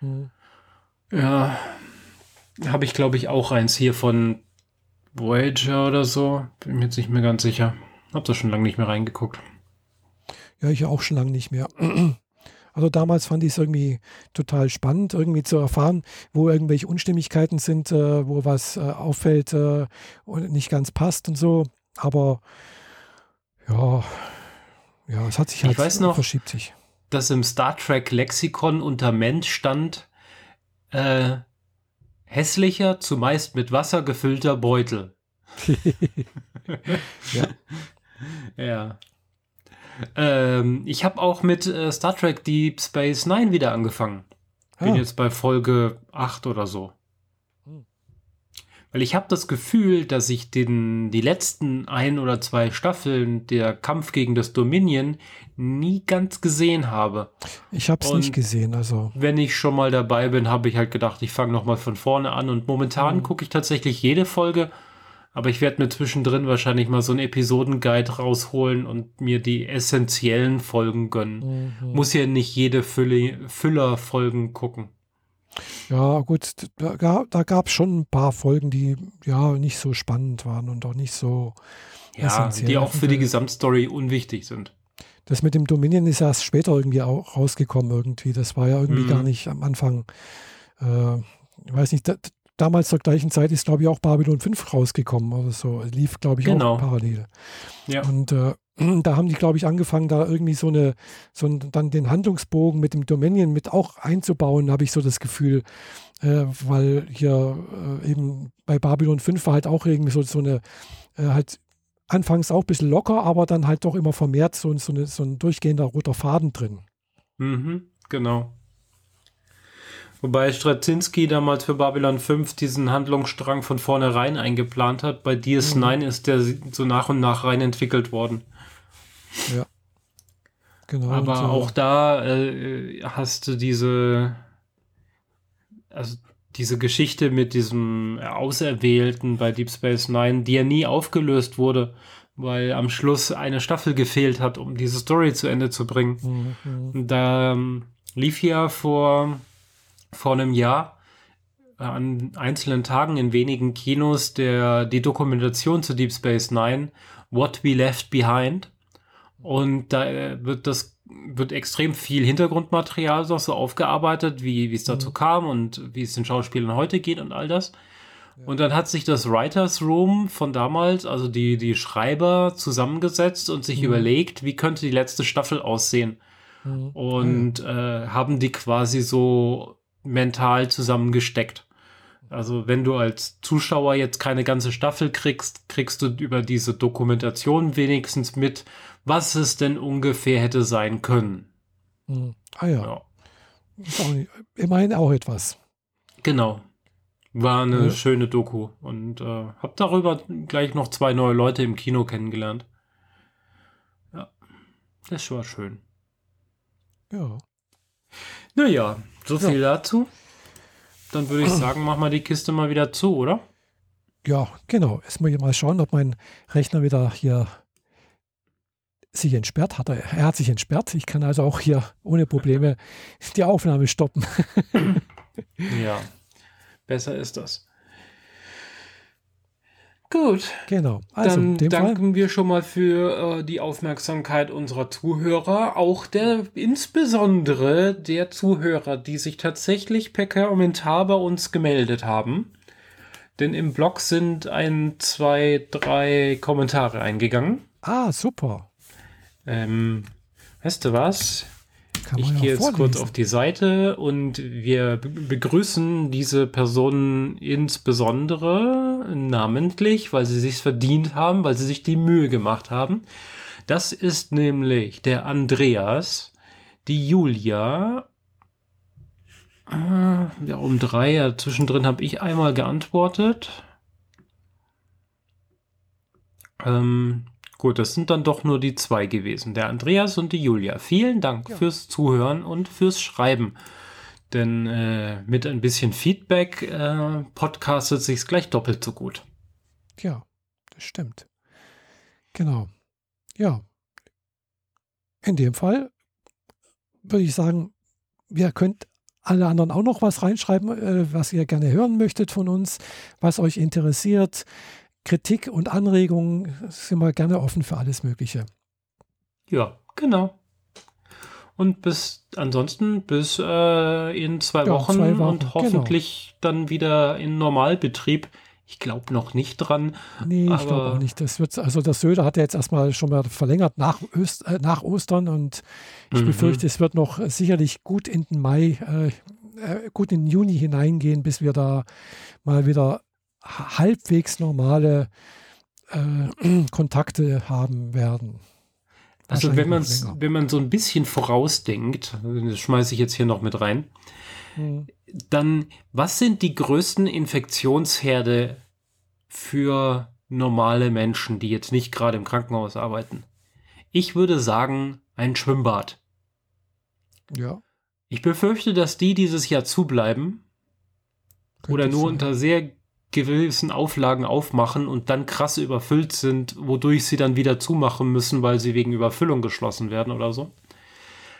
Mhm. Ja, habe ich glaube ich auch eins hier von Voyager oder so. Bin mir jetzt nicht mehr ganz sicher. Hab da schon lange nicht mehr reingeguckt. Ja, ich auch schon lange nicht mehr. Also damals fand ich es irgendwie total spannend, irgendwie zu erfahren, wo irgendwelche Unstimmigkeiten sind, äh, wo was äh, auffällt äh, und nicht ganz passt und so. Aber ja, ja, es hat sich halt ich weiß noch, verschiebt sich. Dass im Star Trek Lexikon unter Mensch stand äh, hässlicher, zumeist mit Wasser gefüllter Beutel. ja. ja. Ähm, ich habe auch mit äh, Star Trek Deep Space Nine wieder angefangen. Bin ah. jetzt bei Folge 8 oder so. Hm. Weil ich habe das Gefühl, dass ich den, die letzten ein oder zwei Staffeln der Kampf gegen das Dominion nie ganz gesehen habe. Ich habe es nicht gesehen, also. Wenn ich schon mal dabei bin, habe ich halt gedacht, ich fange nochmal von vorne an und momentan mhm. gucke ich tatsächlich jede Folge aber ich werde mir zwischendrin wahrscheinlich mal so einen Episodenguide rausholen und mir die essentiellen Folgen gönnen. Mhm. Muss ja nicht jede Fülle, Füller-Folgen gucken. Ja, gut, da, da gab es schon ein paar Folgen, die ja nicht so spannend waren und auch nicht so ja, essentiell. Die auch für die Gesamtstory unwichtig sind. Das mit dem Dominion ist erst später irgendwie auch rausgekommen irgendwie. Das war ja irgendwie mhm. gar nicht am Anfang. Äh, ich weiß nicht, damals zur gleichen Zeit ist, glaube ich, auch Babylon 5 rausgekommen oder so. Lief, glaube ich, genau. auch parallel. Ja. Und äh, da haben die, glaube ich, angefangen, da irgendwie so eine, so ein, dann den Handlungsbogen mit dem Dominion mit auch einzubauen, habe ich so das Gefühl. Äh, weil hier äh, eben bei Babylon 5 war halt auch irgendwie so, so eine, äh, halt anfangs auch ein bisschen locker, aber dann halt doch immer vermehrt so, so, eine, so ein durchgehender roter Faden drin. Mhm, genau. Wobei Straczynski damals für Babylon 5 diesen Handlungsstrang von vornherein eingeplant hat. Bei DS9 mhm. ist der so nach und nach rein entwickelt worden. Ja. Genau. Aber so. auch da äh, hast du diese, also diese Geschichte mit diesem Auserwählten bei Deep Space Nine, die ja nie aufgelöst wurde, weil am Schluss eine Staffel gefehlt hat, um diese Story zu Ende zu bringen. Mhm. Da ähm, lief ja vor vor einem Jahr äh, an einzelnen Tagen in wenigen Kinos der, die Dokumentation zu Deep Space Nine, What We Left Behind. Und da äh, wird das wird extrem viel Hintergrundmaterial noch so aufgearbeitet, wie, wie es dazu mhm. kam und wie es den Schauspielern heute geht und all das. Und dann hat sich das Writers Room von damals, also die, die Schreiber, zusammengesetzt und sich mhm. überlegt, wie könnte die letzte Staffel aussehen. Mhm. Und äh, haben die quasi so mental zusammengesteckt. Also wenn du als Zuschauer jetzt keine ganze Staffel kriegst, kriegst du über diese Dokumentation wenigstens mit, was es denn ungefähr hätte sein können. Hm. Ah ja. ja. Auch nicht, immerhin auch etwas. Genau. War eine ja. schöne Doku und äh, hab darüber gleich noch zwei neue Leute im Kino kennengelernt. Ja, das war schön. Ja. Naja, so viel ja. dazu. Dann würde ich sagen, mach mal die Kiste mal wieder zu, oder? Ja, genau. Jetzt muss ich mal schauen, ob mein Rechner wieder hier sich entsperrt hat. Er hat sich entsperrt. Ich kann also auch hier ohne Probleme die Aufnahme stoppen. ja, besser ist das. Gut. Genau. Also, Dann danken Fall. wir schon mal für äh, die Aufmerksamkeit unserer Zuhörer, auch der insbesondere der Zuhörer, die sich tatsächlich per Kommentar bei uns gemeldet haben. Denn im Blog sind ein, zwei, drei Kommentare eingegangen. Ah, super. Ähm, weißt du was? Ich gehe jetzt vorlesen. kurz auf die Seite und wir begrüßen diese Personen insbesondere namentlich, weil sie sich verdient haben, weil sie sich die Mühe gemacht haben. Das ist nämlich der Andreas, die Julia, äh, ja, um drei, ja, zwischendrin habe ich einmal geantwortet. Ähm, Gut, das sind dann doch nur die zwei gewesen, der Andreas und die Julia. Vielen Dank ja. fürs Zuhören und fürs Schreiben. Denn äh, mit ein bisschen Feedback äh, podcastet sich's gleich doppelt so gut. Ja, das stimmt. Genau. Ja. In dem Fall würde ich sagen, ihr könnt alle anderen auch noch was reinschreiben, äh, was ihr gerne hören möchtet von uns, was euch interessiert. Kritik und Anregungen sind wir gerne offen für alles Mögliche. Ja, genau. Und bis ansonsten bis äh, in zwei, ja, Wochen zwei, Wochen und genau. hoffentlich genau. dann wieder in Normalbetrieb. Ich glaube noch nicht dran. Nee, ich glaube auch nicht. Das wird, also das Söder hat ja jetzt erstmal schon mal verlängert nach, Öst, äh, nach Ostern und ich mhm. befürchte, es wird noch sicherlich gut in den Mai, äh, äh, gut in den Juni hineingehen, bis wir da mal wieder halbwegs normale äh, Kontakte haben werden. Also wenn man wenn man so ein bisschen vorausdenkt, das schmeiße ich jetzt hier noch mit rein, hm. dann was sind die größten Infektionsherde für normale Menschen, die jetzt nicht gerade im Krankenhaus arbeiten? Ich würde sagen, ein Schwimmbad. Ja. Ich befürchte, dass die dieses Jahr zubleiben Könnte oder nur sein. unter sehr gewissen Auflagen aufmachen und dann krass überfüllt sind, wodurch sie dann wieder zumachen müssen, weil sie wegen Überfüllung geschlossen werden oder so.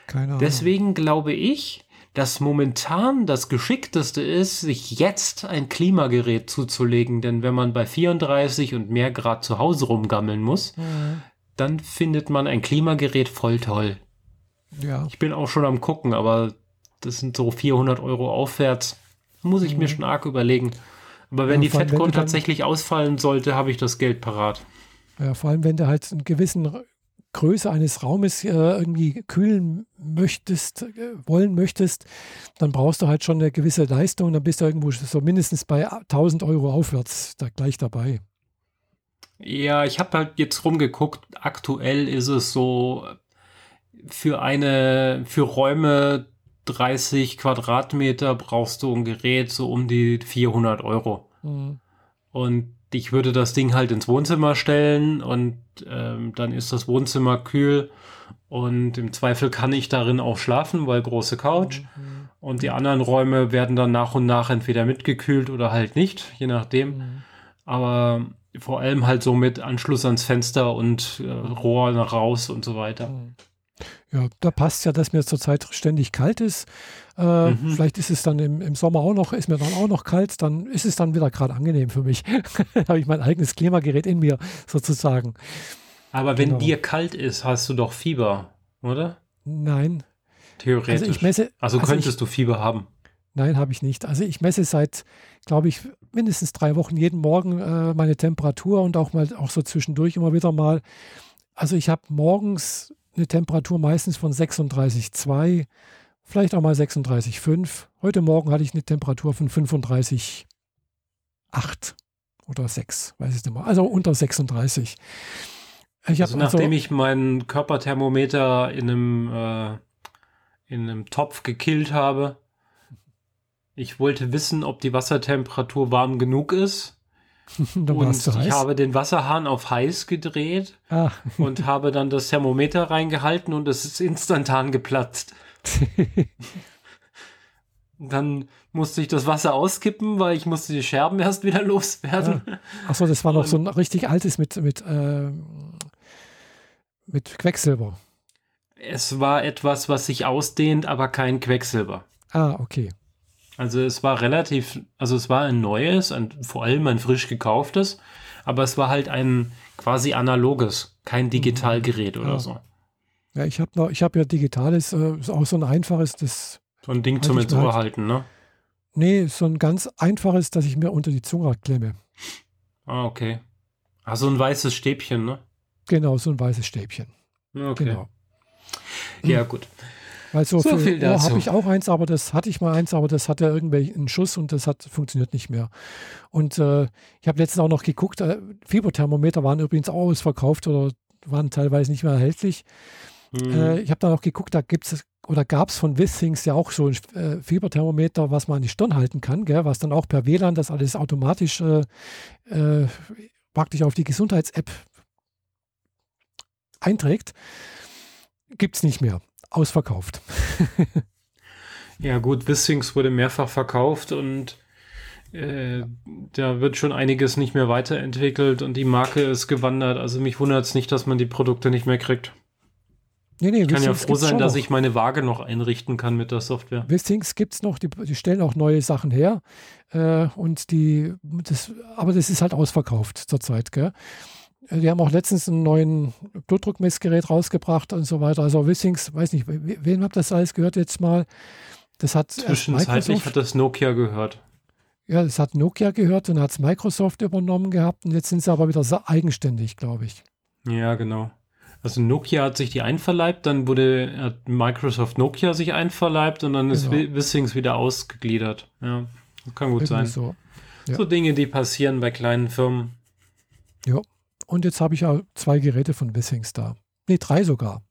Keine Ahnung. Deswegen glaube ich, dass momentan das Geschickteste ist, sich jetzt ein Klimagerät zuzulegen, denn wenn man bei 34 und mehr Grad zu Hause rumgammeln muss, mhm. dann findet man ein Klimagerät voll toll. Ja. Ich bin auch schon am gucken, aber das sind so 400 Euro aufwärts. Muss ich mhm. mir schon arg überlegen. Aber wenn ja, die FedCon tatsächlich ausfallen sollte, habe ich das Geld parat. Ja, vor allem, wenn du halt eine gewisse Größe eines Raumes äh, irgendwie kühlen möchtest, äh, wollen möchtest, dann brauchst du halt schon eine gewisse Leistung. Dann bist du irgendwo so mindestens bei 1000 Euro aufwärts da gleich dabei. Ja, ich habe halt jetzt rumgeguckt. Aktuell ist es so für eine, für Räume 30 Quadratmeter brauchst du ein Gerät so um die 400 Euro. Mhm. Und ich würde das Ding halt ins Wohnzimmer stellen und ähm, dann ist das Wohnzimmer kühl und im Zweifel kann ich darin auch schlafen, weil große Couch. Mhm. Und die anderen Räume werden dann nach und nach entweder mitgekühlt oder halt nicht, je nachdem. Mhm. Aber vor allem halt so mit Anschluss ans Fenster und äh, Rohr nach raus und so weiter. Ja, da passt ja, dass mir zurzeit ständig kalt ist. Äh, mhm. Vielleicht ist es dann im, im, Sommer auch noch, ist mir dann auch noch kalt, dann ist es dann wieder gerade angenehm für mich. da habe ich mein eigenes Klimagerät in mir sozusagen. Aber wenn genau. dir kalt ist, hast du doch Fieber, oder? Nein. Theoretisch. Also, ich messe, also könntest also ich, du Fieber haben? Nein, habe ich nicht. Also ich messe seit, glaube ich, mindestens drei Wochen jeden Morgen äh, meine Temperatur und auch mal auch so zwischendurch immer wieder mal. Also ich habe morgens eine Temperatur meistens von 36,2, vielleicht auch mal 36,5. Heute Morgen hatte ich eine Temperatur von 35,8 oder 6, weiß ich nicht mehr. Also unter 36. Ich also nachdem also, ich mein Körperthermometer in einem, äh, in einem Topf gekillt habe, ich wollte wissen, ob die Wassertemperatur warm genug ist und ich habe den Wasserhahn auf heiß gedreht ah. und habe dann das Thermometer reingehalten und es ist instantan geplatzt. dann musste ich das Wasser auskippen, weil ich musste die Scherben erst wieder loswerden. Ja. Achso, das war noch so ein richtig altes mit, mit, äh, mit Quecksilber. Es war etwas, was sich ausdehnt, aber kein Quecksilber. Ah, okay. Also es war relativ, also es war ein neues, ein, vor allem ein frisch gekauftes, aber es war halt ein quasi analoges, kein mhm. Digitalgerät oder ja. so. Ja, ich habe noch, ich habe ja digitales, äh, ist auch so ein einfaches, das. So ein Ding zum ins Ohr halten, ne? Nee, so ein ganz einfaches, dass ich mir unter die Zunge klemme. Ah, okay. Ah, so ein weißes Stäbchen, ne? Genau, so ein weißes Stäbchen. Okay. Genau. Ja, gut. Weil so, so viel dazu. habe ich auch eins, aber das hatte ich mal eins, aber das hatte irgendwelchen Schuss und das hat funktioniert nicht mehr. Und äh, ich habe letztens auch noch geguckt, äh, Fieberthermometer waren übrigens auch ausverkauft oder waren teilweise nicht mehr erhältlich. Mhm. Äh, ich habe dann auch geguckt, da gibt es oder gab es von Withings ja auch so ein äh, Fieberthermometer, was man an die Stirn halten kann, gell, was dann auch per WLAN das alles automatisch äh, äh, praktisch auf die Gesundheits-App einträgt. Gibt es nicht mehr ausverkauft. ja, gut, Wissings wurde mehrfach verkauft und äh, da wird schon einiges nicht mehr weiterentwickelt und die Marke ist gewandert. Also mich wundert es nicht, dass man die Produkte nicht mehr kriegt. Nee, nee, ich kann ja froh sein, dass noch. ich meine Waage noch einrichten kann mit der Software. Wistings gibt es noch, die, die, stellen auch neue Sachen her. Äh, und die, das, aber das ist halt ausverkauft zurzeit, gell? Äh, die haben auch letztens einen neuen Blutdruckmessgerät rausgebracht und so weiter. Also Wissings, weiß nicht, wen habt das alles gehört jetzt mal? Das hat Zwischenzeitlich hat das Nokia gehört. Ja, das hat Nokia gehört und hat es Microsoft übernommen gehabt und jetzt sind sie aber wieder so eigenständig, glaube ich. Ja, genau. Also Nokia hat sich die einverleibt, dann wurde hat Microsoft Nokia sich einverleibt und dann ist genau. Wissings wieder ausgegliedert. Ja, kann gut Irgendwie sein. So. Ja. so Dinge, die passieren bei kleinen Firmen. Ja. Und jetzt habe ich ja zwei Geräte von Wissings da. Nee, drei sogar.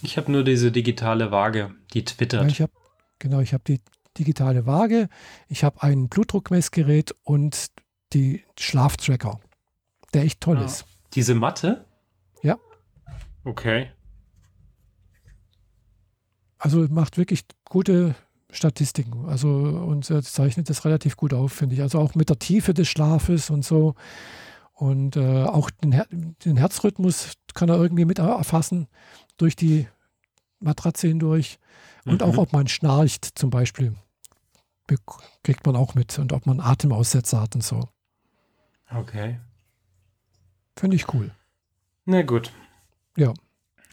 Ich habe nur diese digitale Waage, die twittert. Ja, ich habe genau, ich habe die digitale Waage, ich habe ein Blutdruckmessgerät und die Schlaftracker, der echt toll ah. ist. Diese Matte? Ja. Okay. Also macht wirklich gute Statistiken. Also und äh, zeichnet das relativ gut auf, finde ich. Also auch mit der Tiefe des Schlafes und so. Und äh, auch den, Her den, Herzrhythmus kann er irgendwie mit erfassen durch die Matratze hindurch. Und mhm. auch, ob man schnarcht zum Beispiel, kriegt man auch mit. Und ob man Atemaussetzer hat und so. Okay. Finde ich cool. Na gut. Ja.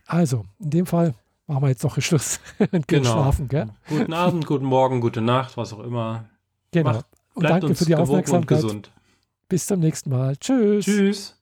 Also, in dem Fall machen wir jetzt noch Schluss und genau. schlafen, gell? Guten Abend, guten Morgen, gute Nacht, was auch immer. Genau. Macht, und danke für die Aufmerksamkeit. Bis zum nächsten Mal. Tschüss. Tschüss.